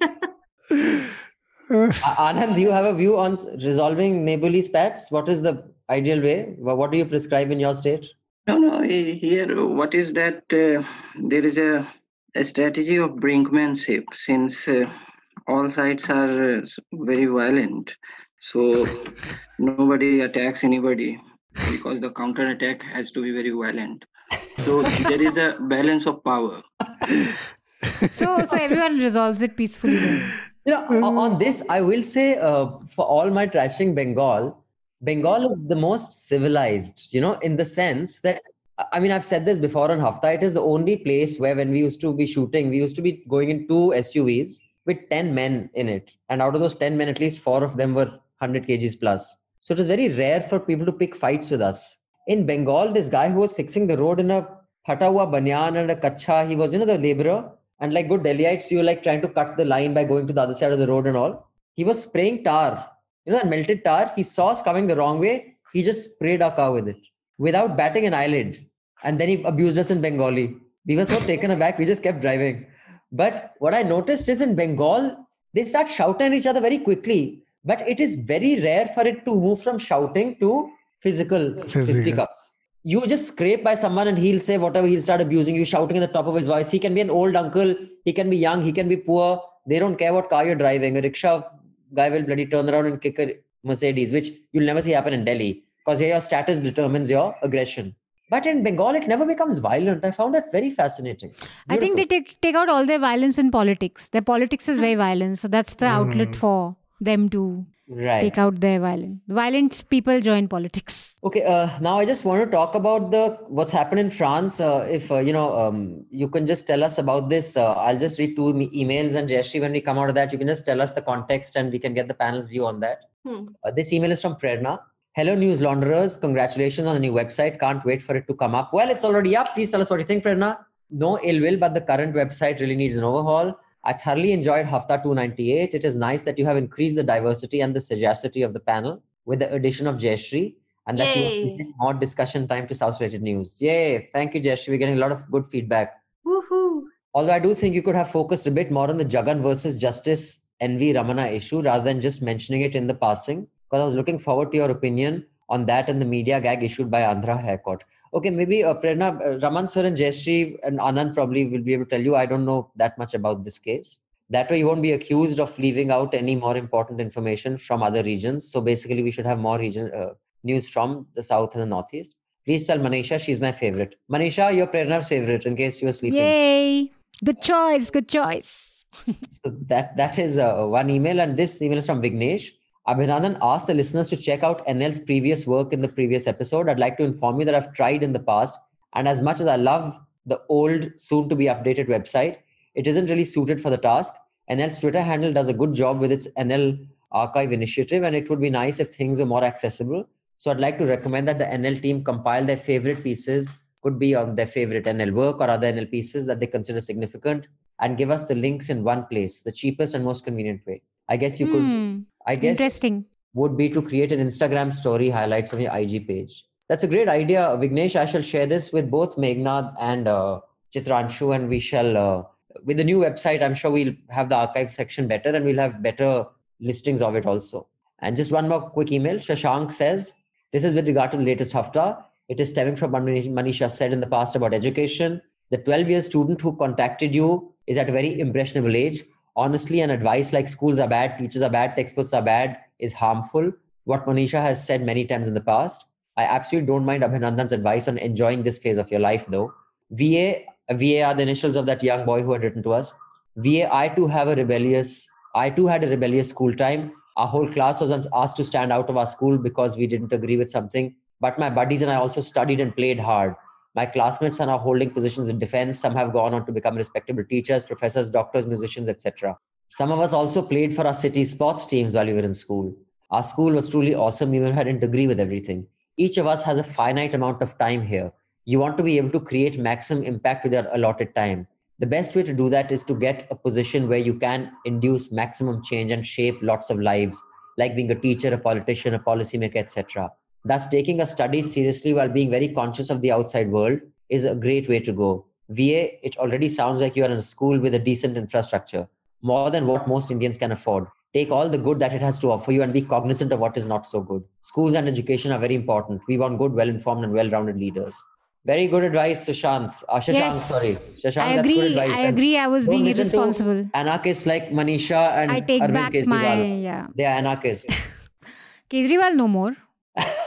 *laughs* Anand, do you have a view on resolving neighborly spats? What is the ideal way? What do you prescribe in your state? No, no. Here, what is that? Uh, there is a, a strategy of brinkmanship since uh, all sides are uh, very violent. So *laughs* nobody attacks anybody because the counter attack has to be very violent. So there is a balance of power. *laughs* So, so everyone resolves it peacefully. Then. You know, o- on this, I will say uh, for all my trashing Bengal, Bengal is the most civilized, you know, in the sense that, I mean, I've said this before on Hafta, it is the only place where when we used to be shooting, we used to be going in two SUVs with 10 men in it. And out of those 10 men, at least four of them were 100 kgs plus. So it was very rare for people to pick fights with us. In Bengal, this guy who was fixing the road in a phata banyan and a kacha, he was, you know, the laborer. And like good Delhiites, you were like trying to cut the line by going to the other side of the road and all. He was spraying tar. You know that melted tar? He saw us coming the wrong way. He just sprayed our car with it without batting an eyelid. And then he abused us in Bengali. We were so taken aback, we just kept driving. But what I noticed is in Bengal, they start shouting at each other very quickly. But it is very rare for it to move from shouting to physical Physical. fisticuffs. You just scrape by someone and he'll say whatever, he'll start abusing you, shouting at the top of his voice. He can be an old uncle, he can be young, he can be poor. They don't care what car you're driving. A rickshaw guy will bloody turn around and kick a Mercedes, which you'll never see happen in Delhi because here your status determines your aggression. But in Bengal, it never becomes violent. I found that very fascinating. I think they take take out all their violence in politics. Their politics is very hmm. violent, so that's the outlet hmm. for them to right. take out their violence. Violent people join politics. Okay, uh, now I just want to talk about the what's happened in France. Uh, if uh, you know, um, you can just tell us about this. Uh, I'll just read two me- emails, and Jayashree, when we come out of that, you can just tell us the context, and we can get the panel's view on that. Hmm. Uh, this email is from Prerna. Hello, news launderers. Congratulations on the new website. Can't wait for it to come up. Well, it's already up. Please tell us what you think, Prerna. No ill will, but the current website really needs an overhaul. I thoroughly enjoyed Hafta 298. It is nice that you have increased the diversity and the sagacity of the panel with the addition of Jayashree and that you have given more discussion time to South Related News. Yay. Thank you, Jayashree. We're getting a lot of good feedback. Woohoo. Although I do think you could have focused a bit more on the Jagan versus Justice NV Ramana issue rather than just mentioning it in the passing, because I was looking forward to your opinion on that and the media gag issued by Andhra High Court. Okay, maybe uh, Prerna, uh, Raman sir and Jayashree and Anand probably will be able to tell you. I don't know that much about this case. That way, you won't be accused of leaving out any more important information from other regions. So basically, we should have more region uh, news from the south and the northeast. Please tell Manisha she's my favorite. Manisha, you're Prerna's favorite in case you were sleeping. Yay! Good choice. Good choice. *laughs* so that that is uh, one email and this email is from vignesh Abhinandan asked the listeners to check out NL's previous work in the previous episode. I'd like to inform you that I've tried in the past, and as much as I love the old, soon to be updated website, it isn't really suited for the task. NL's Twitter handle does a good job with its NL archive initiative, and it would be nice if things were more accessible. So I'd like to recommend that the NL team compile their favorite pieces, could be on their favorite NL work or other NL pieces that they consider significant, and give us the links in one place, the cheapest and most convenient way. I guess you could. Hmm. I guess Interesting. would be to create an Instagram story highlights of your IG page. That's a great idea, Vignesh. I shall share this with both Meghnad and uh, Chitranshu, and we shall. Uh, with the new website, I'm sure we'll have the archive section better, and we'll have better listings of it also. And just one more quick email. Shashank says, "This is with regard to the latest hafta. It is stemming from what Manisha said in the past about education. The 12 year student who contacted you is at a very impressionable age. Honestly, an advice like schools are bad, teachers are bad, textbooks are bad is harmful. What Manisha has said many times in the past. I absolutely don't mind Abhinandan's advice on enjoying this phase of your life, though. VA, VA are the initials of that young boy who had written to us. VA, I too have a rebellious, I too had a rebellious school time. Our whole class was asked to stand out of our school because we didn't agree with something. But my buddies and I also studied and played hard. My classmates are now holding positions in defense. Some have gone on to become respectable teachers, professors, doctors, musicians, etc. Some of us also played for our city sports teams while we were in school. Our school was truly awesome, even if I didn't agree with everything. Each of us has a finite amount of time here. You want to be able to create maximum impact with your allotted time. The best way to do that is to get a position where you can induce maximum change and shape lots of lives, like being a teacher, a politician, a policymaker, etc. Thus, taking a study seriously while being very conscious of the outside world is a great way to go. VA, it already sounds like you are in a school with a decent infrastructure, more than what most Indians can afford. Take all the good that it has to offer you and be cognizant of what is not so good. Schools and education are very important. We want good, well informed, and well rounded leaders. Very good advice, Sushant. Uh, Shashank, Yes. sorry. Shashank, I that's good agree. advice. I And agree. I was being irresponsible. Anarchists like Manisha and I take Arvind back Kejriwal. my yeah. They are anarchists. *laughs* Kejriwal no more.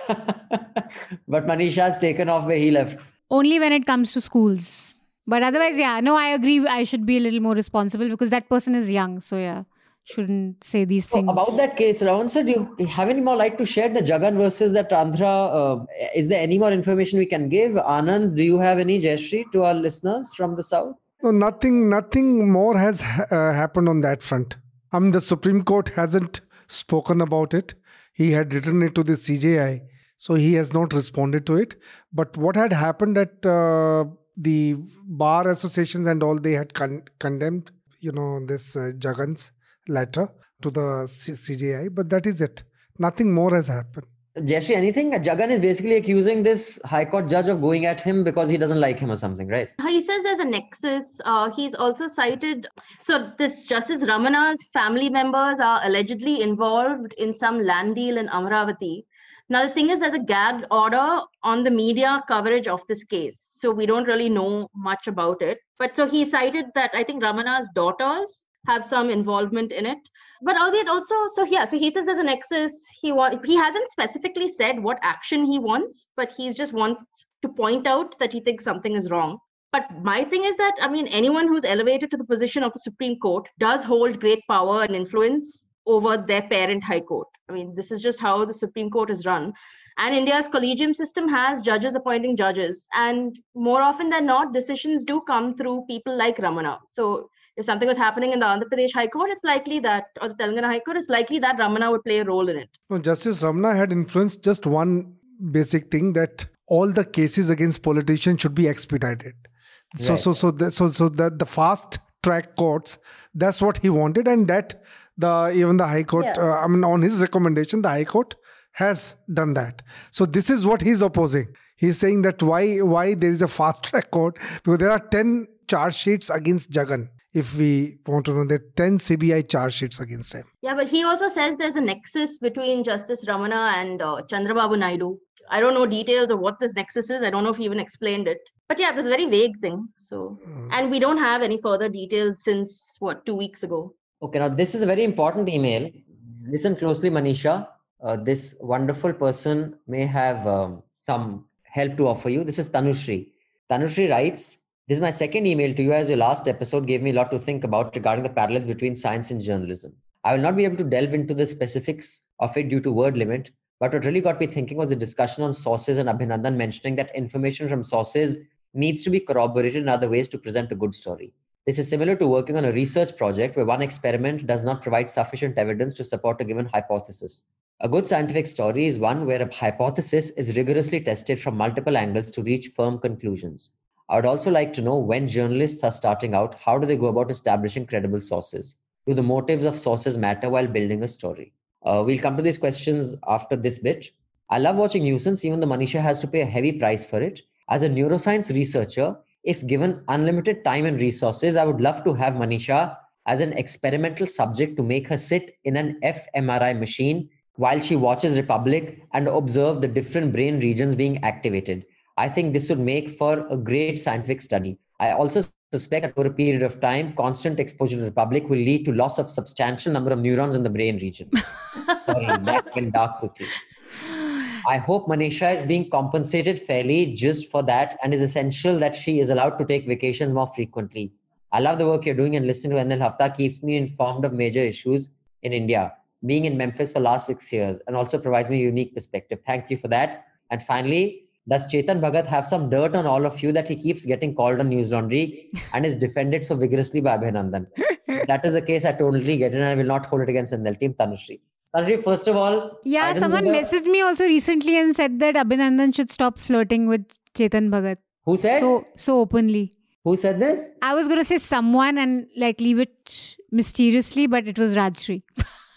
*laughs* but Manisha has taken off where he left. Only when it comes to schools. But otherwise, yeah, no, I agree. I should be a little more responsible because that person is young. So yeah, shouldn't say these So things. about that case, Raman sir, do you have any more light to share? The Jagan versus the Andhra. Uh, is there any more information we can give? Anand, do you have any Jayashree to our listeners from the south? No, nothing, nothing more has ha- uh, happened on that front. I mean, the Supreme Court hasn't spoken about it. He had written it to the CJI, so he has not responded to it. But what had happened at uh, the bar associations and all, they had con- condemned, you know, this uh, Jagan's letter to the C- CJI. But that is it. Nothing more has happened. Jayashree, anything? Jagan is basically accusing this High Court judge of going at him because he doesn't like him or something, right? He says there's a nexus. Uh, he's also cited. So, this Justice Ramana's family members are allegedly involved in some land deal in Amaravati. Now, the thing is, there's a gag order on the media coverage of this case. So, we don't really know much about it. But so he cited that I think Ramana's daughters have some involvement in it. But albeit also, so yeah, so he says there's a nexus. He wa- he hasn't specifically said what action he wants, but he just wants to point out that he thinks something is wrong. But my thing is that, I mean, anyone who's elevated to the position of the Supreme Court does hold great power and influence over their parent High Court. I mean, this is just how the Supreme Court is run. And India's collegium system has judges appointing judges. And more often than not, decisions do come through people like Ramana. So if something was happening in the Andhra Pradesh High Court, it's likely that, or the Telangana High Court, it's likely that Ramana would play a role in it. No, Justice Ramana had influenced just one basic thing that all the cases against politicians should be expedited. So, so, so, the, so, so that the fast track courts, that's what he wanted, and that the even the High Court, Yeah. uh, I mean, on his recommendation, the High Court has done that. So this is what he's opposing. He's saying that why why there is a fast track court because there are ten charge sheets against Jagan. If we want to know, there are ten CBI charge sheets against him. Yeah, but he also says there's a nexus between Justice Ramana and uh, Chandrababu Naidu. I don't know details of what this nexus is. I don't know if he even explained it. But yeah, it was a very vague thing. So, and we don't have any further details since what two weeks ago. Okay, now this is a very important email. Listen closely, Manisha. Uh, this wonderful person may have um, some help to offer you. This is Tanushri. Tanushri writes, This is my second email to you as your last episode gave me a lot to think about regarding the parallels between science and journalism. I will not be able to delve into the specifics of it due to word limit, but what really got me thinking was the discussion on sources and Abhinandan mentioning that information from sources needs to be corroborated in other ways to present a good story. This is similar to working on a research project where one experiment does not provide sufficient evidence to support a given hypothesis. A good scientific story is one where a hypothesis is rigorously tested from multiple angles to reach firm conclusions. I would also like to know when journalists are starting out, how do they go about establishing credible sources? Do the motives of sources matter while building a story? Uh, we'll come to these questions after this bit. I love watching NewsAnce, even though Manisha has to pay a heavy price for it. As a neuroscience researcher, if given unlimited time and resources, I would love to have Manisha as an experimental subject to make her sit in an fMRI machine while she watches Republic and observe the different brain regions being activated. I think this would make for a great scientific study. I also suspect that over a period of time, constant exposure to Republic will lead to loss of substantial number of neurons in the brain region. *laughs* Sorry, that went dark quickly. I hope Manisha is being compensated fairly just for that and is essential that she is allowed to take vacations more frequently. I love the work you're doing and listening to NL Hafta keeps me informed of major issues in India being in Memphis for last six years and also provides me a unique perspective. Thank you for that. And finally, does Chetan Bhagat have some dirt on all of you that he keeps getting called on News Laundry and is defended so vigorously by Abhinandan? that is the case, I totally get it and I will not hold it against NL team Tanushree. Tanushree, first of all, yeah, someone messaged me also recently and said that Abhinandan should stop flirting with Chetan Bhagat. Who said? So so openly. Who said this? I was gonna say someone and like leave it mysteriously, but it was Rajshri.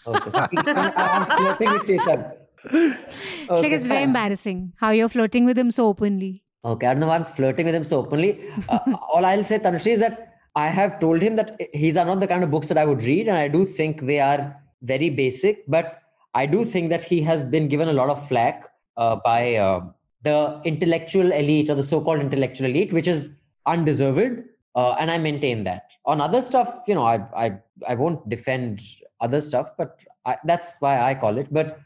Okay, so I'm flirting with Chetan. Okay, it's *laughs* like it's very embarrassing how you're flirting with him so openly. Okay, I don't know why I'm flirting with him so openly. Uh, *laughs* all I'll say, Tanushree, is that I have told him that these are not the kind of books that I would read, and I do think they are very basic. But I do think that he has been given a lot of flack uh, by uh, the intellectual elite or the so-called intellectual elite, which is undeserved. Uh, and I maintain that. On other stuff, you know, I I I won't defend other stuff, but I, that's why I call it. But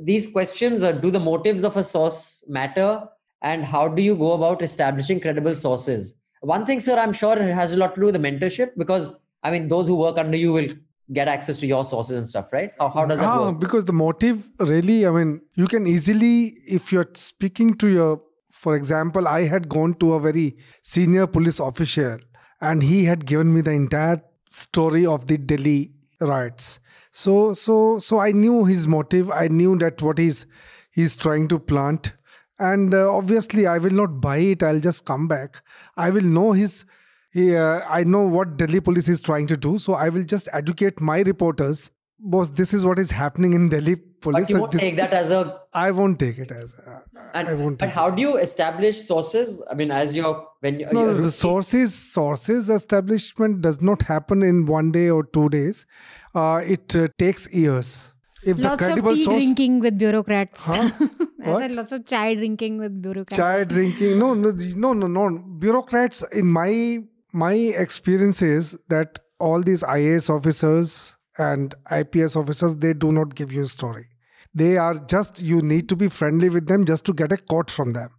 these questions are: Do the motives of a source matter, and how do you go about establishing credible sources? One thing, sir, I'm sure it has a lot to do with the mentorship because I mean, those who work under you will get access to your sources and stuff, right? How, how does that ah, work? Because the motive really, I mean, you can easily, if you're speaking to your, for example, I had gone to a very senior police official and he had given me the entire story of the Delhi riots. So so so I knew his motive. I knew that what he's he's trying to plant, and uh, obviously I will not buy it. I'll just come back. I will know his. He, uh, I know what Delhi police is trying to do, so I will just educate my reporters. Boss, this is what is happening in Delhi police. But you won't this, take that as a. I won't take it as. A, and, I won't. But how do you establish sources? I mean, as you're when no, you're, the sources sources establishment does not happen in one day or two days uh, it uh, takes years. If lots of tea source, drinking with bureaucrats. Huh? *laughs* I said lots of chai drinking with bureaucrats. Chai drinking. No, no, no, no, no. Bureaucrats. In my my experience is that all these IAS officers and IPS officers they do not give you a story. They are just you need to be friendly with them just to get a quote from them.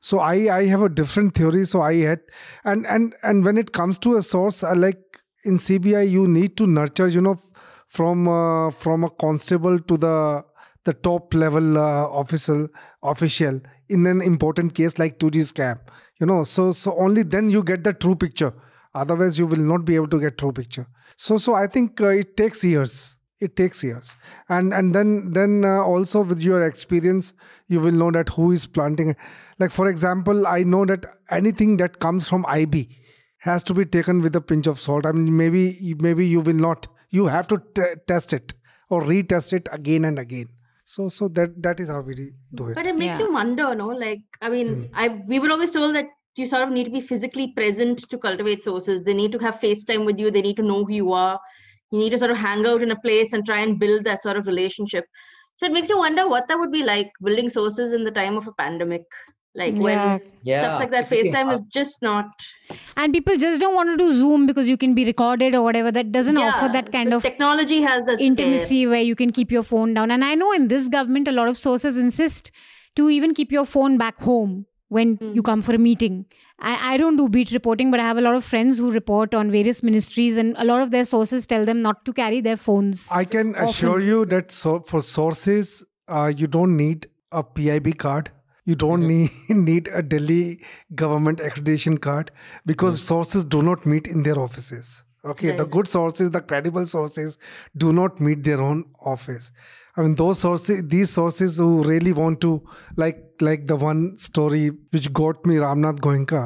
So I I have a different theory. So I had and and and when it comes to a source, I like in CBI you need to nurture you know from uh, from a constable to the the top level uh, official official in an important case like 2G scam. You know, so so only then you get the true picture. Otherwise, you will not be able to get true picture. So so I think uh, it takes years. It takes years, and and then then uh, also with your experience, you will know that who is planting. Like for example, I know that anything that comes from IB has to be taken with a pinch of salt. I mean, maybe maybe you will not you have to t- test it or retest it again and again so so that that is how we do it. But it makes yeah. you wonder no? Like i mean mm. i we were always told that you sort of need to be physically present to cultivate sources. They need to have face time with you. They need to know who you are. You need to sort of hang out in a place and try and build that sort of relationship. So it makes you wonder what that would be like building sources in the time of a pandemic like yeah. when yeah. stuff like that facetime is just not and people just don't want to do zoom because you can be recorded or whatever that doesn't yeah. offer that kind so of technology has that intimacy scale. where you can keep your phone down and i know in this government a lot of sources insist to even keep your phone back home when Mm. you come for a meeting. I, I don't do beat reporting, but I have a lot of friends who report on various ministries, and a lot of their sources tell them not to carry their phones. I can Often- assure you that so for sources, uh, you don't need a PIB card. You don't need *laughs* need a Delhi government accreditation card because sources do not meet in their offices. Okay, the good sources, the credible sources, do not meet their own office. I mean, those sources, these sources who really want to, like, like the one story which got me Ramnath Goenka.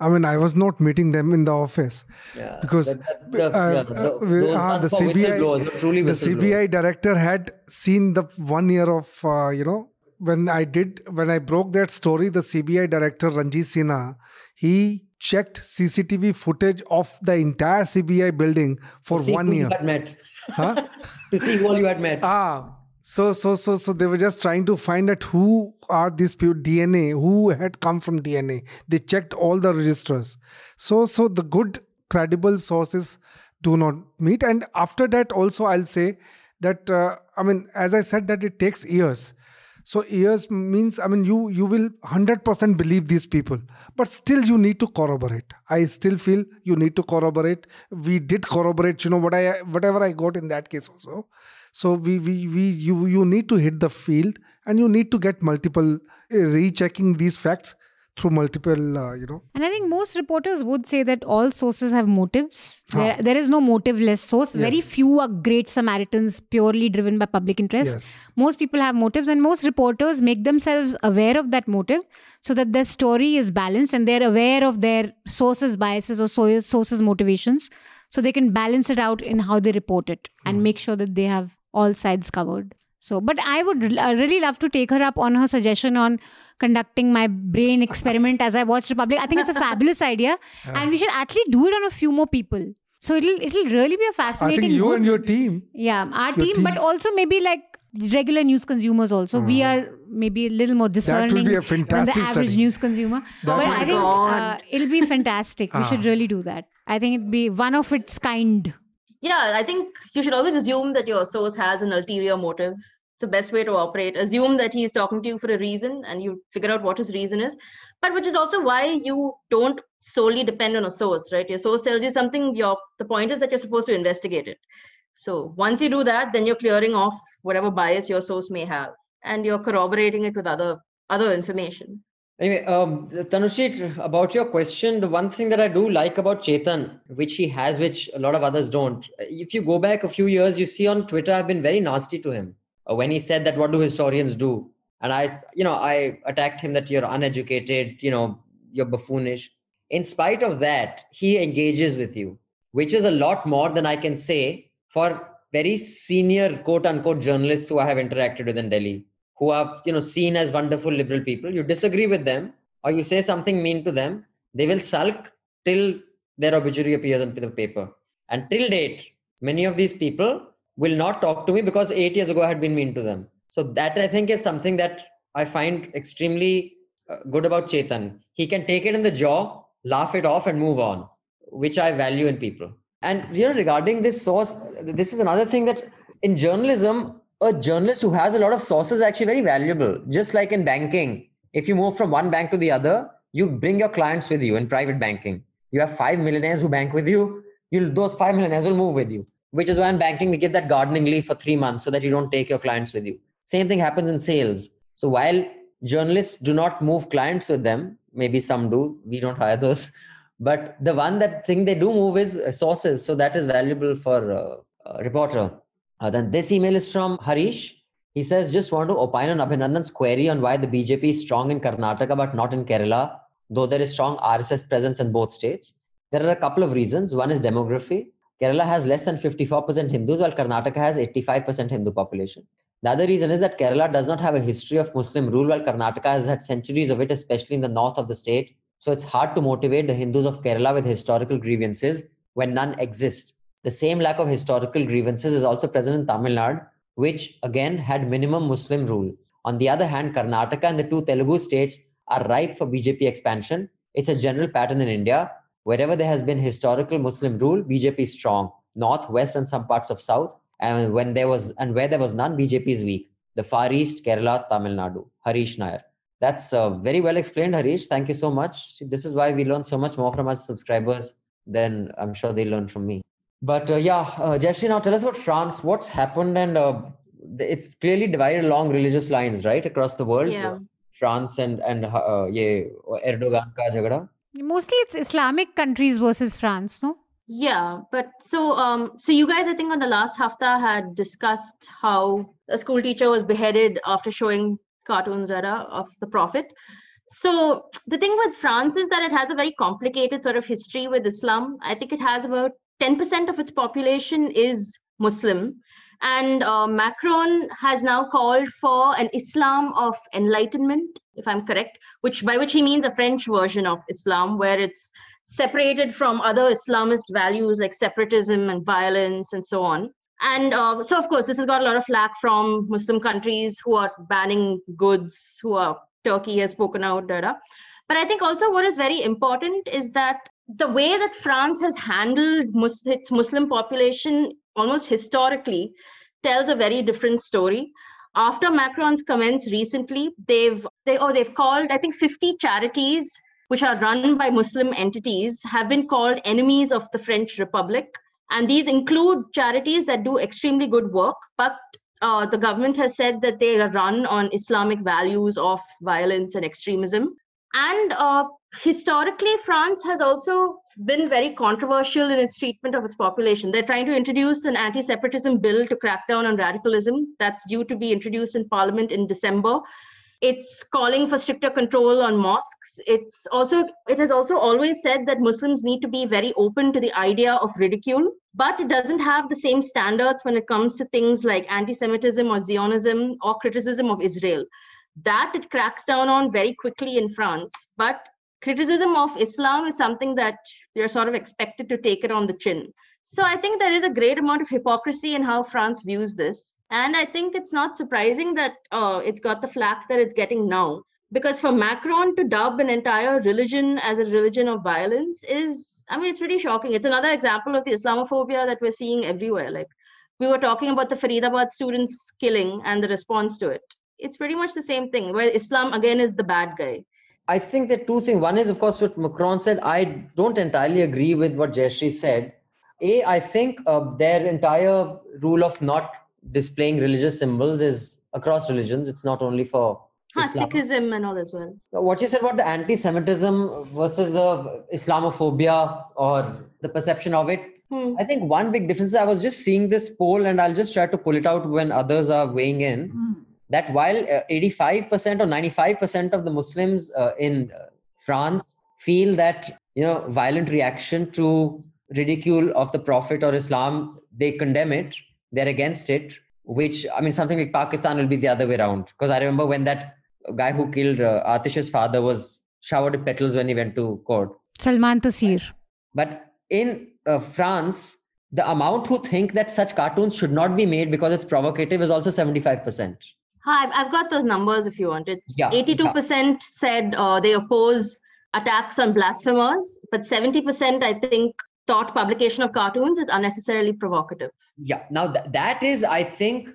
I mean, I was not meeting them in the office Yeah, because that- that- uh, yeah, uh, the- ones the CBI, were truly the. CBI director had seen the one year of uh, you know when I did when I broke that story. The CBI director Ranjit Sinha he checked CCTV footage of the entire CBI building for To see one who year. You had met. Huh? *laughs* to see who all you had met. Ah, so so so so they were just trying to find out who are these people DNA, who had come from DNA. They checked all the registers. So so the good credible sources do not meet. And after that, also I'll say that uh, I mean, as I said, that it takes years. So years means I mean you you will hundred percent believe these people, but still you need to corroborate. I still feel you need to corroborate. We did corroborate. You know what I whatever I got in that case also. So we we we you you need to hit the field and you need to get multiple uh, rechecking these facts through multiple uh, you know And I think most reporters would say that all sources have motives. There, there is no motiveless source. Very few are great Samaritans purely driven by public interest. yes Most people have motives, and most reporters make themselves aware of that motive so that their story is balanced and they're aware of their sources' biases or so- sources' motivations so they can balance it out in how they report it and make sure that they have all sides covered. So, but I would uh, really love to take her up on her suggestion on conducting my brain experiment as I watch Republic. I think it's a *laughs* fabulous idea, and we should actually do it on a few more people. So it'll it'll really be a fascinating. I think you good- and your team yeah, our Your team, but also maybe like regular news consumers also. We are maybe a little more discerning be a than the average study. news consumer. That but I think uh, it'll be fantastic. We *laughs* should Ah. really do that. I think it'd be one of its kind. Yeah, I think you should always assume that your source has an ulterior motive. The best way to operate. Assume that he's talking to you for a reason and you figure out what his reason is. But which is also why you don't solely depend on a source, right? Your source tells you something, your the point is that you're supposed to investigate it. So once you do that, then you're clearing off whatever bias your source may have and you're corroborating it with other other information. Anyway, um, Tanushri, about your question, the one thing that I do like about Chetan, which he has, which a lot of others don't, if you go back a few years, you see on Twitter, I've been very nasty to him Uh, when he said that, what do historians do? And I, you know, I attacked him that you're uneducated, you know, you're buffoonish. In spite of that, he engages with you, which is a lot more than I can say for very senior quote unquote journalists who I have interacted with in Delhi who are you know seen as wonderful liberal people you disagree with them or you say something mean to them they will sulk till their obituary appears in the paper and till date many of these people will not talk to me because 8 years ago i had been mean to them so that i think is something that i find extremely uh, good about chetan he can take it in the jaw laugh it off and move on which i value in people and you know regarding this source this is another thing that in journalism a journalist who has a lot of sources is actually very valuable. Just like in banking, if you move from one bank to the other, you bring your clients with you in private banking. You have five millionaires who bank with you. You'll those five millionaires will move with you. Which is why in banking they give that gardening leave for three months so that you don't take your clients with you. Same thing happens in sales. So while journalists do not move clients with them, maybe some do. We don't hire those. *laughs* But the one that thing they do move is sources. So that is valuable for a reporter. Uh, then this email is from Harish. He says, just want to opine on Abhinandan's query on why the BJP is strong in Karnataka but not in Kerala, though there is strong RSS presence in both states. There are a couple of reasons. One is demography. Kerala has less than 54% Hindus, while Karnataka has 85% Hindu population. The other reason is that Kerala does not have a history of Muslim rule, while Karnataka has had centuries of it, especially in the north of the state. So it's hard to motivate the Hindus of Kerala with historical grievances when none exist. The same lack of historical grievances is also present in Tamil Nadu, which again had minimum Muslim rule. On the other hand, Karnataka and the two Telugu states are ripe for BJP expansion. It's a general pattern in India. Wherever there has been historical Muslim rule, BJP is strong. North, West, and some parts of South. And when there was and where there was none, BJP is weak. The Far East, Kerala, Tamil Nadu. Harish Nair. That's uh, very well explained, Harish. Thank you so much. This is why we learn so much more from our subscribers than I'm sure they learn from me. But uh, yeah, uh, Jayashree, now tell us about France. What's happened? And uh, it's clearly divided along religious lines, right, across the world. Yeah. France and and uh, yeah, Erdogan ka jagda. Mostly it's Islamic countries versus France, no? Yeah, but so um so you guys I think on the last hafta had discussed how a school teacher was beheaded after showing cartoons Zara of the Prophet. So the thing with France is that it has a very complicated sort of history with Islam. I think it has about 10% of its population is Muslim. And uh, Macron has now called for an Islam of enlightenment, if I'm correct, which by which he means a French version of Islam, where it's separated from other Islamist values like separatism and violence and so on. And uh, so, of course, this has got a lot of flack from Muslim countries who are banning goods, who are Turkey has spoken out, da, da. But I think also what is very important is that the way that France has handled its Muslim population almost historically tells a very different story. After Macron's comments recently, they've they oh they've called I think 50 charities which are run by Muslim entities have been called enemies of the French Republic, and these include charities that do extremely good work, but uh, the government has said that they are run on Islamic values of violence and extremism. And uh, historically, France has also been very controversial in its treatment of its population. They're trying to introduce an anti separatism bill to crack down on radicalism that's due to be introduced in parliament in December. It's calling for stricter control on mosques. It's also it has also always said that Muslims need to be very open to the idea of ridicule, but it doesn't have the same standards when it comes to things like anti-Semitism or Zionism or criticism of Israel. That it cracks down on very quickly in France, but criticism of Islam is something that you're sort of expected to take it on the chin. So I think there is a great amount of hypocrisy in how France views this. And I think it's not surprising that uh, it's got the flack that it's getting now. Because for Macron to dub an entire religion as a religion of violence is, I mean, it's pretty shocking. It's another example of the Islamophobia that we're seeing everywhere. Like we were talking about the Faridabad students killing and the response to it. It's pretty much the same thing, where Islam again is the bad guy. I think that two things. One is, of course, what Macron said. I don't entirely agree with what Jayashree said. A, I think uh, their entire rule of not displaying religious symbols is across religions. It's not only for Huh, Islam. Sikhism and all as well. What you said about the anti-Semitism versus the Islamophobia or the perception of it. Hmm. I think one big difference. I was just seeing this poll, and I'll just try to pull it out when others are weighing in. That while uh, 85% or 95% of the Muslims uh, in uh, France feel that you know violent reaction to ridicule of the Prophet or Islam, they condemn it. They're against it. Which I mean, something like Pakistan will be the other way around. Because I remember when that guy who killed uh, Aatish's father was showered with petals when he went to court. Salman Taseer. But in uh, France, the amount who think that such cartoons should not be made because it's provocative is also 75%. Hi, I've- I've got those numbers if you want. It's Yeah, 82% said uh, they oppose attacks on blasphemers, but 70% I think thought publication of cartoons is unnecessarily provocative. Yeah. Now, th- that is, I think,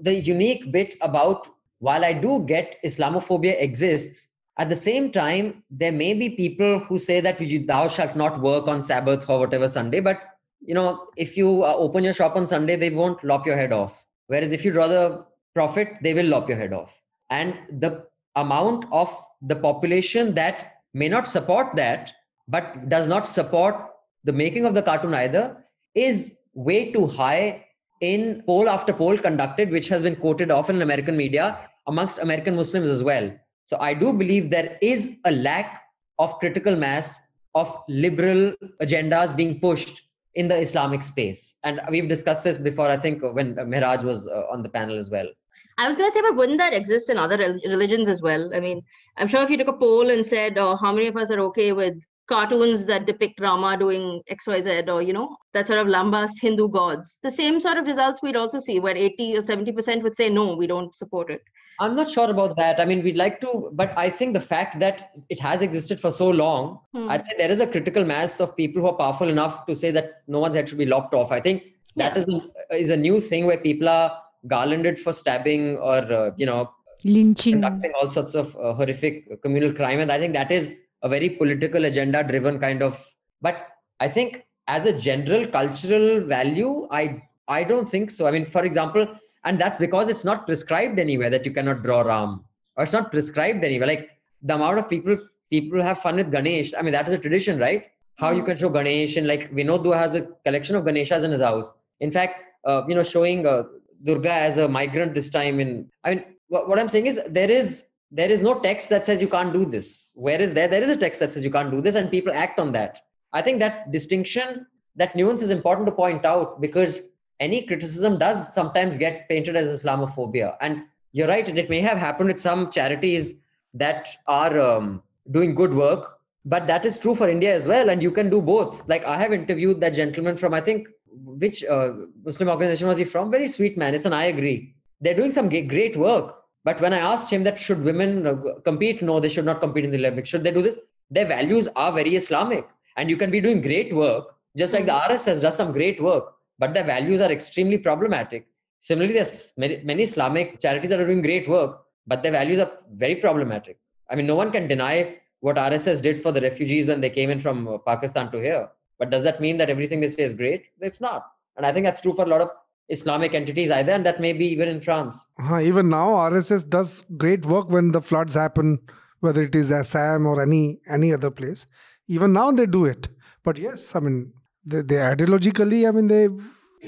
the unique bit about while I do get Islamophobia exists, at the same time, there may be people who say that you, thou shalt not work on Sabbath or whatever Sunday, but you know, if you uh, open your shop on Sunday, they won't lop your head off. Whereas if you draw the profit, they will lop your head off. And the amount of the population that may not support that, but does not support the making of the cartoon either, is way too high in poll after poll conducted, which has been quoted often in American media amongst American Muslims as well. So I do believe there is a lack of critical mass of liberal agendas being pushed in the Islamic space. And we've discussed this before, I think, when Miraj was uh, on the panel as well. I was going to say, but wouldn't that exist in other rel- religions as well? I mean, I'm sure if you took a poll and said, oh, how many of us are okay with cartoons that depict Rama doing XYZ or, you know, that sort of lambast Hindu gods, the same sort of results we'd also see where 80 or 70% would say, no, we don't support it. I'm not sure about that. I mean, we'd like to, but I think the fact that it has existed for so long, Hmm. I'd say there is a critical mass of people who are powerful enough to say that no one's head should be lopped off. I think that Yeah. is a, is a new thing where people are garlanded for stabbing or uh, you know lynching. conducting all sorts of uh, horrific communal crime. And i think that is a very political agenda driven kind of but i think as a general cultural value i i don't think so. I mean for example and that's because it's not prescribed anywhere that you cannot draw ram or it's not prescribed anywhere. Like the amount of people people have fun with ganesh. I mean that is a tradition right? How you can show ganesh and like vinod has a collection of ganeshas in his house. In fact uh, you know showing uh, durga as a migrant this time in i mean what, i'm saying is there is there is no text that says you can't do this where is there there is a text that says you can't do this and people act on that i think that distinction that nuance is important to point out because any criticism does sometimes get painted as Islamophobia. And you're right, and it may have happened with some charities that are um, doing good work, but that is true for India as well. And you can do both. Like I have interviewed that gentleman from, I think, which uh, Muslim organization was he from? Very sweet man. It's an I agree. They're doing some great work. But when I asked him that should women uh, compete, no, they should not compete in the Olympics. Should they do this? Their values are very Islamic, and you can be doing great work, just like the. RSS does some great work but their values are extremely problematic. Similarly, there's many, many Islamic charities that are doing great work, but their values are very problematic. I mean, no one can deny what RSS did for the refugees when they came in from uh, Pakistan to here. But does that mean that everything they say is great? It's not. And I think that's true for a lot of Islamic entities either, and that may be even in France. Uh, even now, RSS does great work when the floods happen, whether it is Assam or any any other place. Even now, they do it. But yes, I mean, they, they ideologically, I mean, they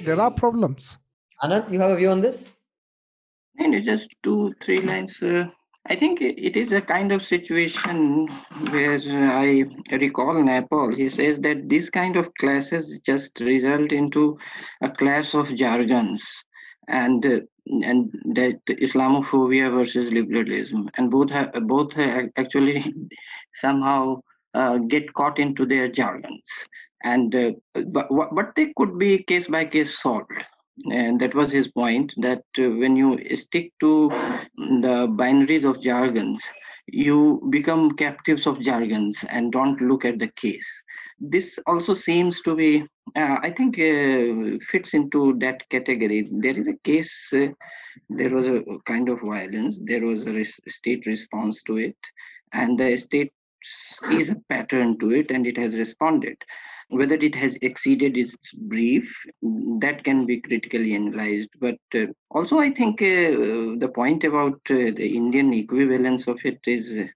there are problems. Anand, you have a view on this? And just two, three lines. Uh, I think it is a kind of situation where I recall Nepal. He says that this kind of classes just result into a class of jargons and and that Islamophobia versus liberalism, and both have, both have actually *laughs* somehow uh, get caught into their jargons. And uh, but, but they could be case by case solved and that was his point that uh, when you stick to the binaries of jargons you become captives of jargons and don't look at the case. This also seems to be uh, i think uh, fits into that category. There is a case uh, there was a kind of violence there was a res- state response to it and the state sees a pattern to it and it has responded whether it has exceeded its brief, that can be critically analyzed. But uh, also, I think uh, the point about uh, the Indian equivalence of it is uh,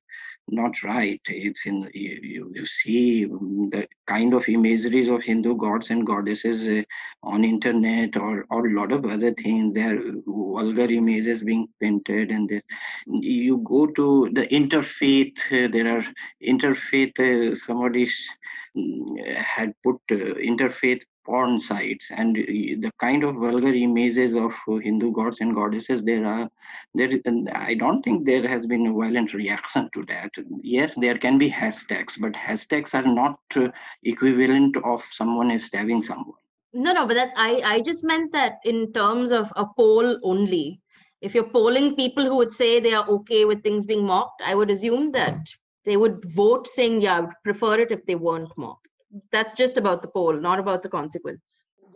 not right. It's in you, you see the kind of imageries of Hindu gods and goddesses uh, on internet or or a lot of other things. There vulgar images being painted, and there, you go to the interfaith. Uh, there are interfaith. Somebody mm, had put uh, interfaith porn sites and the kind of vulgar images of hindu gods and goddesses there are there i don't think there has been a violent reaction to that. Yes there can be hashtags but hashtags are not uh, equivalent of someone is stabbing someone. No no but that i i just meant that in terms of a poll only. If you're polling people who would say they are okay with things being mocked i would assume that they would vote saying yeah i would prefer it if they weren't mocked that's just about the poll, not about the consequence.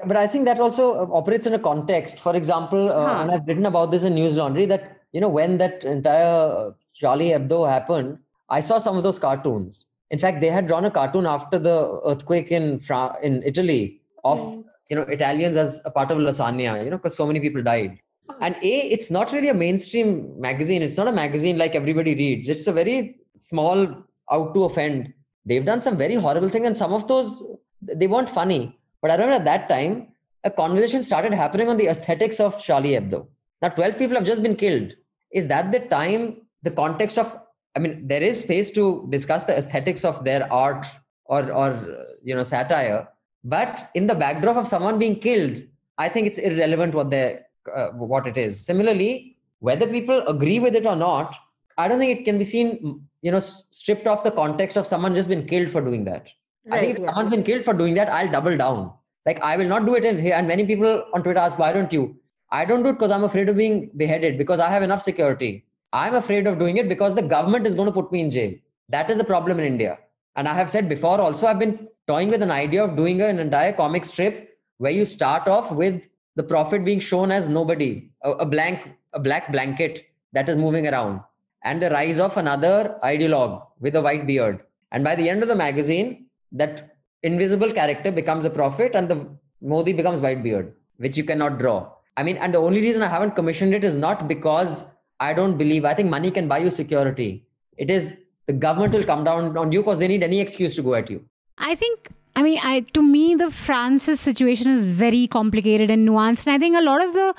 But I think that also uh, operates in a context. For example, uh, huh. and I've written about this in News Laundry that you know when that entire uh, Charlie Hebdo happened, I saw some of those cartoons. In fact, they had drawn a cartoon after the earthquake in Fra- in Italy of mm. you know Italians as a part of lasagna. You know, because so many people died. And a, it's not really a mainstream magazine. It's not a magazine like everybody reads. It's a very small, out to offend. They've done some very horrible things and some of those they weren't funny. But i remember at that time a conversation started happening on the aesthetics of charlie hebdo. Now 12 people have just been killed. Is that the time the context of i mean there is space to discuss the aesthetics of their art or or you know satire. But in the backdrop of someone being killed i think it's irrelevant what they uh, what it is. Similarly whether people agree with it or not I don't think it can be seen, you know, stripped off the context of someone just been killed for doing that. Right, I think if yeah. someone's been killed for doing that, I'll double down. Like I will not do it in here. And many people on Twitter ask, why don't you? I don't do it because I'm afraid of being beheaded because I have enough security. I'm afraid of doing it because the government is going to put me in jail. That is the problem in India. And I have said before also, I've been toying with an idea of doing an entire comic strip where you start off with the prophet being shown as nobody, a, a blank, a black blanket that is moving around and the rise of another ideologue with a white beard. And by the end of the magazine, that invisible character becomes a prophet and the Modi becomes white beard, which you cannot draw. I mean, and the only reason I haven't commissioned it is not because I don't believe, I think money can buy you security. It is the government will come down on you because they need any excuse to go at you. I think I mean, I to me the France's situation is very complicated and nuanced, and I think a lot of the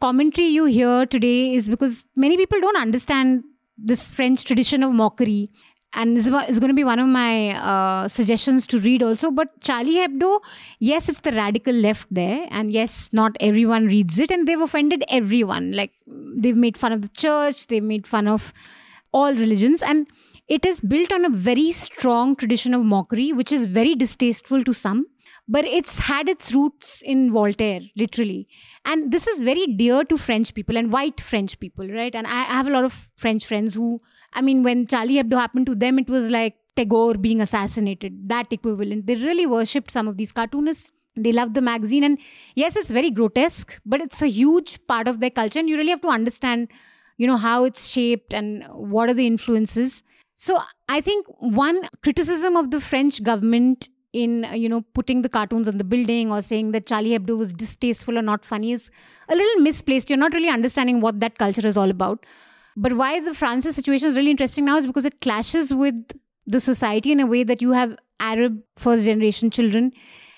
commentary you hear today is because many people don't understand this French tradition of mockery. And this is going to be one of my uh, suggestions to read also. But Charlie Hebdo, yes, it's the radical left there. And yes, not everyone reads it. And they've offended everyone. Like, they've made fun of the church, they've made fun of all religions. And it is built on a very strong tradition of mockery, which is very distasteful to some but it's had its roots in Voltaire, literally. And this is very dear to French people and white French people, right? And I have a lot of French friends who, I mean, when Charlie Hebdo happened to them, it was like Tagore being assassinated, that equivalent. They really worshipped some of these cartoonists. They loved the magazine. And yes, it's very grotesque, but it's a huge part of their culture. And you really have to understand, you know, how it's shaped and what are the influences. So I think one criticism of the French government in uh, you know putting the cartoons on the building or saying that Charlie Hebdo was distasteful or not funny is a little misplaced. You're not really understanding what that culture is all about. But why the France's situation is really interesting now is because it clashes with the society in a way that you have Arab first generation children.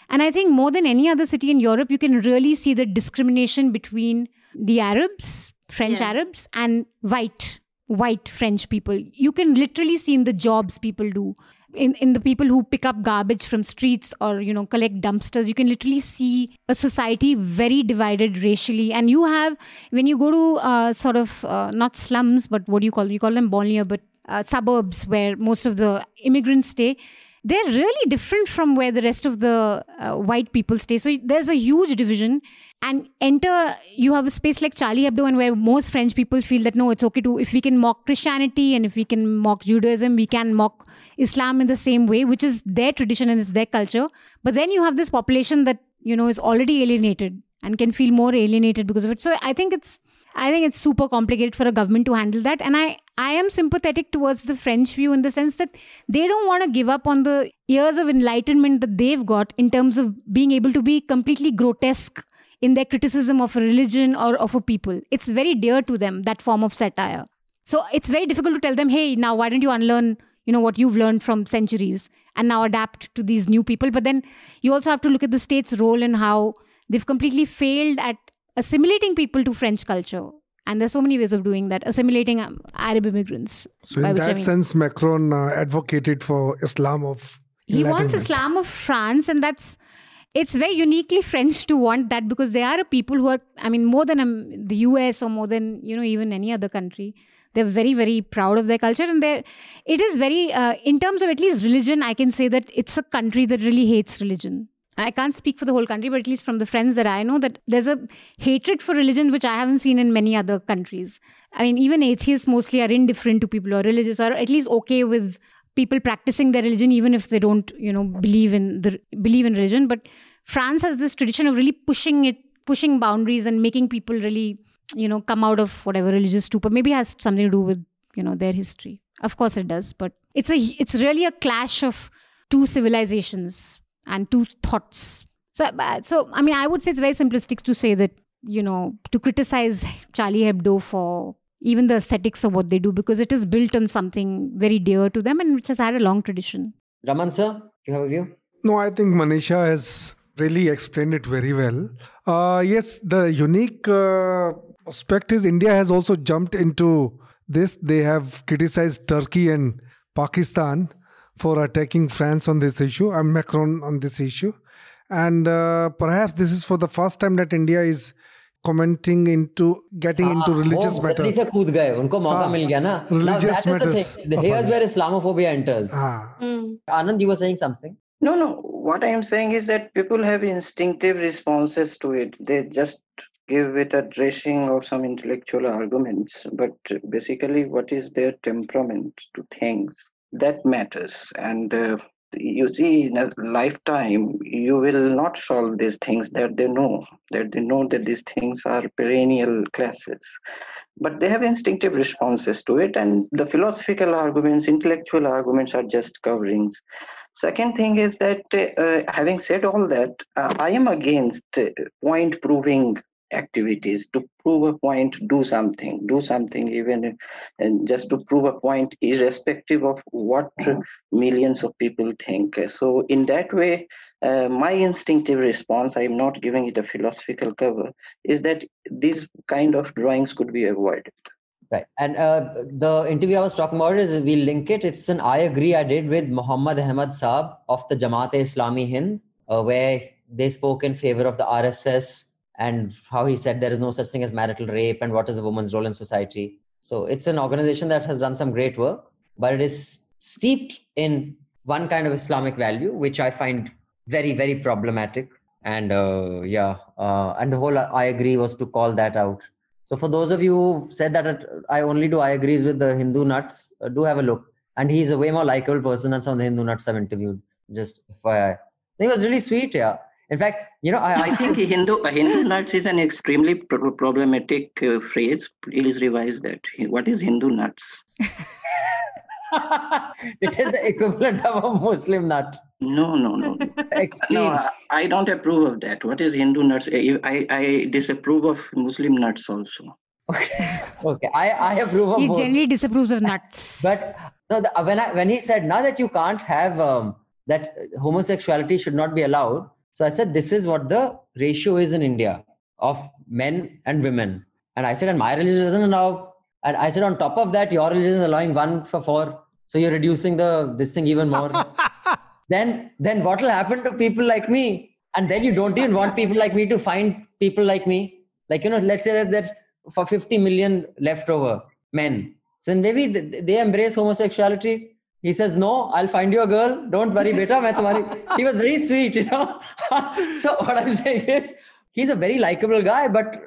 And I think more than any other city in Europe, you can really see the discrimination between the Arabs, French yeah. Arabs, and white white French people. You can literally see in the jobs people do in, in the people who pick up garbage from streets or you know collect dumpsters you can literally see a society very divided racially and you have when you go to uh, sort of uh, not slums but what do you call them? you call them banlieue but uh, suburbs where most of the immigrants stay they're really different from where the rest of the uh, white people stay. So there's a huge division. And enter, you have a space like Charlie Hebdo, and where most French people feel that no, it's okay to, if we can mock Christianity and if we can mock Judaism, we can mock Islam in the same way, which is their tradition and it's their culture. But then you have this population that, you know, is already alienated and can feel more alienated because of it. So I think it's, I think it's super complicated for a government to handle that. And I, I am sympathetic towards the French view in the sense that they don't want to give up on the years of enlightenment that they've got in terms of being able to be completely grotesque in their criticism of a religion or of a people. It's very dear to them, that form of satire. So it's very difficult to tell them, hey, now why don't you unlearn, you know, what you've learned from centuries and now adapt to these new people. But then you also have to look at the state's role and how they've completely failed at assimilating people to French culture. And there's so many ways of doing that, assimilating um, Arab immigrants. So, in that I mean, sense, Macron uh, advocated for Islam of. He wants Islam of France, and that's it's very uniquely French to want that because they are a people who are, I mean, more than um, the US or more than you know even any other country. They're very, very proud of their culture, and they're it is very, uh, in terms of at least religion, I can say that it's a country that really hates religion. I can't speak for the whole country, but at least from the friends that I know, that there's a hatred for religion which I haven't seen in many other countries. I mean, even atheists mostly are indifferent to people who are religious, or at least okay with people practicing their religion, even if they don't, you know, believe in the believe in religion. But France has this tradition of really pushing it, pushing boundaries, and making people really, you know, come out of whatever religious stupor. Maybe has something to do with you know their history. Of course, it does, but it's a it's really a clash of two civilizations and two thoughts. So, uh, so I mean, I would say it's very simplistic to say that you know to criticize Charlie Hebdo for even the aesthetics of what they do because it is built on something very dear to them and which has had a long tradition. Raman sir, do you have a view? No, I think Manisha has really explained it very well. Uh, yes, the unique uh, aspect is India has also jumped into this. They have criticized Turkey and Pakistan for attacking France on this issue and Macron on this issue. And uh, perhaps this is for the first time that India is commenting into getting ah, into religious oh, matters. से कूद गए उनको मौका मिल गया ना religious now, matters here's where islamophobia enters ah. mm. anand you were saying something no no what i am saying is that people have instinctive responses to it they just give it a dressing of some intellectual arguments but basically what is their temperament to things That matters. And uh, you see in a lifetime you will not solve these things that they know that they know that these things are perennial classes. But they have instinctive responses to it and the philosophical arguments intellectual arguments are just coverings. Second thing is that uh, having said all that uh, i am against point proving activities to prove a point do something do something even and just to prove a point irrespective of what millions of people think so in that way uh, my instinctive response i'm not giving it a philosophical cover is that these kind of drawings could be avoided Right. And uh, the interview I was talking about is we'll link it. It's an I agree I did with Muhammad Ahmad Saab of the Jamaat Islami Hind, uh, where they spoke in favor of the RSS and how he said there is no such thing as marital rape and what is a woman's role in society. So it's an organization that has done some great work, but it is steeped in one kind of Islamic value, which I find very, very problematic. And uh, yeah, uh, and the whole I agree was to call that out. So for those of you who said that I only do I agrees with the Hindu nuts, uh, do have a look. And he's a way more likable person than some of the Hindu nuts I've interviewed. Just FYI. He was really sweet, yeah. In fact, you know, I, I think Hindu Hindu nuts is an extremely pro- problematic uh, phrase. Please revise that. What is Hindu nuts? *laughs* it is the equivalent of a Muslim nut. No, no, no. *laughs* no, I, I don't approve of that. What is Hindu nuts? I, I disapprove of Muslim nuts also. Okay, *laughs* okay. I, I approve of. He both. generally disapproves of nuts. But no, the, when I when he said now that you can't have um, that homosexuality should not be allowed, so I said, this is what the ratio is in India of men and women. And I said, and my religion doesn't allow. And I said, on top of that, your religion is allowing one for four. So you're reducing the this thing even more. *laughs* then then what will happen to people like me? And then you don't even want people like me to find people like me. Like, you know, let's say that, that for 50 million leftover men. So then maybe they embrace homosexuality he says, No, I'll find you a girl. Don't worry, beta. Main tumhari. *laughs* He was very sweet, you know. *laughs* so, what I'm saying is, he's a very likable guy, but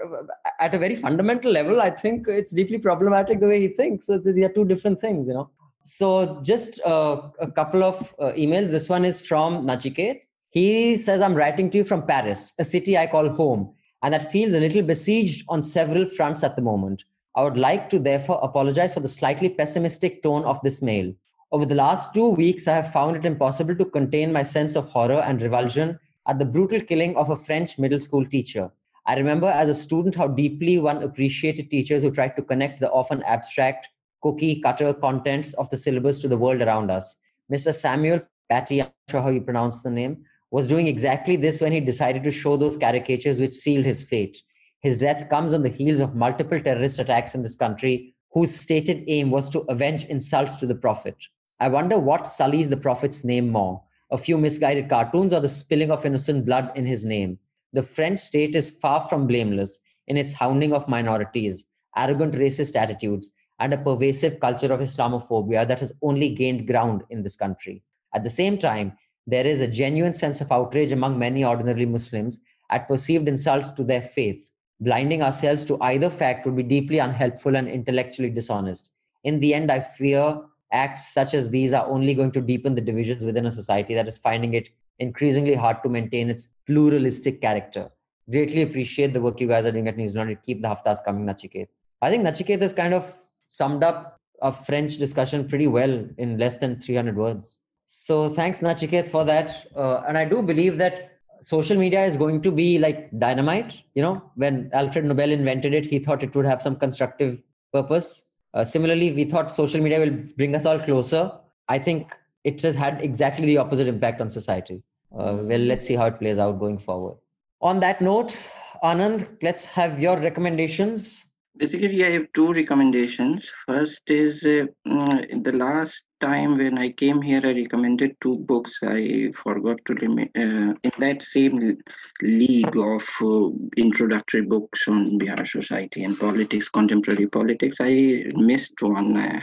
at a very fundamental level, I think it's deeply problematic the way he thinks. So, they are two different things, you know. So, just uh, a couple of uh, emails. This one is from Nachiket. He says, I'm writing to you from Paris, a city I call home, and that feels a little besieged on several fronts at the moment. I would like to therefore apologize for the slightly pessimistic tone of this mail. Over the last two weeks, I have found it impossible to contain my sense of horror and revulsion at the brutal killing of a French middle school teacher. I remember as a student how deeply one appreciated teachers who tried to connect the often abstract, cookie cutter contents of the syllabus to the world around us. Mr. Samuel Paty, I'm not sure how you pronounce the name, was doing exactly this when he decided to show those caricatures which sealed his fate. His death comes on the heels of multiple terrorist attacks in this country, whose stated aim was to avenge insults to the Prophet. I wonder what sullies the Prophet's name more a few misguided cartoons or the spilling of innocent blood in his name. The French state is far from blameless in its hounding of minorities, arrogant racist attitudes, and a pervasive culture of Islamophobia that has only gained ground in this country. At the same time, there is a genuine sense of outrage among many ordinary Muslims at perceived insults to their faith. Blinding ourselves to either fact would be deeply unhelpful and intellectually dishonest. In the end, I fear acts such as these are only going to deepen the divisions within a society that is finding it increasingly hard to maintain its pluralistic character. Greatly appreciate the work you guys are doing at News. Keep the haftas coming, Nachiket. I think Nachiket has kind of summed up a French discussion pretty well in less than 300 words. So thanks, Nachiket, for that. Uh, and I do believe that social media is going to be like dynamite. You know, when Alfred Nobel invented it, he thought it would have some constructive purpose. Uh, similarly, we thought social media will bring us all closer. I think it has had exactly the opposite impact on society. Uh, well, let's see how it plays out going forward. On that note, Anand, let's have your recommendations. Basically, I have two recommendations. First is uh, mm, the last time when I came here, I recommended two books. I forgot to limit uh, in that same league of uh, introductory books on Bihar society and politics, contemporary politics. I missed one, uh,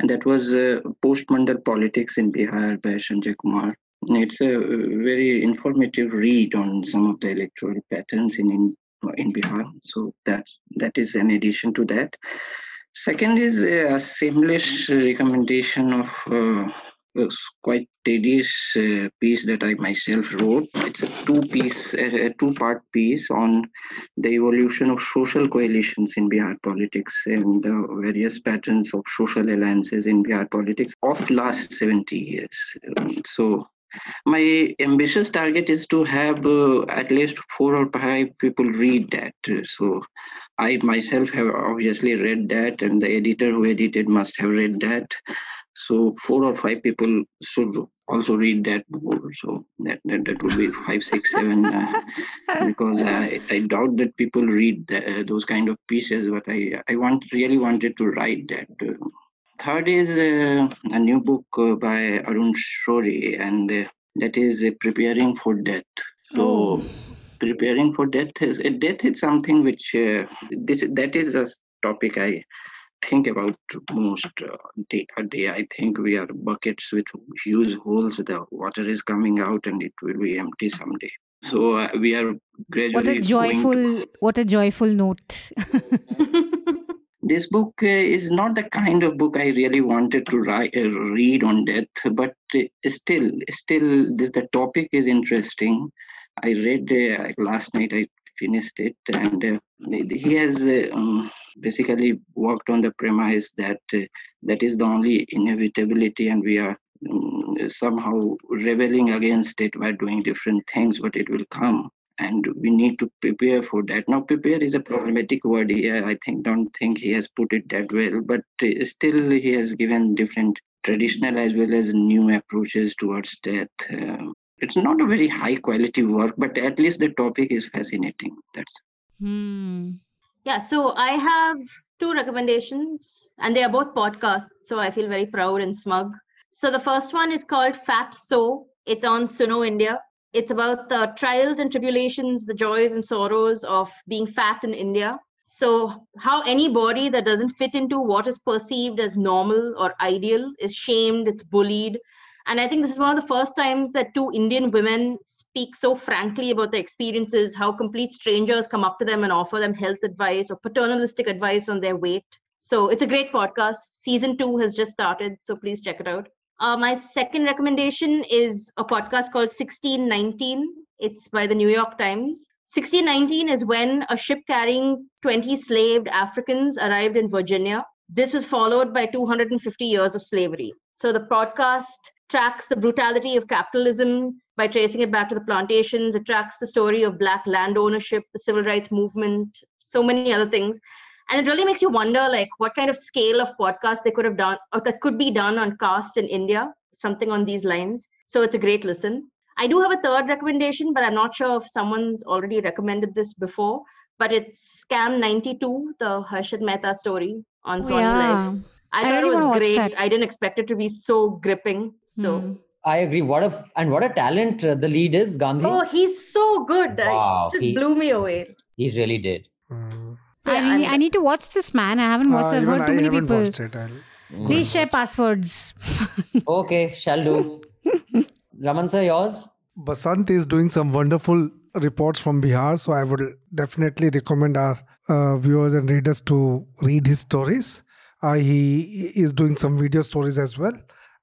and that was uh, Postmandal Politics in Bihar by Sanjay Kumar. It's a very informative read on some of the electoral patterns in, in Bihar. So that's that is an addition to that. Second is a seamless recommendation of uh, quite tedious uh, piece that I myself wrote. It's a two-piece, a two-part piece on the evolution of social coalitions in Bihar politics and the various patterns of social alliances in Bihar politics of last 70 years. So my ambitious target is to have uh, at least four or five people read that. So I myself have obviously read that, and the editor who edited must have read that. So four or five people should also read that book. So that, that, that would be five, six, seven, uh, *laughs* because I, I doubt that people read the, uh, those kind of pieces. But I I want really wanted to write that. Third is uh, a new book uh, by Arun Shourie, and uh, that is preparing for death. So. Oh preparing for death is death is something which uh, this that is a topic i think about most uh, day a day i think we are buckets with huge holes the water is coming out and it will be empty someday so uh, we are gradually what a joyful what a joyful note *laughs* this book uh, is not the kind of book i really wanted to write, uh, read on death but uh, still still the, topic is interesting I read uh, last night. I finished it, and uh, he has uh, um, basically worked on the premise that that is the only inevitability, and we are um, somehow rebelling against it by doing different things, but it will come. And we need to prepare for that. Now, prepare is a problematic word here. I think don't think he has put it that well, but uh, still he has given different traditional as well as new approaches towards death. Uh, it's not a very high quality work but at least the topic is fascinating that's hmm. yeah so i have two recommendations and they are both podcasts so i feel very proud and smug so the first one is called fat so it's on suno india it's about the trials and tribulations the joys and sorrows of being fat in india so how any body that doesn't fit into what is perceived as normal or ideal is shamed it's bullied and I think this is one of the first times that two Indian women speak so frankly about their experiences, how complete strangers come up to them and offer them health advice or paternalistic advice on their weight. So it's a great podcast. Season two has just started, so please check it out. Uh, my second recommendation is a podcast called 1619. It's by the New York Times. 1619 is when a ship carrying 20 slaved Africans arrived in Virginia. This was followed by 250 years of slavery. So the podcast tracks the brutality of capitalism by tracing it back to the plantations. It tracks the story of Black land ownership, the civil rights movement, so many other things. And it really makes you wonder, like, what kind of scale of podcast they could have done, or that could be done on caste in India, something on these lines. So it's a great listen. I do have a third recommendation, but I'm not sure if someone's already recommended this before. But it's Scam 92, the Harshad Mehta story on Sony yeah. Live. I, I thought really it was great. I didn't expect it to be so gripping. So mm. I agree. What a and what a talent uh, the lead is, Gandhi. Oh, he's so good. Wow, just blew me away. He really did. I, need, I need to watch this man. I haven't watched uh, it. I've heard too I many people. Watched it. I'll... Please share passwords. *laughs* okay, shall do. Raman sir, yours? Basant is doing some wonderful reports from Bihar, so I would definitely recommend our uh, viewers and readers to read his stories. Uh, he is doing some video stories as well.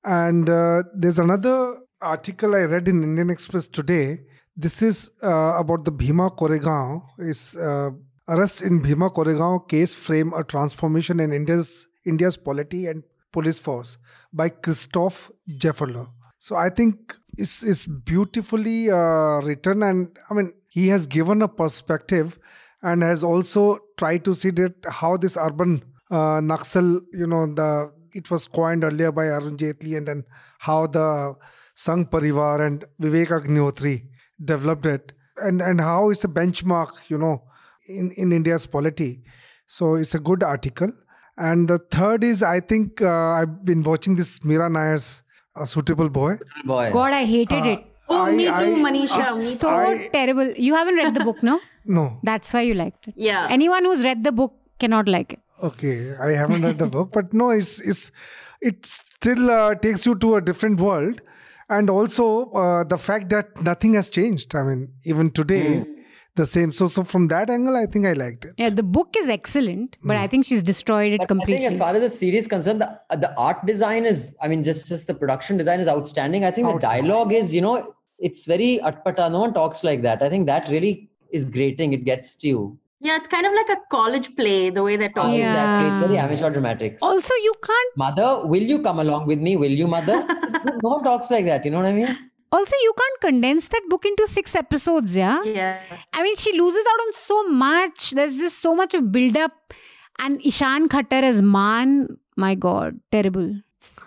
And uh, there's another article I read in Indian Express today. This is uh, about the Bhima Koregaon. Is uh, arrest in Bhima Koregaon case frame a transformation in India's India's polity and police force by Christophe Jaffrelot. So I think it's, it's beautifully uh, written, and I mean he has given a perspective and has also tried to see that how this urban uh, Naxal, you know, the it was coined earlier by Arun Jaitley, and then how the Sangh Parivar and Vivek Agnihotri developed it, and and how it's a benchmark, you know, in in India's polity. So it's a good article. And the third is, I think uh, I've been watching this Mira Nair's A Suitable Boy. Boy. God, I hated uh, it. Oh, I, me too, I, Manisha. Uh, so I, terrible. You haven't read the book, no? *laughs* No. That's why you liked it. Yeah. Anyone who's read the book cannot like it. Okay, I haven't read the book, but no, it's, it's it still uh, takes you to a different world, and also uh, the fact that nothing has changed. I mean, even today, mm. The same. So, so from that angle, I think I liked it. Yeah, the book is excellent, but I think she's destroyed it But I completely. think as far as the series concerned, the, uh, the art design is, I mean, just, just the production design is outstanding. I think the dialogue is, you know, it's very atpata. No one talks like that. I think that really is grating. It gets to you. Yeah, it's kind of like a college play, the way they're talking. Yeah. Exactly. It's very amateur dramatics. also, you can't. mother, will you come along with me? Will you, mother? *laughs* no one talks like that. You know what I mean? Also, you can't condense that book into six episodes. Yeah. Yeah. I mean, she loses out on so much. There's just so much of build up, and Ishaan Khatter as Man. My God, terrible.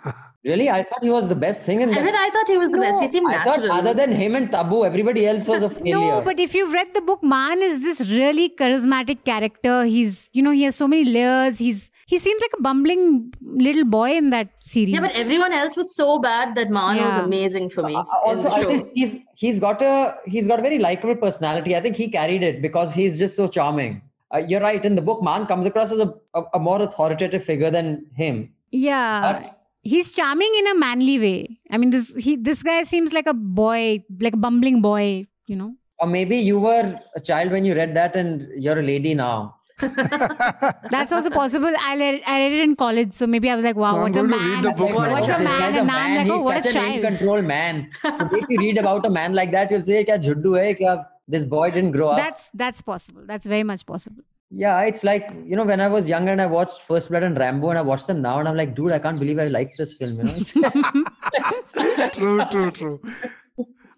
*laughs* Really? I thought he was the best thing in Even that. I thought he was the best. He No, seemed I thought natural. other than him and Tabu, everybody else was a failure. No, but if you've read the book, Man is this really charismatic character. He's, you know, he has so many layers. He's he seems like a bumbling little boy in that series. yeah, but everyone else was so bad that Man Yeah. was amazing for me. Uh, also, I think he's he's got a he's got a very likable personality. I think he carried it because he's just so charming. Uh, you're right. In the book, Man comes across as a, a, a more authoritative figure than him. yeah, But- he's charming in a manly way. I mean, this he this guy seems like a boy, like a bumbling boy. You know. Or maybe you were a child when you read that, and you're a lady now. *laughs* That's also possible. I read, I read it in college, so maybe I was like, wow, No, I'm what a man. read the book Like, now. What's a man? guy's And now I'm like, oh, what a such an child. in-control man. If you read about a man like that, you'll say, "Kya jhuddu hai? Kya this boy didn't grow up?" That's that's possible. That's very much possible. Yeah, it's like you know when I was younger and I watched First Blood and Rambo, and I watched them now, and I'm like, dude, I can't believe I like this film. You know, It's- *laughs* *laughs* true, true, true.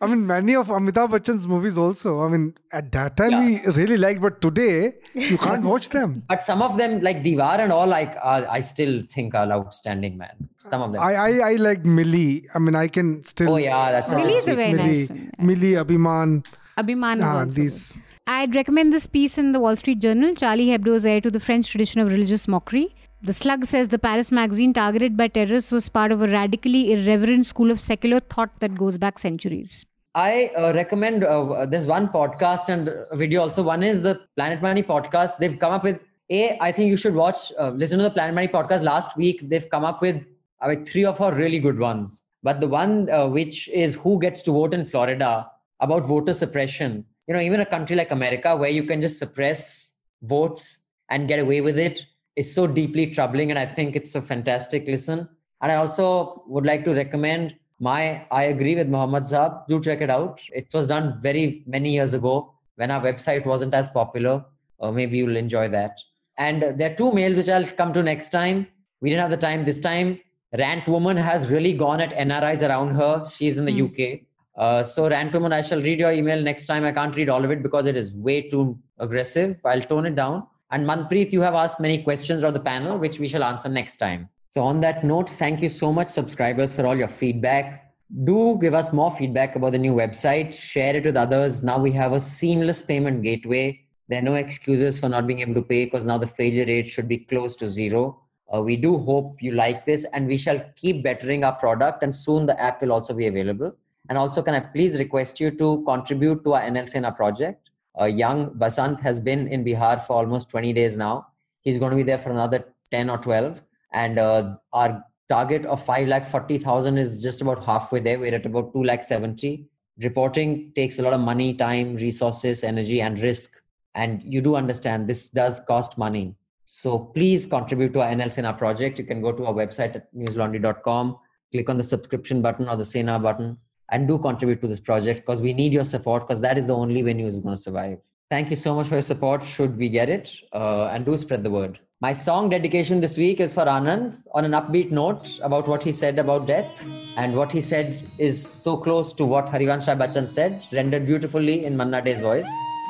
I mean, many of Amitabh Bachchan's movies also. I mean, at that time we really liked, but today you *laughs* can't watch them. but some of them, like Deewaar and all, like are, I still think are outstanding, man. Some of them. I, I, I like Mili. I mean, I can still. oh yeah, that's such Mili a is a very Mili, nice one. Mili, Abhiman. Abhiman Ah, also these. good. I'd recommend this piece in the Wall Street Journal. Charlie Hebdo is heir to the French tradition of religious mockery. The Slug says the Paris magazine targeted by terrorists was part of a radically irreverent school of secular thought that goes back centuries. I uh, recommend uh, there's one podcast and video also. One is the Planet Money podcast. They've come up with a. I think you should watch, uh, listen to the Planet Money podcast. Last week they've come up with uh, like three or four really good ones. But the one uh, which is who gets to vote in Florida about voter suppression. You know, even a country like America where you can just suppress votes and get away with it is so deeply troubling. And I think it's a fantastic listen. And I also would like to recommend my I agree with Muhammad Saab. Do check it out. It was done very many years ago when our website wasn't as popular. Or maybe you'll enjoy that. And uh, there are two mails which I'll come to next time. We didn't have the time this time. Rant Woman has really gone at NRIs around her. She's in the UK. Uh, so Rant Woman, I shall read your email next time. I can't read all of it because it is way too aggressive. I'll tone it down. And Manpreet, you have asked many questions on the panel, which we shall answer next time. So, on that note, thank you so much, subscribers, for all your feedback. Do give us more feedback about the new website, share it with others. Now we have a seamless payment gateway. There are no excuses for not being able to pay because now the failure rate should be close to zero. Uh, we do hope you like this and we shall keep bettering our product, and soon the app will also be available. And also, can I please request you to contribute to our NL Sena project? Uh, young Basant has been in Bihar for almost 20 days now. He's going to be there for another 10 or 12. And uh, our target of 5 lakh 40,000 is just about halfway there. We're at about 2 lakh 70. Reporting takes a lot of money, time, resources, energy, and risk. And you do understand this does cost money. So please contribute to our NL Sena project. You can go to our website at newslaundry.com, click on the subscription button or the Sena button, and do contribute to this project because we need your support because that is the only way news is going to survive. Thank you so much for your support. Should we get it? Uh, and do spread the word. My song dedication this week is for Anand on an upbeat note about what he said about death. And what he said is so close to what Harivansh Rai Bachchan said, rendered beautifully in Manna Dey's voice.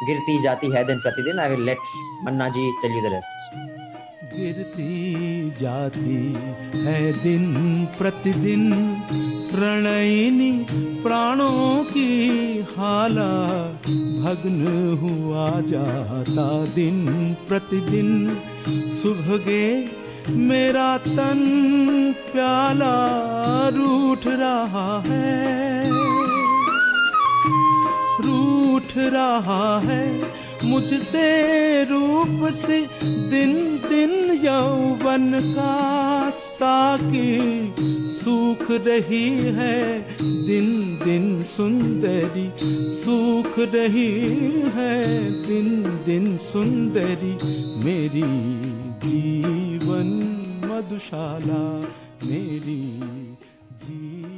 Girti jati hai din pratidin. I will let Manna ji tell you the rest. गिरती जाती है दिन प्रतिदिन। प्रणयिनी प्राणों की हाला, भग्न हुआ जाता दिन प्रतिदिन। सुभगे मेरा तन प्याला रूठ रहा है। रूठ रहा है मुझसे रूप से दिन दिन यौवन का साकी सूख रही है। दिन दिन सुंदरी सूख रही है। दिन दिन सुंदरी मेरी जीवन मधुशाला मेरी मधुशाला